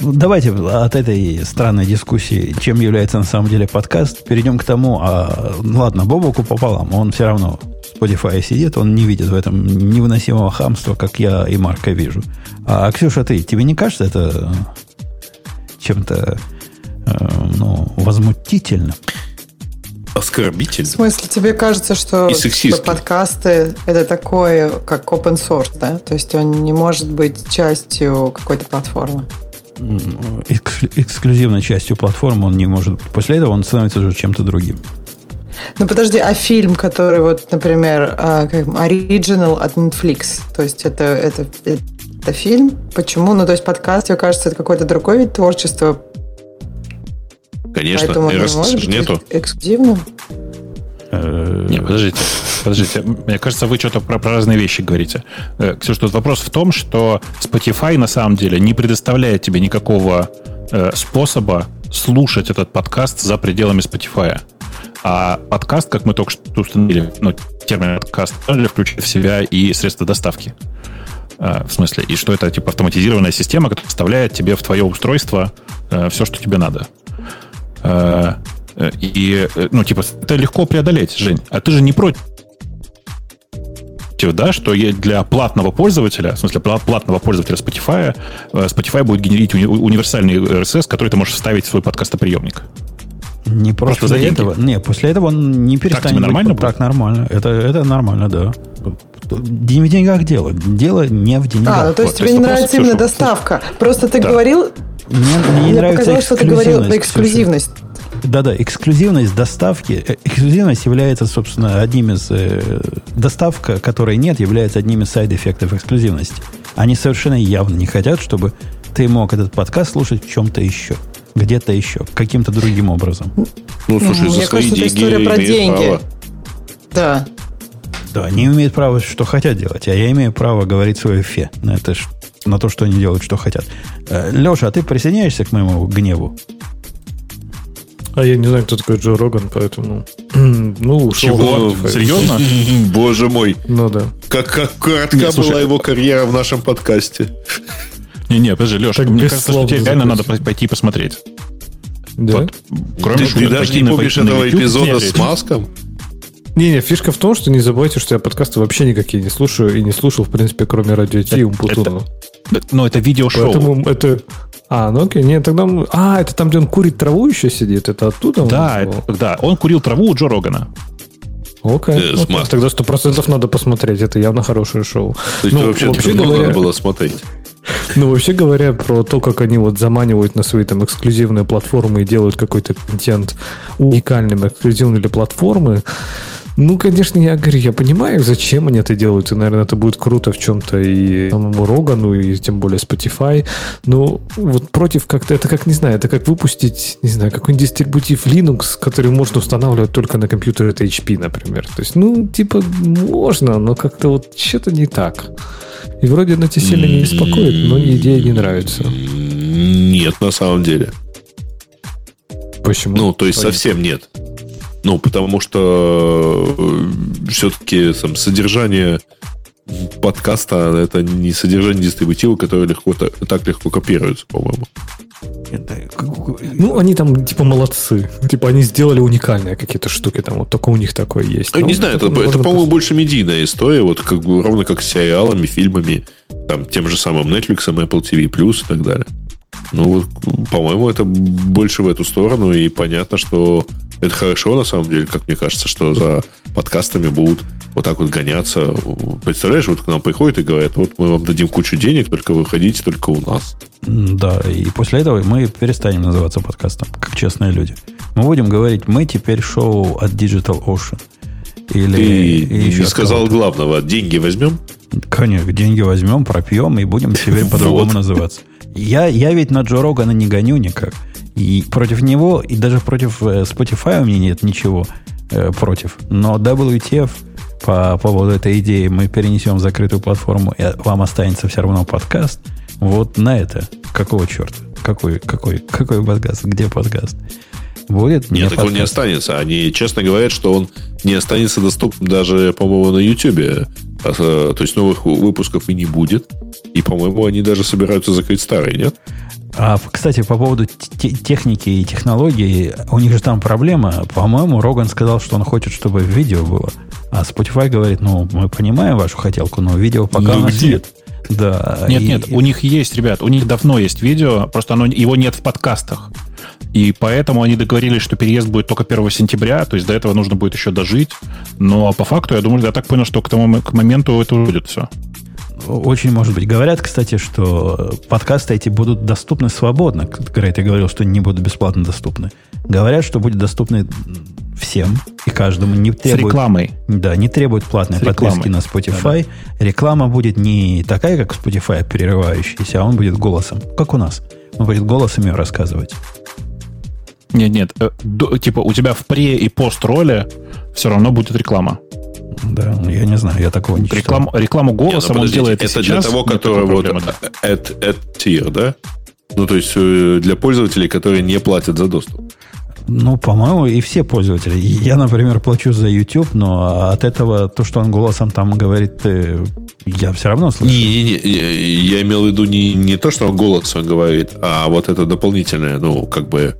давайте от этой странной дискуссии, чем является на самом деле подкаст, перейдем к тому, а, ладно, Бобоку пополам, он все равно в Spotify сидит, он не видит в этом невыносимого хамства, как я и Марка вижу. А, Ксюша, ты, тебе не кажется это чем-то ну, возмутительно. Оскорбительно. В смысле, тебе кажется, что типа, подкасты это такое, как open source, да? То есть он не может быть частью какой-то платформы? Экс- эксклюзивной частью платформы он не может быть. После этого он становится уже чем-то другим. Ну подожди, а фильм, который вот, например, а, как Original от Netflix, то есть это, это, это фильм? Почему? Ну то есть подкаст, мне кажется, это какой-то другой вид творчества, Конечно, Поэтому RSS же нету. Эксклюзивно? Э, не, подождите, подождите. Мне кажется, вы что-то про, про разные вещи говорите. Э, Ксюша, тут вопрос в том, что Spotify на самом деле не предоставляет тебе никакого э, способа слушать этот подкаст за пределами Spotify. А подкаст, как мы только что установили, ну, термин подкаст, включает в себя и средства доставки. Э, в смысле, и что это типа автоматизированная система, которая вставляет тебе в твое устройство э, все, что тебе надо. Э, и, ну, типа, это легко преодолеть, Жень. А ты же не против да, что для платного пользователя, в смысле платного пользователя Spotify, э, Spotify будет генерить уни- универсальный RSS, который ты можешь вставить в свой подкастоприемник. Не просто, просто за этого. Не, после этого он не перестанет. Так тебе нормально быть, Так нормально. Это, это нормально, да. Не в деньгах дело. Дело не в деньгах. А, ну, то есть вот, тебе не нравится именно доставка. Просто ты да. говорил мне, мне не нравится показалось, что ты говорил про эксклюзивность. Да-да, эксклюзивность доставки. Э, эксклюзивность является, собственно, одним из... Э, доставка, которой нет, является одним из сайд-эффектов эксклюзивности. Они совершенно явно не хотят, чтобы ты мог этот подкаст слушать в чем-то еще. Где-то еще, каким-то другим образом. Ну, слушай, за Мне свои кажется, это деньги история про деньги. право. Да. Да, они имеют право, что хотят делать, а я имею право говорить свое фе на, это, ж- на то, что они делают, что хотят. Леша, а ты присоединяешься к моему гневу? А я не знаю, кто такой Джо Роган, поэтому... Ну, ушел. Чего? Серьезно? Боже мой. Ну да. Как, как коротка Нет, слушай, была его карьера в нашем подкасте. Не-не, подожди, Леш, Так мне кажется, что тебе реально надо пойти посмотреть. Да? Вот. Кроме Ты, шуток, ты даже не помнишь этого YouTube эпизода с Маском? Не-не, фишка в том, что не забывайте, что я подкасты вообще никакие не слушаю и не слушал, в принципе, кроме радио Ти и Умпутуна. Ну, это видеошоу. Поэтому это... А, ну окей, нет, тогда... мы- А, это там, где он курит траву еще сидит? Это оттуда? он Да, сделал? это- да, он курил траву у Джо Рогана. Окей. Э, с окей. маской. Тогда сто процентов надо посмотреть. Это явно хорошее шоу. То есть Ну, вообще, вообще говоря- надо было смотреть. Ну, вообще говоря, про то, как они вот заманивают на свои там эксклюзивные платформы и делают какой-то контент уникальным, эксклюзивным для платформы, ну, конечно, я говорю, я понимаю, зачем они это делают, и, наверное, это будет круто в чем-то и самому Рогану, и тем более Spotify, но вот против как-то, это как, не знаю, это как выпустить, не знаю, какой-нибудь дистрибутив Linux, который можно устанавливать только на компьютере от HP, например. То есть, ну, типа, можно, но как-то вот что-то не так. И вроде она тебя сильно не беспокоит, но идея не нравится. Нет, на самом деле. Почему? Ну, то есть совсем нет. Ну, потому что все-таки там, содержание подкаста это не содержание дистрибутива, которое легко та- так легко копируется, по-моему. Это, Ну, они там, типа, молодцы. Типа, они сделали уникальные какие-то штуки там. Вот только у них такое есть. Ну, Ну, не знаю, это, можно это, по-моему, больше медийная история, вот как бы ровно как с сериалами, фильмами, там, тем же самым Netflix, Apple TV Plus и так далее. Ну, вот, по-моему, это больше в эту сторону, и понятно, что это хорошо, на самом деле, как мне кажется, что за подкастами будут вот так вот гоняться. Представляешь, вот к нам приходят и говорят, вот мы вам дадим кучу денег, только выходите только у нас. Да, и после этого мы перестанем называться подкастом, как честные люди. Мы будем говорить, мы теперь шоу от Digital Ocean. Или, Ты или еще не сказал главного, деньги возьмем? Конечно, деньги возьмем, пропьем и будем теперь по-другому называться. Я, я ведь на Джо Рогана не гоню никак. И против него, и даже против э, Spotify у меня нет ничего э, против. Но WTF по поводу этой идеи мы перенесем в закрытую платформу, и вам останется все равно подкаст. Вот на это. Какого черта? Какой, какой, какой подкаст? Где подкаст? Будет? Нет, так он не подкаст. останется. Они честно говорят, что он не останется доступным даже, по-моему, на YouTube. А, То есть новых выпусков и не будет. И, по-моему, они даже собираются закрыть старые, нет? А, кстати, по поводу те- техники и технологий, у них же там проблема. По-моему, Роган сказал, что он хочет, чтобы видео было. А Spotify говорит, ну, мы понимаем вашу хотелку, но видео пока Ну у нас где? нет. Да. Нет, и- нет, у них есть, ребят, у них давно есть видео, просто оно, его нет в подкастах. И поэтому они договорились, что переезд будет только 1 сентября, то есть до этого нужно будет еще дожить. Но по факту, я думаю, я так понял, что к тому к моменту это будет все. Очень может быть. Говорят, кстати, что подкасты эти будут доступны свободно. Грей, ты говорил, что не будут бесплатно доступны. Говорят, что будет доступны всем и каждому. Не С требует, рекламой. Да, не требует платной С подписки рекламой. на Spotify. Реклама будет не такая, как Spotify, перерывающаяся, а он будет голосом, как у нас. Он будет голосом ее рассказывать. Нет, нет, э, до- типа у тебя в пре и пост роли все равно будет реклама. Да, ну, я не знаю, я такого не читал. Рекламу, рекламу Не, ну, голосом он делает это сейчас. для того, который вот at, at tier, да? Ну, то есть э, для пользователей, которые не платят за доступ. Ну, по-моему, и все пользователи. Я, например, плачу за YouTube, но от этого то, что он голосом там говорит, э, я все равно слышу. Не-не-не, я я имел в виду не, не то, что он голосом говорит, а вот это дополнительное, ну, как бы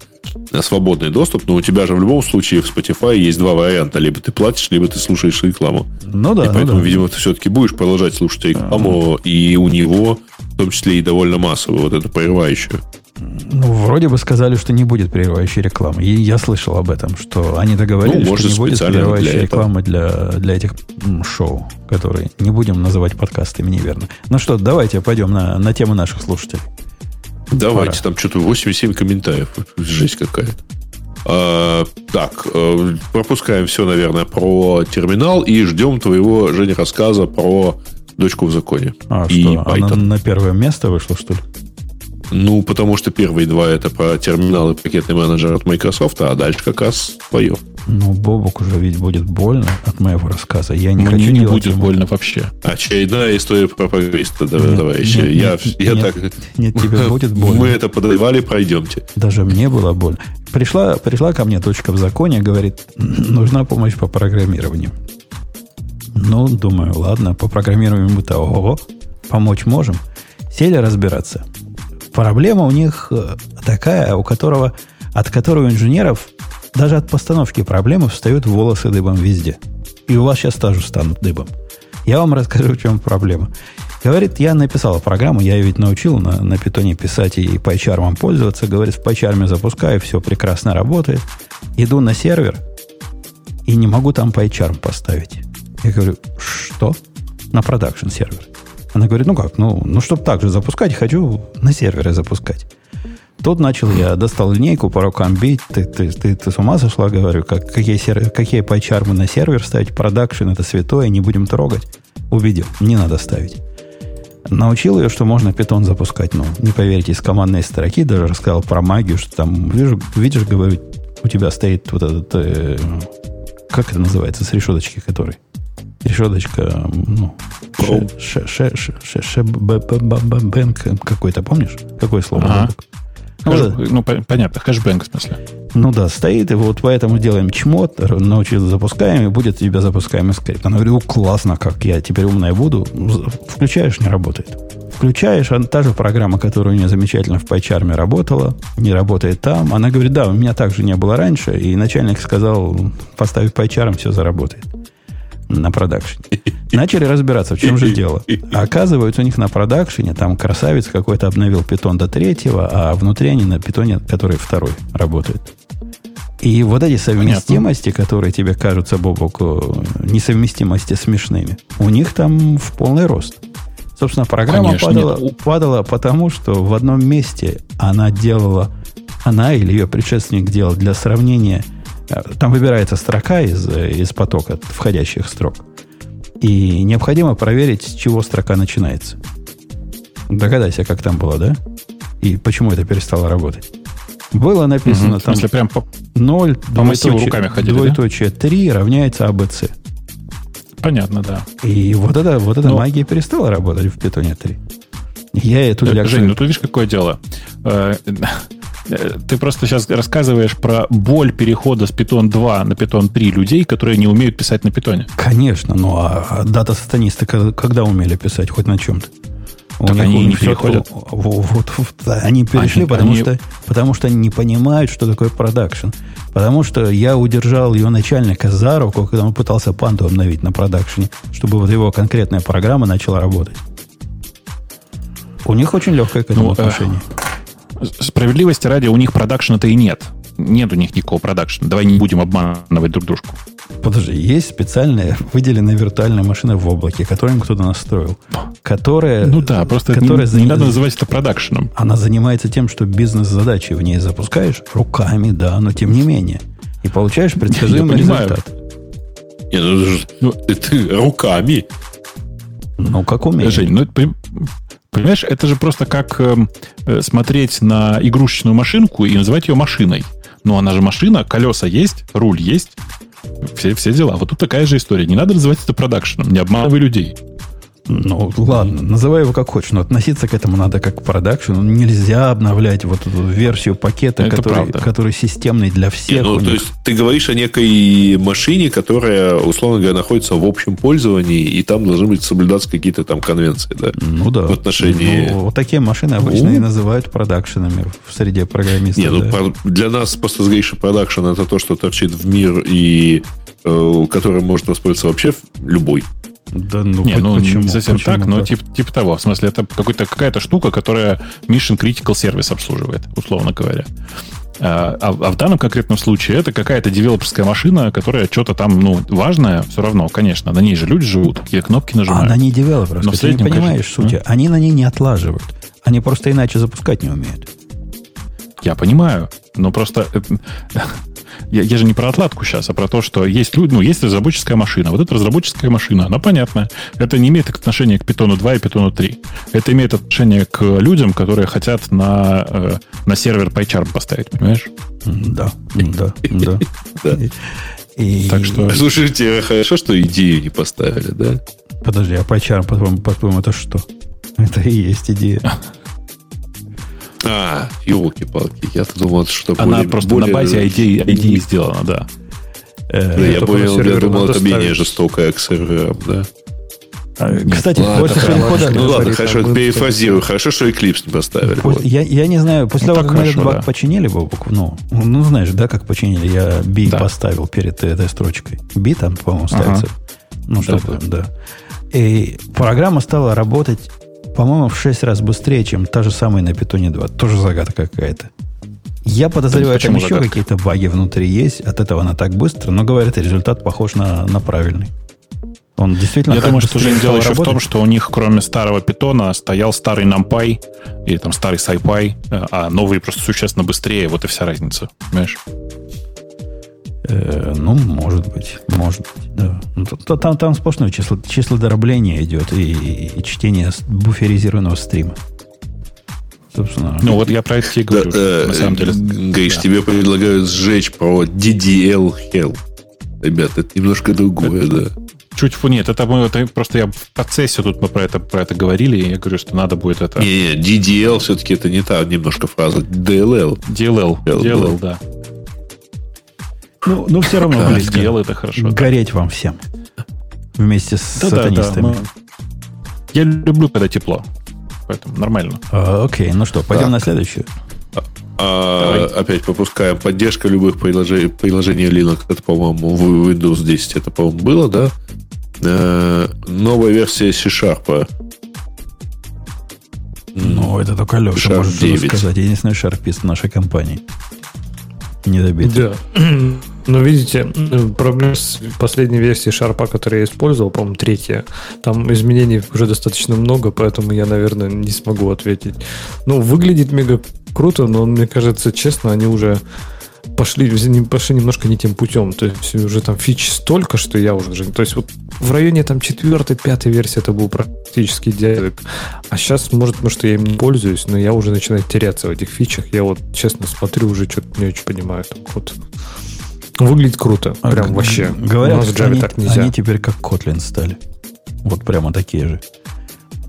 свободный доступ, но у тебя же в любом случае в Spotify есть два варианта. Либо ты платишь, либо ты слушаешь рекламу. Ну да, и ну поэтому, да. видимо, ты все-таки будешь продолжать слушать рекламу, и у него, в том числе и довольно массовую, вот это прерывающую. Ну, вроде бы сказали, что не будет прерывающей рекламы. И я слышал об этом, что они договорились, Ну, что может, не будет прерывающей для рекламы для, для этих м, шоу, которые не будем называть подкастами, неверно. Ну что, давайте пойдем на, на тему наших слушателей. Давайте, Пора. там что-то 87 комментариев. Жесть какая-то. А, так, э, пропускаем все, наверное, про терминал и ждем твоего, Женя, рассказа про дочку в законе. А и что, Python. она на первое место вышла, что ли? Ну, потому что первые два это про терминалы пакетный менеджер от Microsoft, а дальше как раз твое. Ну, Бобок уже ведь будет больно от моего рассказа. Я не Мне хочу не будет ему. больно вообще. Очередная история про программиста, нет, товарищи. Нет, я, нет, я нет, так... Нет, тебе будет больно. Мы это подавали, пройдемте. Даже мне было больно. Пришла, пришла ко мне точка в законе, говорит, нужна помощь по программированию. Ну, думаю, ладно, по программированию мы-то ого, помочь можем. Сели разбираться. Проблема у них э, такая, у которого, от которой у инженеров даже от постановки проблемы встают волосы дыбом везде. И у вас сейчас тоже станут дыбом. Я вам расскажу, в чем проблема. Говорит, я написал программу, я ее ведь научил на, на питоне писать и PyCharm пользоваться. Говорит, в PyCharm запускаю, все прекрасно работает. Иду на сервер и не могу там PyCharm поставить. Я говорю, что? На продакшн сервер. Она говорит, ну как, ну, ну чтобы так же запускать, хочу на сервере запускать. Тут начал я, достал линейку, по рукам бить. Ты, ты, ты, ты с ума сошла, говорю, как, какие, сервер, какие пайчармы на сервер ставить, продакшн это святое, не будем трогать. Убедил, не надо ставить. Научил ее, что можно питон запускать. Ну, не поверите, из командной строки даже рассказал про магию, что там, вижу, видишь, говорю, у тебя стоит вот этот, э, как это называется, с решеточки который? решеточка, ну, бэнк какой-то, помнишь? Какое слово? Ага. Ну, Хэш, да. ну, понятно, хэшбэнк в смысле. Ну да, стоит, и вот поэтому делаем чмот, научились запускаем, и будет у тебя запускаемый скрипт. Она говорит, классно, как я теперь умная буду. Включаешь, не работает. Включаешь, а та же программа, которая у нее замечательно в PyCharm работала, не работает там. Она говорит, да, у меня также не было раньше, и начальник сказал, поставив PyCharm, все заработает на продакшене. Начали разбираться, в чем же дело. А оказывается, у них на продакшене там красавец какой-то обновил питон до третьего, а внутри они на питоне, который второй работает. И вот эти совместимости, Понятно. которые тебе кажутся, Бобок, несовместимости смешными, у них там в полный рост. Собственно, программа падала, падала потому, что в одном месте она делала, она или ее предшественник делал для сравнения – там выбирается строка из, из потока входящих строк. И необходимо проверить, с чего строка начинается. Догадайся, как там было, да? И почему это перестало работать. Было написано угу, там смысле, прям по, 0, по двоеточие, руками ходили, двоеточие да? 3 равняется АБЦ. Понятно, да. И вот эта, вот эта Но... магия перестала работать в питоне 3. Я эту лекцию... Жень, ну ты видишь, какое дело. Э, ты просто сейчас рассказываешь про боль перехода с Python 2 на Python 3 людей, которые не умеют писать на питоне. Конечно, ну а дата-сатанисты когда умели писать хоть на чем-то? У так них они не переходят. Вот, вот, они перешли, они, потому, они... Что, потому что они не понимают, что такое продакшн. Потому что я удержал ее начальника за руку, когда он пытался панду обновить на продакшене, чтобы вот его конкретная программа начала работать. У них очень легкое к этому ну, отношение. Э, справедливости ради, у них продакшена-то и нет. Нет у них никакого продакшена. Давай не будем обманывать друг дружку. Подожди, есть специальная выделенная виртуальная машина в облаке, которую кто-то настроил, которая... Ну да, просто которая не, не надо называть это продакшеном. Она занимается тем, что бизнес-задачи в ней запускаешь руками, да, но тем не менее. И получаешь предсказуемый результат. Не, ну, ну, ты, ты руками. Ну, как умеешь. Жень, ну, Понимаешь, это же просто как эм, э, смотреть на игрушечную машинку и называть ее машиной. Ну, она же машина, колеса есть, руль есть, все, все дела. Вот тут такая же история. Не надо называть это продакшеном, не обманывай людей. Ну, ладно, называй его как хочешь, но относиться к этому надо как к продакшену. Нельзя обновлять вот эту версию пакета, который, который системный для всех. Ну, то есть ты говоришь о некой машине, которая, условно говоря, находится в общем пользовании, и там должны быть соблюдаться какие-то там конвенции, да? Ну да. В отношении... Ну, вот такие машины обычно ну, и называют продакшенами в среде программистов. Не, ну, да. для нас Postgres продакшн это то, что торчит в мир и э, которым может воспользоваться вообще любой. Да, ну, не, ну почему? не совсем почему так, но типа, типа того. В смысле, это какой-то, какая-то штука, которая Mission Critical Service обслуживает, условно говоря. А, а, а в данном конкретном случае это какая-то девелоперская машина, которая что-то там, ну, важное, все равно, конечно, на ней же люди живут, какие кнопки нажимают. Она не девелоперская, Но ты не понимаешь конечно, сути. А? Они на ней не отлаживают. Они просто иначе запускать не умеют. Я понимаю, но просто я, я же не про отладку сейчас, а про то, что есть люди, ну, есть разработческая машина. Вот эта разработческая машина, она понятная. Это не имеет отношения к Python 2 и Python 3. Это имеет отношение к людям, которые хотят на, э, на сервер PyCharm поставить, понимаешь? Да, да, да. И... Так что... Слушайте, хорошо, что идею не поставили, да? Подожди, а PyCharm, по-твоему, по это что? Это и есть идея. А, елки-палки. Я-то думал, что Она более, просто более... на базе идеи, идеи сделана, да. Э, да, я, понял, я думал, это менее жестокая к серверам, да. А, кстати, ладно, после перехода... Ну ладно, хорошо, перефразирую. Хорошо, что Eclipse не поставили. Вот. Я, я не знаю, после ну, того, как мы этот баг да. починили, Бобок, ну, ну, знаешь, да, как починили, я B да. поставил перед этой строчкой. B там, по-моему, ставится. Ага. Ну, что-то, да. да. И программа стала работать по-моему, в 6 раз быстрее, чем та же самая на питоне 2. Тоже загадка какая-то. Я подозреваю, там еще какие-то баги внутри есть. От этого она так быстро, но говорят, результат похож на, на правильный. Он действительно. Я думаю, что уже дело еще в том, что у них, кроме старого питона, стоял старый NumPy или там старый SciPy, э, а новый просто существенно быстрее. Вот и вся разница. Понимаешь? Э, ну, может быть, может быть, да. Ну, там, там сплошное число, число дробления идет и, и, и чтение буферизированного стрима. Собственно. Ну, вот я про это и говорю. Да, э, на самом деле. Гриш, да. тебе предлагают сжечь по DDL Hell. Ребята, это немножко другое, это, да. Чуть фу, нет, это, мы, это просто я в процессе тут мы про это, про это говорили, и я говорю, что надо будет это... Не, не, DDL все-таки это не та немножко фраза. DLL. DLL, DLL, DLL да. Ну, ну все равно да, близко. это хорошо. Гореть вам всем. Вместе с да, сатанистами. Да, да, мы... Я люблю, когда тепло. Поэтому нормально. А, окей, ну что, пойдем так. на следующую. А, опять попускаем. Поддержка любых приложений, приложений Linux. Это, по-моему, в Windows 10 это, по-моему, было, да? А, новая версия C-Sharp. Ну, это только Леша Sharp может 9. сказать. Единственный шарпист в нашей компании. Недобитый. Да. Но видите, проблема с последней версией Шарпа, которую я использовал, по-моему, третья, там изменений уже достаточно много, поэтому я, наверное, не смогу ответить. Ну, выглядит мега круто, но мне кажется, честно, они уже пошли, пошли немножко не тем путем. То есть уже там фич столько, что я уже... То есть вот в районе там четвертой, пятой версии это был практически идеальный. А сейчас, может, потому что я им не пользуюсь, но я уже начинаю теряться в этих фичах. Я вот, честно, смотрю, уже что-то не очень понимаю. Там, вот. Выглядит круто. А прям вообще. Говорят, что они, так нельзя. они теперь как Kotlin стали. Вот прямо такие же.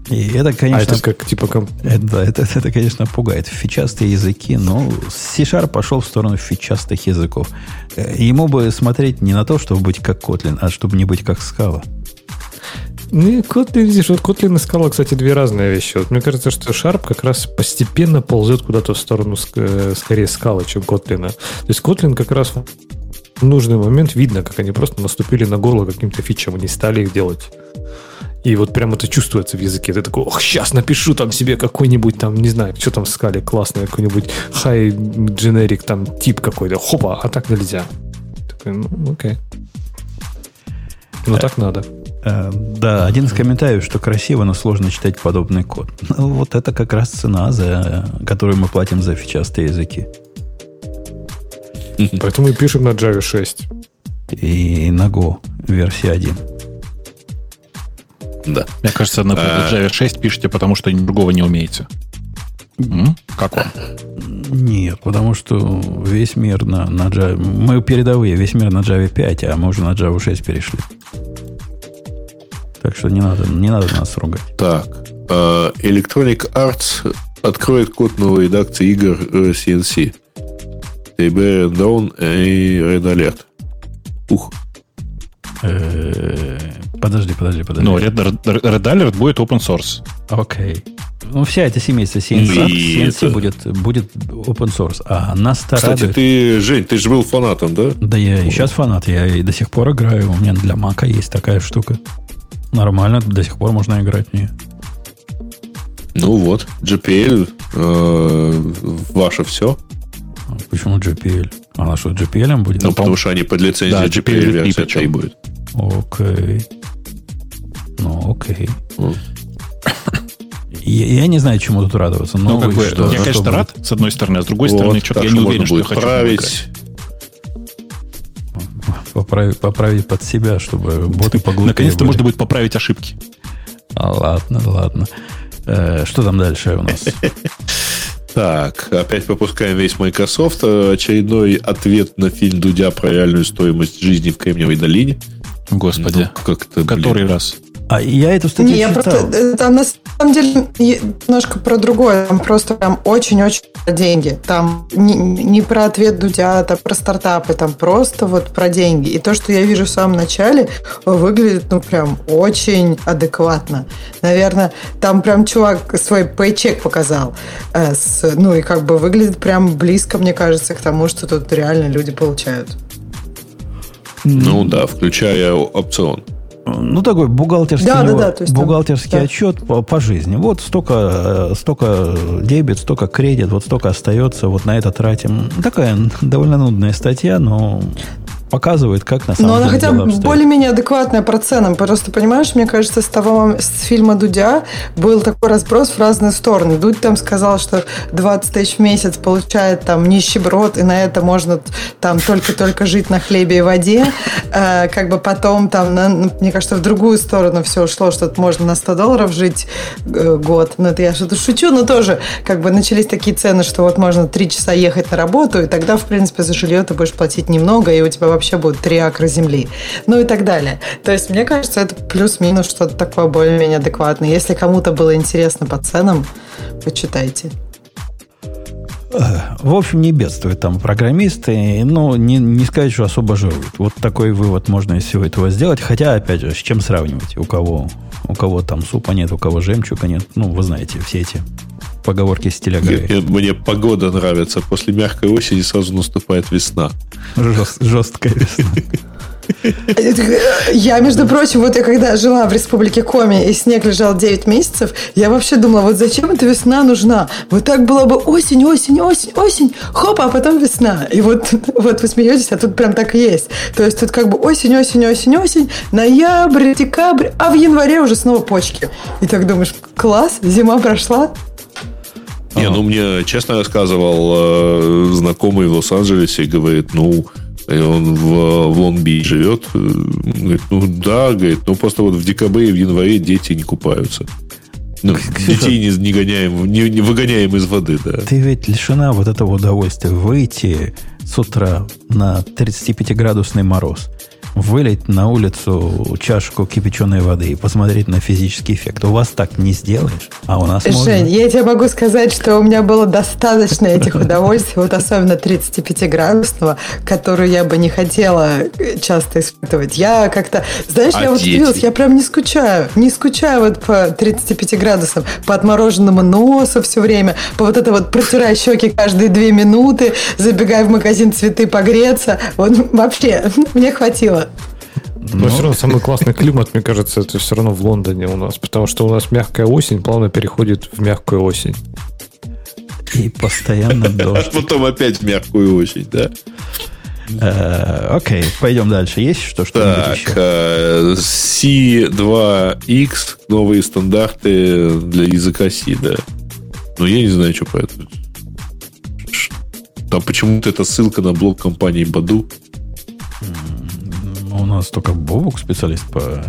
И это, конечно... А это как типа... Ком... Это, это, это, это, конечно, пугает. Фичастые языки, но C-Sharp пошел в сторону фичастых языков. Э, ему бы смотреть не на то, чтобы быть как Kotlin, а чтобы не быть как Scala. Ну, Kotlin, видишь, вот Kotlin и Scala, кстати, две разные вещи. Вот мне кажется, что Sharp как раз постепенно ползет куда-то в сторону э, скорее Scala, чем Kotlin. То есть Kotlin как раз нужный момент видно, как они просто наступили на горло каким-то фичам, не стали их делать. И вот прям это чувствуется в языке. Ты такой, ох, сейчас напишу там себе какой-нибудь там, не знаю, что там скале классный, какой-нибудь high generic там тип какой-то. Хопа, а так нельзя. Такой, ну, окей. Ну, так надо. Э, да, один из комментариев, что красиво, но сложно читать подобный код. Ну, вот это как раз цена, за которую мы платим за фичастые языки. Поэтому и пишем на Java 6. И на Go версия 1. Да. Мне кажется, на а... Java 6 пишете, потому что другого не умеете. Как он? Нет, потому что весь мир на, на Java... Мы передовые, весь мир на Java 5, а мы уже на Java 6 перешли. Так что не надо, не надо нас ругать. Так, uh, Electronic Arts откроет код новой редакции игр CNC. TB Down и Red Alert. Ух. Э, подожди, подожди, подожди. Ну, Red, Red Alert будет open source. Окей. Ну, вся эта семейство CNC, CNC будет, будет open source. А нас Кстати, радует... ты, Жень, ты же был фанатом, да? Да я и сейчас фанат. Я и до сих пор играю. У меня для Мака есть такая штука. Нормально, до сих пор можно играть в нее. Ну вот, GPL, э, ваше все. Почему GPL? Она что, GPL будет? Ну, потому что они под лицензией да, GPL, GPL версия и будет. Окей. Ну, окей. Я, я не знаю, чему тут радоваться. Но ну, как бы, что, я, конечно, будет. рад, с одной стороны, а с другой вот, стороны, что-то я не уверен, что я хочу править. поправить, поправить под себя, чтобы боты поглупее Наконец-то можно будет поправить ошибки. А, ладно, ладно. Э, что там дальше у нас? Так, опять пропускаем весь Microsoft. Очередной ответ на фильм Дудя про реальную стоимость жизни в Кремниевой долине. Господи. Ну, как-то, Который раз? А я эту статью Не, я читал. просто, э, там на самом деле немножко про другое. Там просто прям очень-очень про деньги. Там не, не про ответ Дудя, там про стартапы, там просто вот про деньги. И то, что я вижу в самом начале, выглядит, ну, прям очень адекватно. Наверное, там прям чувак свой пейчек показал. э, с- ну, и как бы выглядит прям близко, мне кажется, к тому, что тут реально люди получают. Ну да, включая опцион. Ну, такой бухгалтерский, Да, да, него- да, то есть там- бухгалтерский да. отчет по, по жизни. Вот столько, э, столько дебет, столько кредит, вот столько остается, вот на это тратим. Такая довольно нудная статья, но показывает, как на самом Но она деле хотя дела бы обстоят. более-менее адекватная по ценам. Просто, понимаешь, мне кажется, с того с фильма Дудя был такой разброс в разные стороны. Дудь там сказал, что 20 тысяч в месяц получает там нищеброд, и на это можно там только-только жить на хлебе и воде. Э, как бы потом там, на- ну, мне кажется, в другую сторону все ушло, что можно на 100 долларов жить э, год. Ну, это я что-то шучу, но тоже как бы начались такие цены, что вот можно 3 часа ехать на работу, и тогда, в принципе, за жилье ты будешь платить немного, и у тебя вообще будет 3 акра земли. Ну и так далее. То есть, мне кажется, это плюс-минус что-то такое более-менее адекватное. Если кому-то было интересно по ценам, почитайте. В общем, не бедствуют там программисты, но не, не сказать, что особо жируют. Вот такой вывод можно из всего этого сделать. Хотя, опять же, с чем сравнивать? У кого, у кого там супа нет, у кого жемчуга нет. Ну, вы знаете, все эти поговорки стиля Грея. Мне, мне погода нравится. После мягкой осени сразу наступает весна. Жест- жесткая весна. Я, между прочим, вот я когда жила в Республике Коми, и снег лежал 9 месяцев, я вообще думала, вот зачем эта весна нужна? Вот так было бы осень, осень, осень, осень, хоп, а потом весна. И вот, вот вы смеетесь, а тут прям так и есть. То есть тут как бы осень, осень, осень, осень, ноябрь, декабрь, а в январе уже снова почки. И так думаешь, класс, зима прошла, Не, ну мне честно рассказывал э, знакомый в Лос-Анджелесе, говорит, ну, и он в, в Лонг-Бич живет. Э, Говорит, ну да, говорит, ну просто вот в декабре и в январе дети не купаются. Ну, детей не, не гоняем, не, не выгоняем из воды, да. Ты ведь лишена вот этого удовольствия выйти с утра на 35-градусный мороз, вылить на улицу чашку кипяченой воды и посмотреть на физический эффект. У вас так не сделаешь, а у нас можно. Жень, я тебе могу сказать, что у меня было достаточно этих удовольствий, вот особенно 35-градусного, которую я бы не хотела часто испытывать. Я как-то, знаешь, А я вот дети? удивилась, я прям не скучаю, не скучаю вот по 35 градусам, по отмороженному носу все время, по вот это вот протирая щеки каждые две минуты, забегая в магазин цветы погреться. Вот вообще, мне хватило. Но все равно самый классный климат, мне кажется, это все равно в Лондоне у нас. Потому что у нас мягкая осень плавно переходит в мягкую осень. И постоянно А дождь. потом опять в мягкую осень, да? Э, Окей, пойдем дальше. Есть что что-нибудь Так, еще? э, C2X, новые стандарты для языка C, да. Ну, я не знаю, что по этому. Ш- Там почему-то это ссылка на блог компании Баду. Нас только Бобук специалист по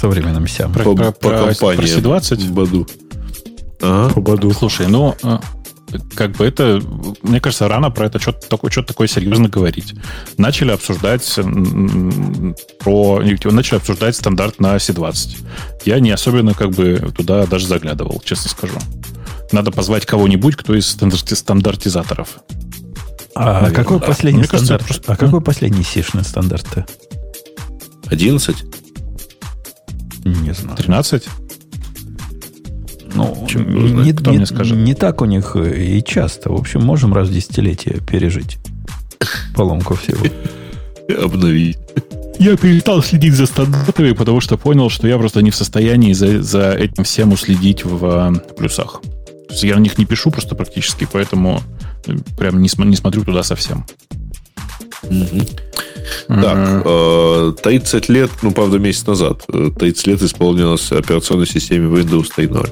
современным сям. Про- По, про- по про- компании про C20? Баду. Ага. Слушай, ну, э, как бы это, мне кажется, рано про это что-то такое, что такое серьезно говорить. Начали обсуждать про, начали обсуждать стандарт на C20. Я не особенно как бы туда даже заглядывал, честно скажу. Надо позвать кого-нибудь, кто из стандарти- стандартизаторов. А Наверное, какой да. последний Мне кажется, стандарт? это просто- А какой последний сишный стандарт-то? 11? Не знаю. 13? Ну, Чем- не, кто не- мне скажет? не так у них и часто. В общем, можем раз в десятилетие пережить поломку всего. Обнови. Я перестал следить за стандартами, потому что понял, что я просто не в состоянии за, за этим всем уследить в э, плюсах. То есть я на них не пишу просто практически, поэтому э, прям не, см- не смотрю туда совсем. Так, э, 30 лет, ну, правда, месяц назад, э, 30 лет исполнилось операционной системе Windows 3.0.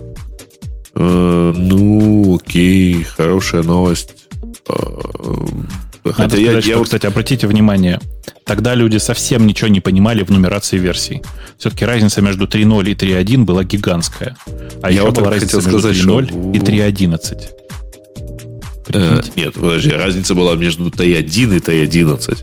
Э, Ну, окей, хорошая новость. Э, Хотя Надо я, сказать, я что, кстати, обратите внимание, тогда люди совсем ничего не понимали в нумерации версий. Все-таки разница между 3.0 и 3.1 была гигантская. А я еще вот была разница между 3.0 что... и 3.11. Э, нет, подожди, разница была между T1 и T11.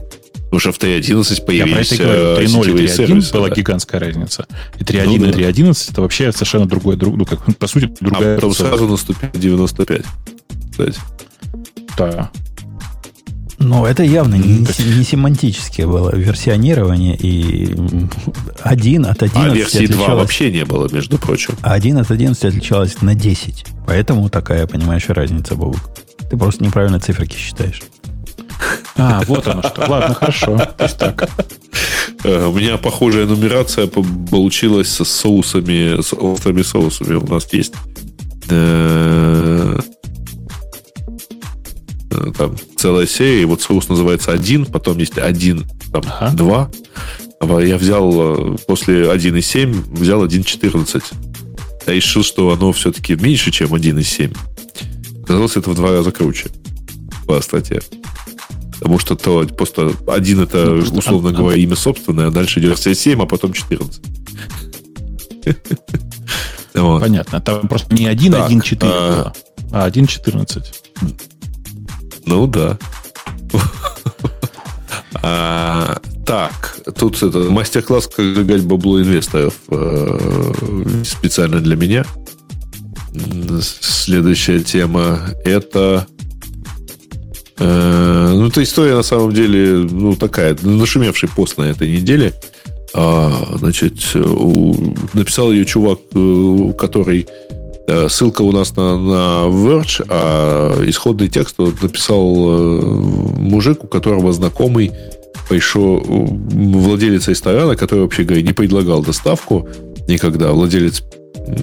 Потому что в T11 появились Я про это говорю. 3.0 и 3.1 была да. гигантская разница. И 3.1 ну, и 3.11 это вообще совершенно другой, друг, ну, как, по сути, другая... А потом сразу наступил 95, кстати. Да. Но это явно не, не семантическое было версионирование, и один от 11 А версии отличалось... 2 вообще не было, между прочим. А один от 11 отличалось на 10. Поэтому такая, понимаешь, разница, Бобук. Ты просто неправильно циферки считаешь. А, вот оно что. Ладно, хорошо. Так. Э, у меня похожая нумерация получилась с соусами, с острыми соусами. У нас есть э, э, там целая серия, и вот соус называется один, потом есть один, там, ага. два. Я взял после 1.7, взял 1.14. Я решил, что оно все-таки меньше, чем 1.7. Оказалось, это в два раза круче по статье. Потому что то просто один это, ну, условно а, говоря, а... имя собственное, а дальше версия 7, а потом 14. вот. Понятно. Там просто не 1, так, 1, 4, а... а 1, 14. Ну да. а, так, тут это мастер-класс, как сжигать бабло инвесторов э, специально для меня. Следующая тема это ну, эта история на самом деле, ну, такая, нашумевший пост на этой неделе. А, значит, написал ее чувак, э, который э, ссылка у нас на, на Verge, а исходный текст вот, написал мужик, у которого знакомый пришел, владелец ресторана, который, вообще говоря, не предлагал доставку никогда, владелец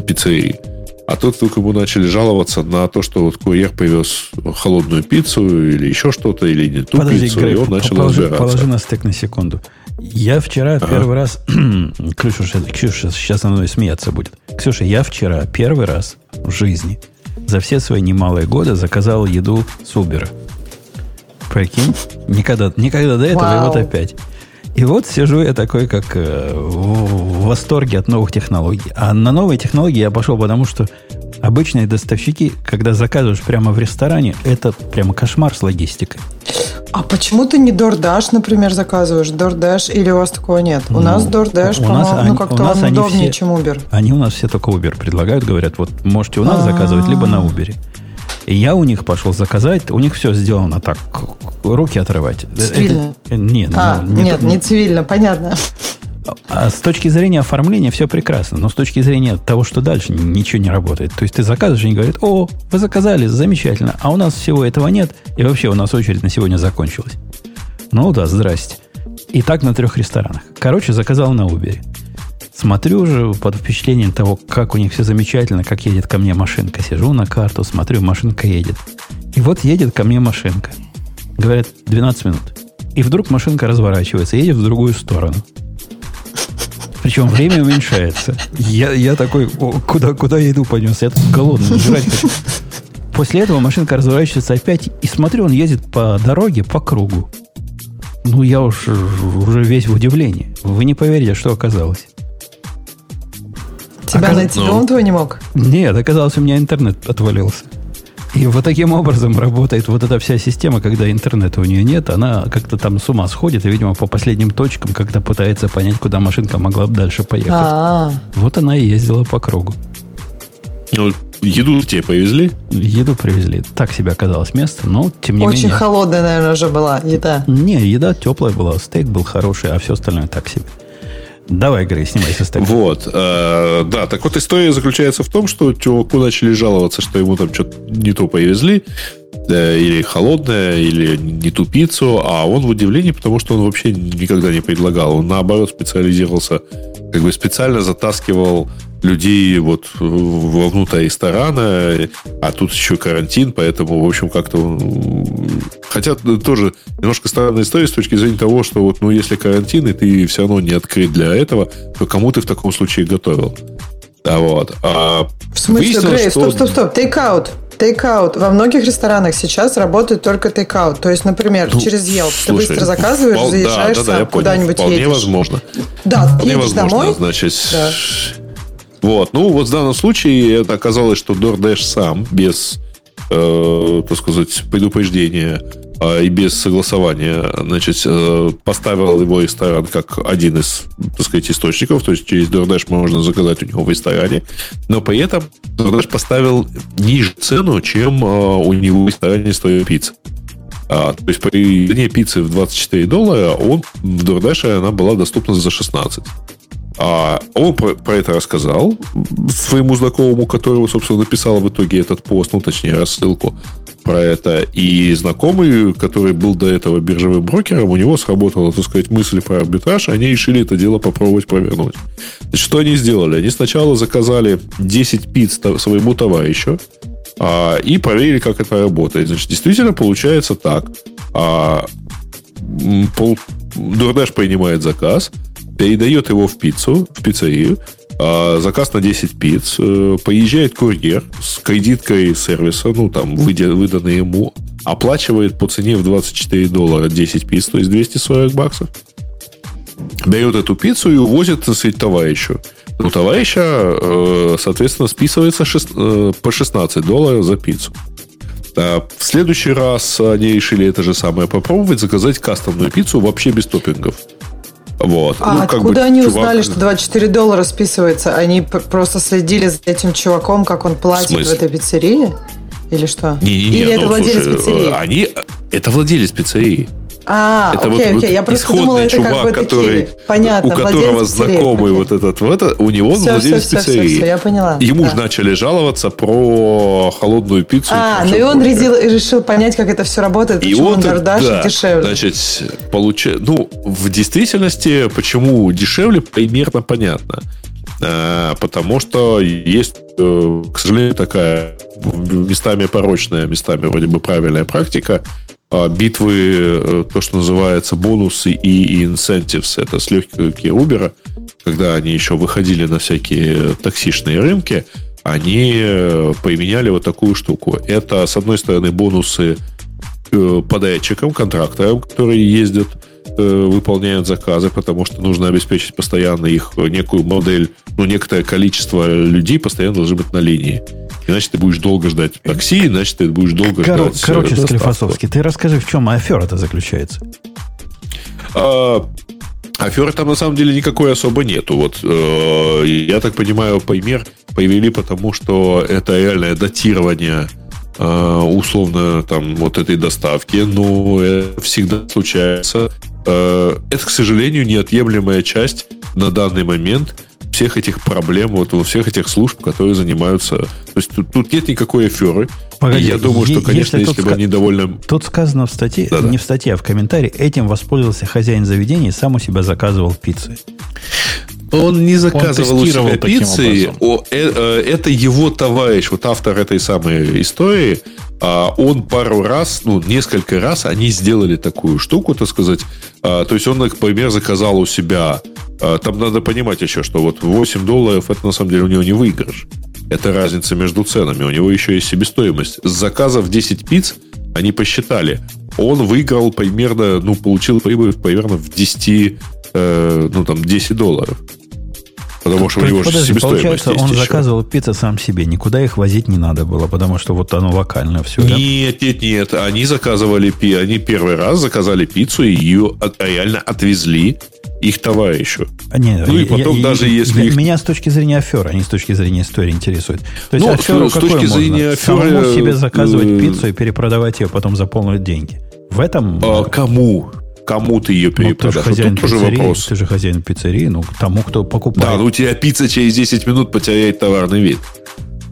пиццерии. А тут вдруг ему начали жаловаться на то, что вот курьер привез холодную пиццу или еще что-то, или не ту Подожди, пиццу, Грей, и он начал положи, разбираться. Положи на стек на секунду. Я вчера ага. первый раз... Ксюша, Ксюша сейчас со мной смеяться будет. Ксюша, я вчера первый раз в жизни за все свои немалые годы заказал еду с Uber. Прикинь? Никогда, никогда до этого, Вау. и вот опять. И вот сижу я такой, как э, в восторге от новых технологий. А на новые технологии я пошел, потому что обычные доставщики, когда заказываешь прямо в ресторане, это прямо кошмар с логистикой. А почему ты не DoorDash, например, заказываешь? DoorDash или у вас такого нет? У ну, нас DoorDash, у нас, ну, как-то он удобнее, все, чем Uber. Они у нас все только Uber предлагают, говорят, вот можете у нас А-а-а. заказывать, либо на Uber. И я у них пошел заказать, у них все сделано так, руки отрывать. Цивильно? Это, нет, а, ну, не, нет, не цивильно, понятно. А с точки зрения оформления все прекрасно, но с точки зрения того, что дальше, ничего не работает. То есть ты заказываешь, и они говорят, о, вы заказали, замечательно, а у нас всего этого нет, и вообще у нас очередь на сегодня закончилась. Ну да, здрасте. И так на трех ресторанах. Короче, заказал на Uber. Смотрю уже под впечатлением того, как у них все замечательно, как едет ко мне машинка. Сижу на карту, смотрю, машинка едет. И вот едет ко мне машинка. Говорят, 12 минут. И вдруг машинка разворачивается, едет в другую сторону. Причем время уменьшается. Я, я такой, куда, куда я иду понес? Я голодный, жрать хочу. После этого машинка разворачивается опять, и смотрю, он едет по дороге по кругу. Ну, я уж уже весь в удивлении. Вы не поверите, что оказалось. Тебя Оказ... найти ну... он твой не мог? Нет, оказалось, у меня интернет отвалился. И вот таким образом работает вот эта вся система, когда интернета у нее нет, она как-то там с ума сходит, и, видимо, по последним точкам как-то пытается понять, куда машинка могла бы дальше поехать. А-а-а. Вот она и ездила по кругу. Ну, еду тебе повезли? Еду привезли. Так себе оказалось место, но тем не Очень менее... Очень холодная, наверное, уже была еда. Не, еда теплая была, стейк был хороший, а все остальное так себе. Давай, Грей, снимай со стека. Вот. Э, да, так вот история заключается в том, что чуваку начали жаловаться, что ему там что-то не то повезли, или холодное, или не ту пиццу, а он в удивлении, потому что он вообще никогда не предлагал. Он, наоборот, специализировался, как бы специально затаскивал людей вот вовнутрь ресторана, а тут еще карантин, поэтому, в общем, как-то... Хотя тоже немножко странная история с точки зрения того, что вот, ну, если карантин, и ты все равно не открыт для этого, то кому ты в таком случае готовил? А вот. А в смысле, Грей, что... стоп, стоп, стоп, takeout. Takeout. Во многих ресторанах сейчас работает только takeout. То есть, например, ну, через Yelp слушай, ты быстро заказываешь, впол... заезжаешь да, да, да, куда-нибудь Вполне едешь. возможно. Да, Вполне едешь возможно, домой. Значит, да. Вот. Ну, вот в данном случае это оказалось, что DoorDash сам, без, э, так сказать, предупреждения и без согласования, значит, э, поставил его ресторан как один из, так сказать, источников, то есть через DoorDash можно заказать у него в ресторане, но при этом DoorDash поставил ниже цену, чем э, у него в ресторане стоит пицца. А, то есть при цене пиццы в 24 доллара он в DoorDash она была доступна за 16. А он про, про это рассказал своему знакомому, которого, собственно, написал в итоге этот пост, ну, точнее, рассылку про это. И знакомый, который был до этого биржевым брокером, у него сработала, так сказать, мысль про арбитраж, они решили это дело попробовать провернуть. Значит, что они сделали? Они сначала заказали 10 пиц своему товарищу, а, и проверили, как это работает. Значит, действительно получается так. А, пол, DoorDash принимает заказ, передает его в пиццу, в пиццерию, а, заказ на 10 пиц, э, поезжает курьер с кредиткой сервиса, ну, там, выданный ему, оплачивает по цене в 24 доллара 10 пиц, то есть 240 баксов, берет эту пиццу и увозит, так сказать, товарищу. У товарища, э, соответственно, списывается э, по 16 долларов за пиццу. В следующий раз они решили это же самое попробовать, заказать кастомную пиццу вообще без топпингов. Вот. А ну, откуда бы, они чувак... узнали, что 24 доллара списывается? Они просто следили за этим чуваком, как он платит в, в этой пиццерии? Или что? Не, не, не, Или ну, это владелец слушай, пиццерии? Они... Это владелец пиццерии. А, это окей, вот, окей. Я просто думала, это чувак, как бы который, такие, понятно, у которого знакомый вот этот, вот это, у него все, владелец все, пиццерии. Все, все, все, я поняла. Ему да. же начали жаловаться про холодную пиццу. А, ну и он решил, решил понять, как это все работает, и почему он Дардаш да, дешевле. Значит, получа... ну, в действительности, почему дешевле, примерно понятно. А, потому что есть, э, к сожалению, такая местами порочная, местами вроде бы правильная практика, битвы, э, то, что называется бонусы и incentives. Это с легкие Uber, когда они еще выходили на всякие таксишные рынки, они э, поменяли вот такую штуку. Это, с одной стороны, бонусы э, подрядчикам, контракторам, которые ездят, выполняют заказы, потому что нужно обеспечить постоянно их некую модель, ну, некоторое количество людей постоянно должны быть на линии. Иначе ты будешь долго ждать такси, иначе ты будешь долго Кор- ждать Короче, Склифосовский, ты расскажи, в чем афера-то заключается? А, аферы там на самом деле никакой особо нету. Вот, э, я так понимаю, пример повели потому, что это реальное датирование э, условно там вот этой доставки, но это всегда случается. Э, это, к сожалению, неотъемлемая часть на данный момент всех этих проблем, вот во всех этих служб, которые занимаются. То есть тут, тут нет никакой аферы. Погоди, я думаю, что, конечно, если, если бы они довольно... Тут сказано в статье, Да-да. не в статье, а в комментарии, этим воспользовался хозяин заведения и сам у себя заказывал пиццы. Он не заказывал он у себя пиццы. О, э, э, это его товарищ, вот автор этой самой истории. А он пару раз, ну, несколько раз они сделали такую штуку, так сказать. А, то есть он, например, заказал у себя там надо понимать еще, что вот 8 долларов это на самом деле у него не выигрыш. Это разница между ценами. У него еще есть себестоимость. С заказов 10 пиц они посчитали. Он выиграл примерно, ну, получил прибыль примерно в 10, э, ну, там, 10 долларов. Потому что у него Подожди, себестоимость получается, он еще. заказывал пиццу сам себе, никуда их возить не надо было, потому что вот оно локально все. Нет, да? нет, нет, они заказывали, они первый раз заказали пиццу и ее реально отвезли их товарищу. А, нет, ну и потом я, даже я, если... Их... Меня с точки зрения афера, а не с точки зрения истории интересует. То есть ну, аферу с, с точки зрения аферы... Самому себе заказывать э... пиццу и перепродавать ее потом за полные деньги. В этом... А, кому? Кому ты ее перепродашь? Ну, ты же хозяин тоже вопрос. Ты же хозяин пиццерии, ну, тому, кто покупает. Да, ну у тебя пицца через 10 минут потеряет товарный вид.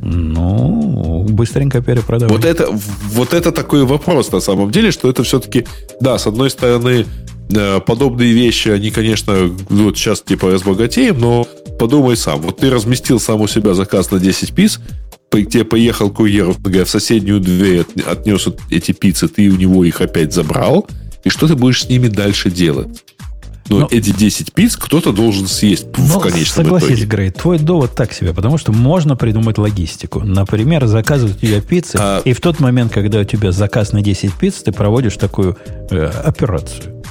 Ну, быстренько перепродавать. Вот это, вот это такой вопрос на самом деле, что это все-таки, да, с одной стороны, Э, подобные вещи, они, конечно, вот сейчас типа разбогатеем, но подумай сам. Вот ты разместил сам у себя заказ на 10 пиц, тебе поехал курьер в соседнюю дверь, отнес эти пиццы, ты у него их опять забрал, и что ты будешь с ними дальше делать? Но, но эти 10 пиц кто-то должен съесть в конечном согласись, итоге. Грей, твой довод так себе, потому что можно придумать логистику. Например, заказывать у тебя пиццы, а... и в тот момент, когда у тебя заказ на 10 пиц, ты проводишь такую э, операцию.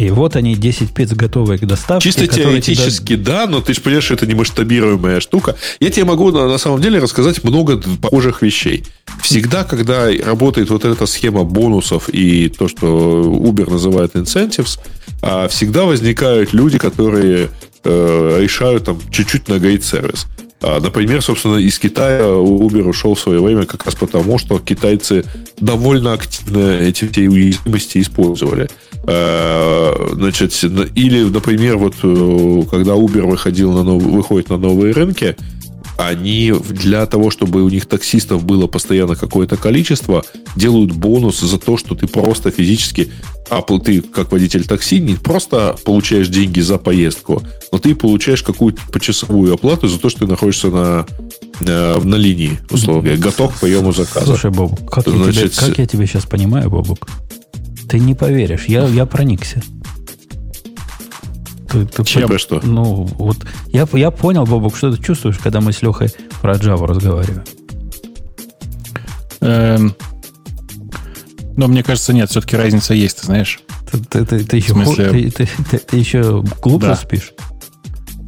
И вот они, 10 пиц готовые к доставке. Чисто теоретически, тебя... да, но ты же понимаешь, что это не масштабируемая штука. Я тебе могу на, на самом деле рассказать много похожих вещей. Всегда, когда работает вот эта схема бонусов и то, что Uber называет incentives, а, всегда возникают люди, которые э, решают там чуть-чуть нагреть сервис. А, например, собственно, из Китая Uber ушел в свое время как раз потому, что китайцы довольно активно эти все уязвимости использовали. А, значит, или, например, вот э, когда Uber выходил на нов... выходит на новые рынки, они для того, чтобы у них таксистов было постоянно какое-то количество, делают бонус за то, что ты просто физически, а ты как водитель такси не просто получаешь деньги за поездку, но ты получаешь какую-то почасовую оплату за то, что ты находишься на, на, на линии, условия, готов к приему заказа. Слушай, Бобук, как, Значит, я тебя, как я тебя сейчас понимаю, Бобук? Ты не поверишь, я, я проникся. Ты, ты Чем? По, что? Ну, вот я, я понял, Бобок, что ты чувствуешь, когда мы с Лехой про Java разговариваем. Эм, но мне кажется, нет, все-таки разница есть, ты знаешь. Ты, ты, ты, ты, еще, смысле... ты, ты, ты, ты еще глубже да. спишь?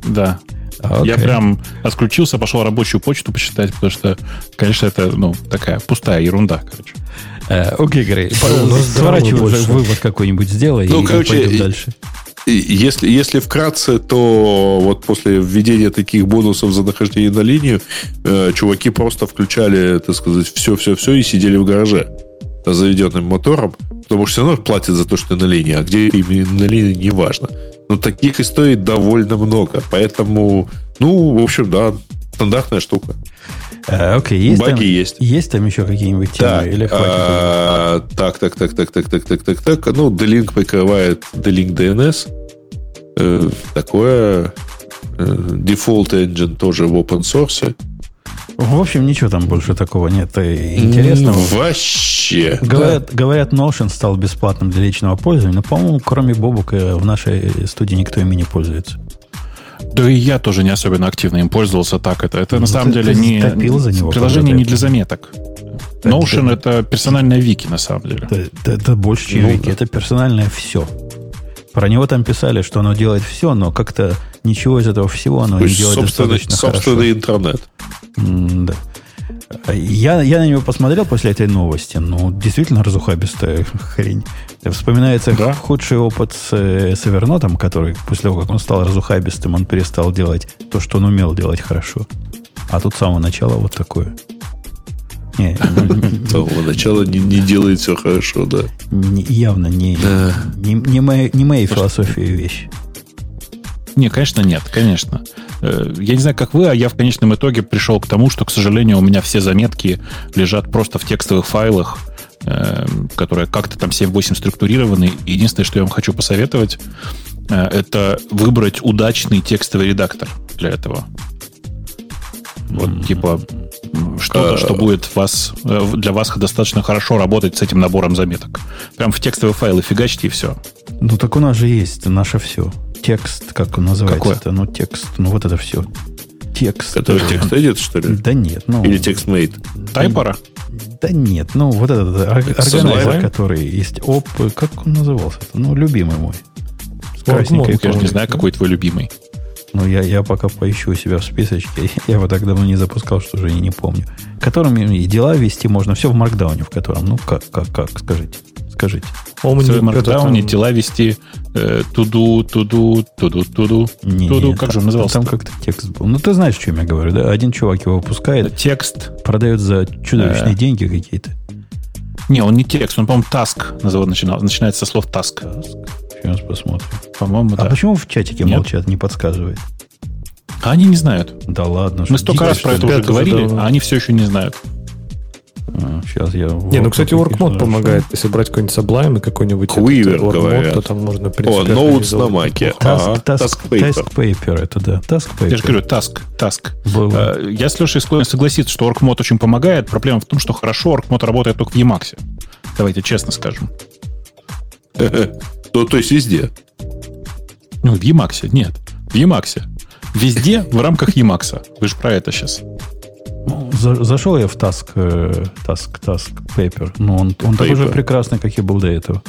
Да. Okay. Я прям отключился, пошел рабочую почту посчитать, потому что, конечно, это ну, такая пустая ерунда, короче. Э, окей, Грей, сворачивай уже вывод какой-нибудь сделай ну, и короче, пойдем дальше. Если, если вкратце, то вот после введения таких бонусов за нахождение на линию, э, чуваки просто включали, так сказать, все-все-все и сидели в гараже с заведенным мотором, потому что все равно платят за то, что ты на линии, а где именно на линии, не важно. Но таких историй довольно много, поэтому, ну, в общем, да, стандартная штука. А, окей, есть Баги там, есть. Есть там еще какие-нибудь темы? Так, или хватит? А, так, так, так, так, так, так, так, так, так. Ну, D-Link покрывает D-Link DNS. Э, такое. Э, Default Engine тоже в open source. В общем, ничего там больше такого нет интересного. Вообще. Говорят, да. говорят, Notion стал бесплатным для личного пользования, но, по-моему, кроме Бобука в нашей студии никто ими не пользуется. Да и я тоже не особенно активно им пользовался так. Это, это ну, на самом ты, деле ты не за него, приложение не для заметок. Notion это, это персональная вики, на самом деле. Это, это, это больше, чем ну, вики. Да. Это персональное все. Про него там писали, что оно делает все, но как-то ничего из этого всего оно не делает достаточно собственный хорошо. интернет. М да. Я, я на него посмотрел после этой новости. Ну, действительно разухабистая хрень. Вспоминается да? худший опыт с, э, с Evernote, который после того, как он стал разухабистым, он перестал делать то, что он умел делать хорошо. А тут с самого начала вот такое. Не, с самого начала не, не делает все хорошо, да. Не, явно не, да. не, не моей философии вещь. Не, конечно, нет, конечно. Э, я не знаю, как вы, а я в конечном итоге пришел к тому, что, к сожалению, у меня все заметки лежат просто в текстовых файлах, э, которые как-то там 7-8 структурированы. Единственное, что я вам хочу посоветовать, э, это выбрать удачный текстовый редактор для этого. Вот, типа, что-то, что будет вас, для вас достаточно хорошо работать с этим набором заметок. Прям в текстовые файлы фигачьте и все. Ну, так у нас же есть наше все текст, как он называется? Какой? Это, ну, текст, ну, вот это все. Текст. Это текст edit, что ли? Да нет. Ну, Или текст made? Тайпора? Да нет, ну, вот этот органайзер, который есть. Оп, как он назывался? Ну, любимый мой. С красненькой Я же не знаю, какой твой любимый. Ну, я, я пока поищу у себя в списочке. Я его так давно не запускал, что уже и не помню. Которыми и дела вести можно. Все в маркдауне, в котором. Ну, как, как, как, скажите. Скажите. Omni, в маркдауне дела вести туду, туду, туду, туду, туду. Не, как же он назывался? Там как-то текст был. Ну, ты знаешь, о чем я говорю, да? Один чувак его выпускает. Текст. Продает за чудовищные деньги какие-то. Не, он не текст, он, по-моему, task называл, начинал, начинается со слов task. task. Сейчас посмотрим. По-моему, а да. почему в чатике Нет. молчат, не подсказывает? А они не знают. Да ладно. Мы столько раз про это уже говорили, а они все еще не знают. А, сейчас я... Не, ну, кстати, WorkMod помогает. Если брать какой-нибудь Sublime и какой-нибудь Quiver, говорят. то там можно, в принципе, О, Notes на Маке. Task, task, task, paper. task Paper, это да. Task Paper. Я же говорю, Task, Task. Было. Э, я с Лешей склонен согласиться, что WorkMod очень помогает. Проблема в том, что хорошо WorkMod работает только в Emacs. Давайте честно скажем. То, то есть везде. Ну, в Emacs, нет. В Emacs. Везде в рамках Emacs. Вы же про это сейчас. Ну, за, зашел я в Task, э, Task, Task Paper. Ну, он, он такой же прекрасный, как и был до этого.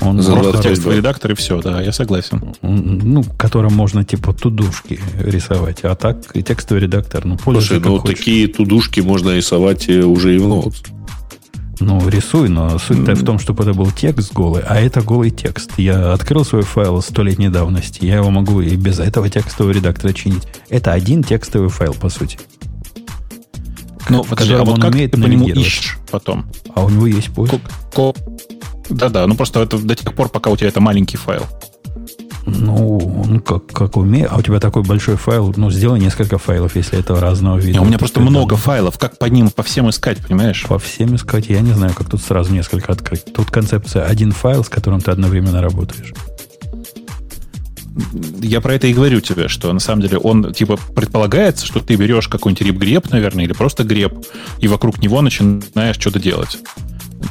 Он просто текстовый редактор и все, да, я согласен. Ну, которым можно типа тудушки рисовать. А так и текстовый редактор, ну, пользуйся Слушай, ну хочешь. такие тудушки можно рисовать э, уже и в Notes. Ну, рисуй, но суть-то mm-hmm. в том, чтобы это был текст голый, а это голый текст. Я открыл свой файл столетней давности, я его могу и без этого текстового редактора чинить. Это один текстовый файл, по сути. Ну, подожди, а вот как ты по нему ищешь потом? А у него есть поиск. Да-да, ну просто это до тех пор, пока у тебя это маленький файл. Ну, ну как, как умею. А у тебя такой большой файл, ну, сделай несколько файлов, если это разного вида. у меня просто много файлов. Как по ним, по всем искать, понимаешь? По всем искать. Я не знаю, как тут сразу несколько открыть. Тут концепция один файл, с которым ты одновременно работаешь. Я про это и говорю тебе, что на самом деле он, типа, предполагается, что ты берешь какой-нибудь реп-греб, наверное, или просто греб, и вокруг него начинаешь что-то делать.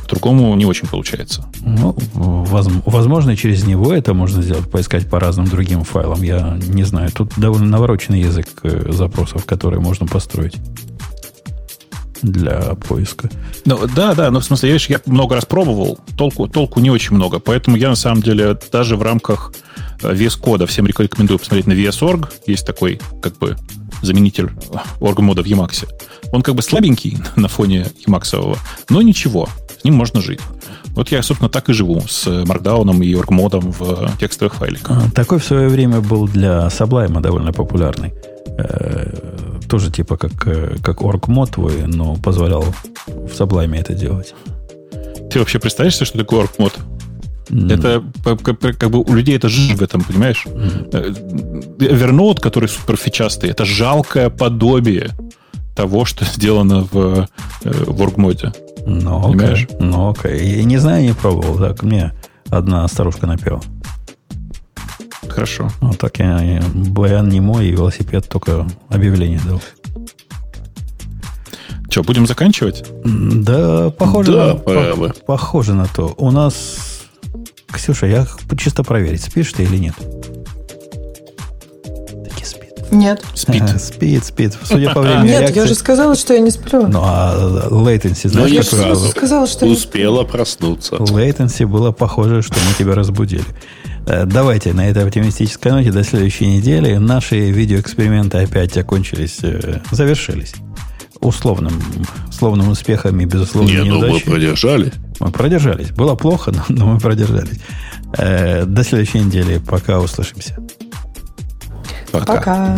Другому не очень получается. Ну, возможно, через него это можно сделать, поискать по разным другим файлам. Я не знаю. Тут довольно навороченный язык э, запросов, которые можно построить для поиска. Ну, да, да, но в смысле, я, я много раз пробовал, толку, толку не очень много. Поэтому я на самом деле даже в рамках э, VS кода всем рекомендую посмотреть на VS.org. Есть такой, как бы, заменитель орг-мода в Emacs. Он как бы слабенький на фоне Emacs, но ничего с ним можно жить. Вот я, собственно, так и живу с Markdown и оргмодом в текстовых файликах. А, такой в свое время был для Sublime довольно популярный. Э, тоже типа как, э, как оргмод твой, но позволял в Sublime это делать. Ты вообще представляешь, что такое оргмод? Mm. Это как бы у людей это жизнь в этом, понимаешь? Mm. Evernote, который суперфичастый, это жалкое подобие того, что сделано в, в оргмоде. Ну, окей. Ну, окей. Я не знаю, не пробовал. Так, мне одна старушка напела. Хорошо. Вот так я, баян не мой, и велосипед только объявление дал. Что, будем заканчивать? Да, похоже, да, на, по, похоже на то. У нас... Ксюша, я чисто проверить, спишь ты или нет? Нет. Спит. спит, спит. Судя по времени Нет, реакции... я же сказала, что я не сплю. Ну, а latency, знаешь, я сразу сказала, что успела проснуться. Latency было похоже, что мы тебя разбудили. Э, давайте на этой оптимистической ноте до следующей недели. Наши видеоэксперименты опять окончились, э, завершились. Условным, условным успехом и безусловно Не, ну мы продержали. Мы продержались. Было плохо, но, но мы продержались. Э, до следующей недели. Пока услышимся. Пока. Пока.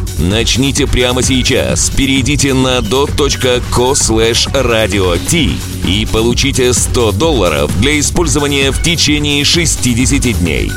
Начните прямо сейчас. Перейдите на dot.co slash radio и получите 100 долларов для использования в течение 60 дней.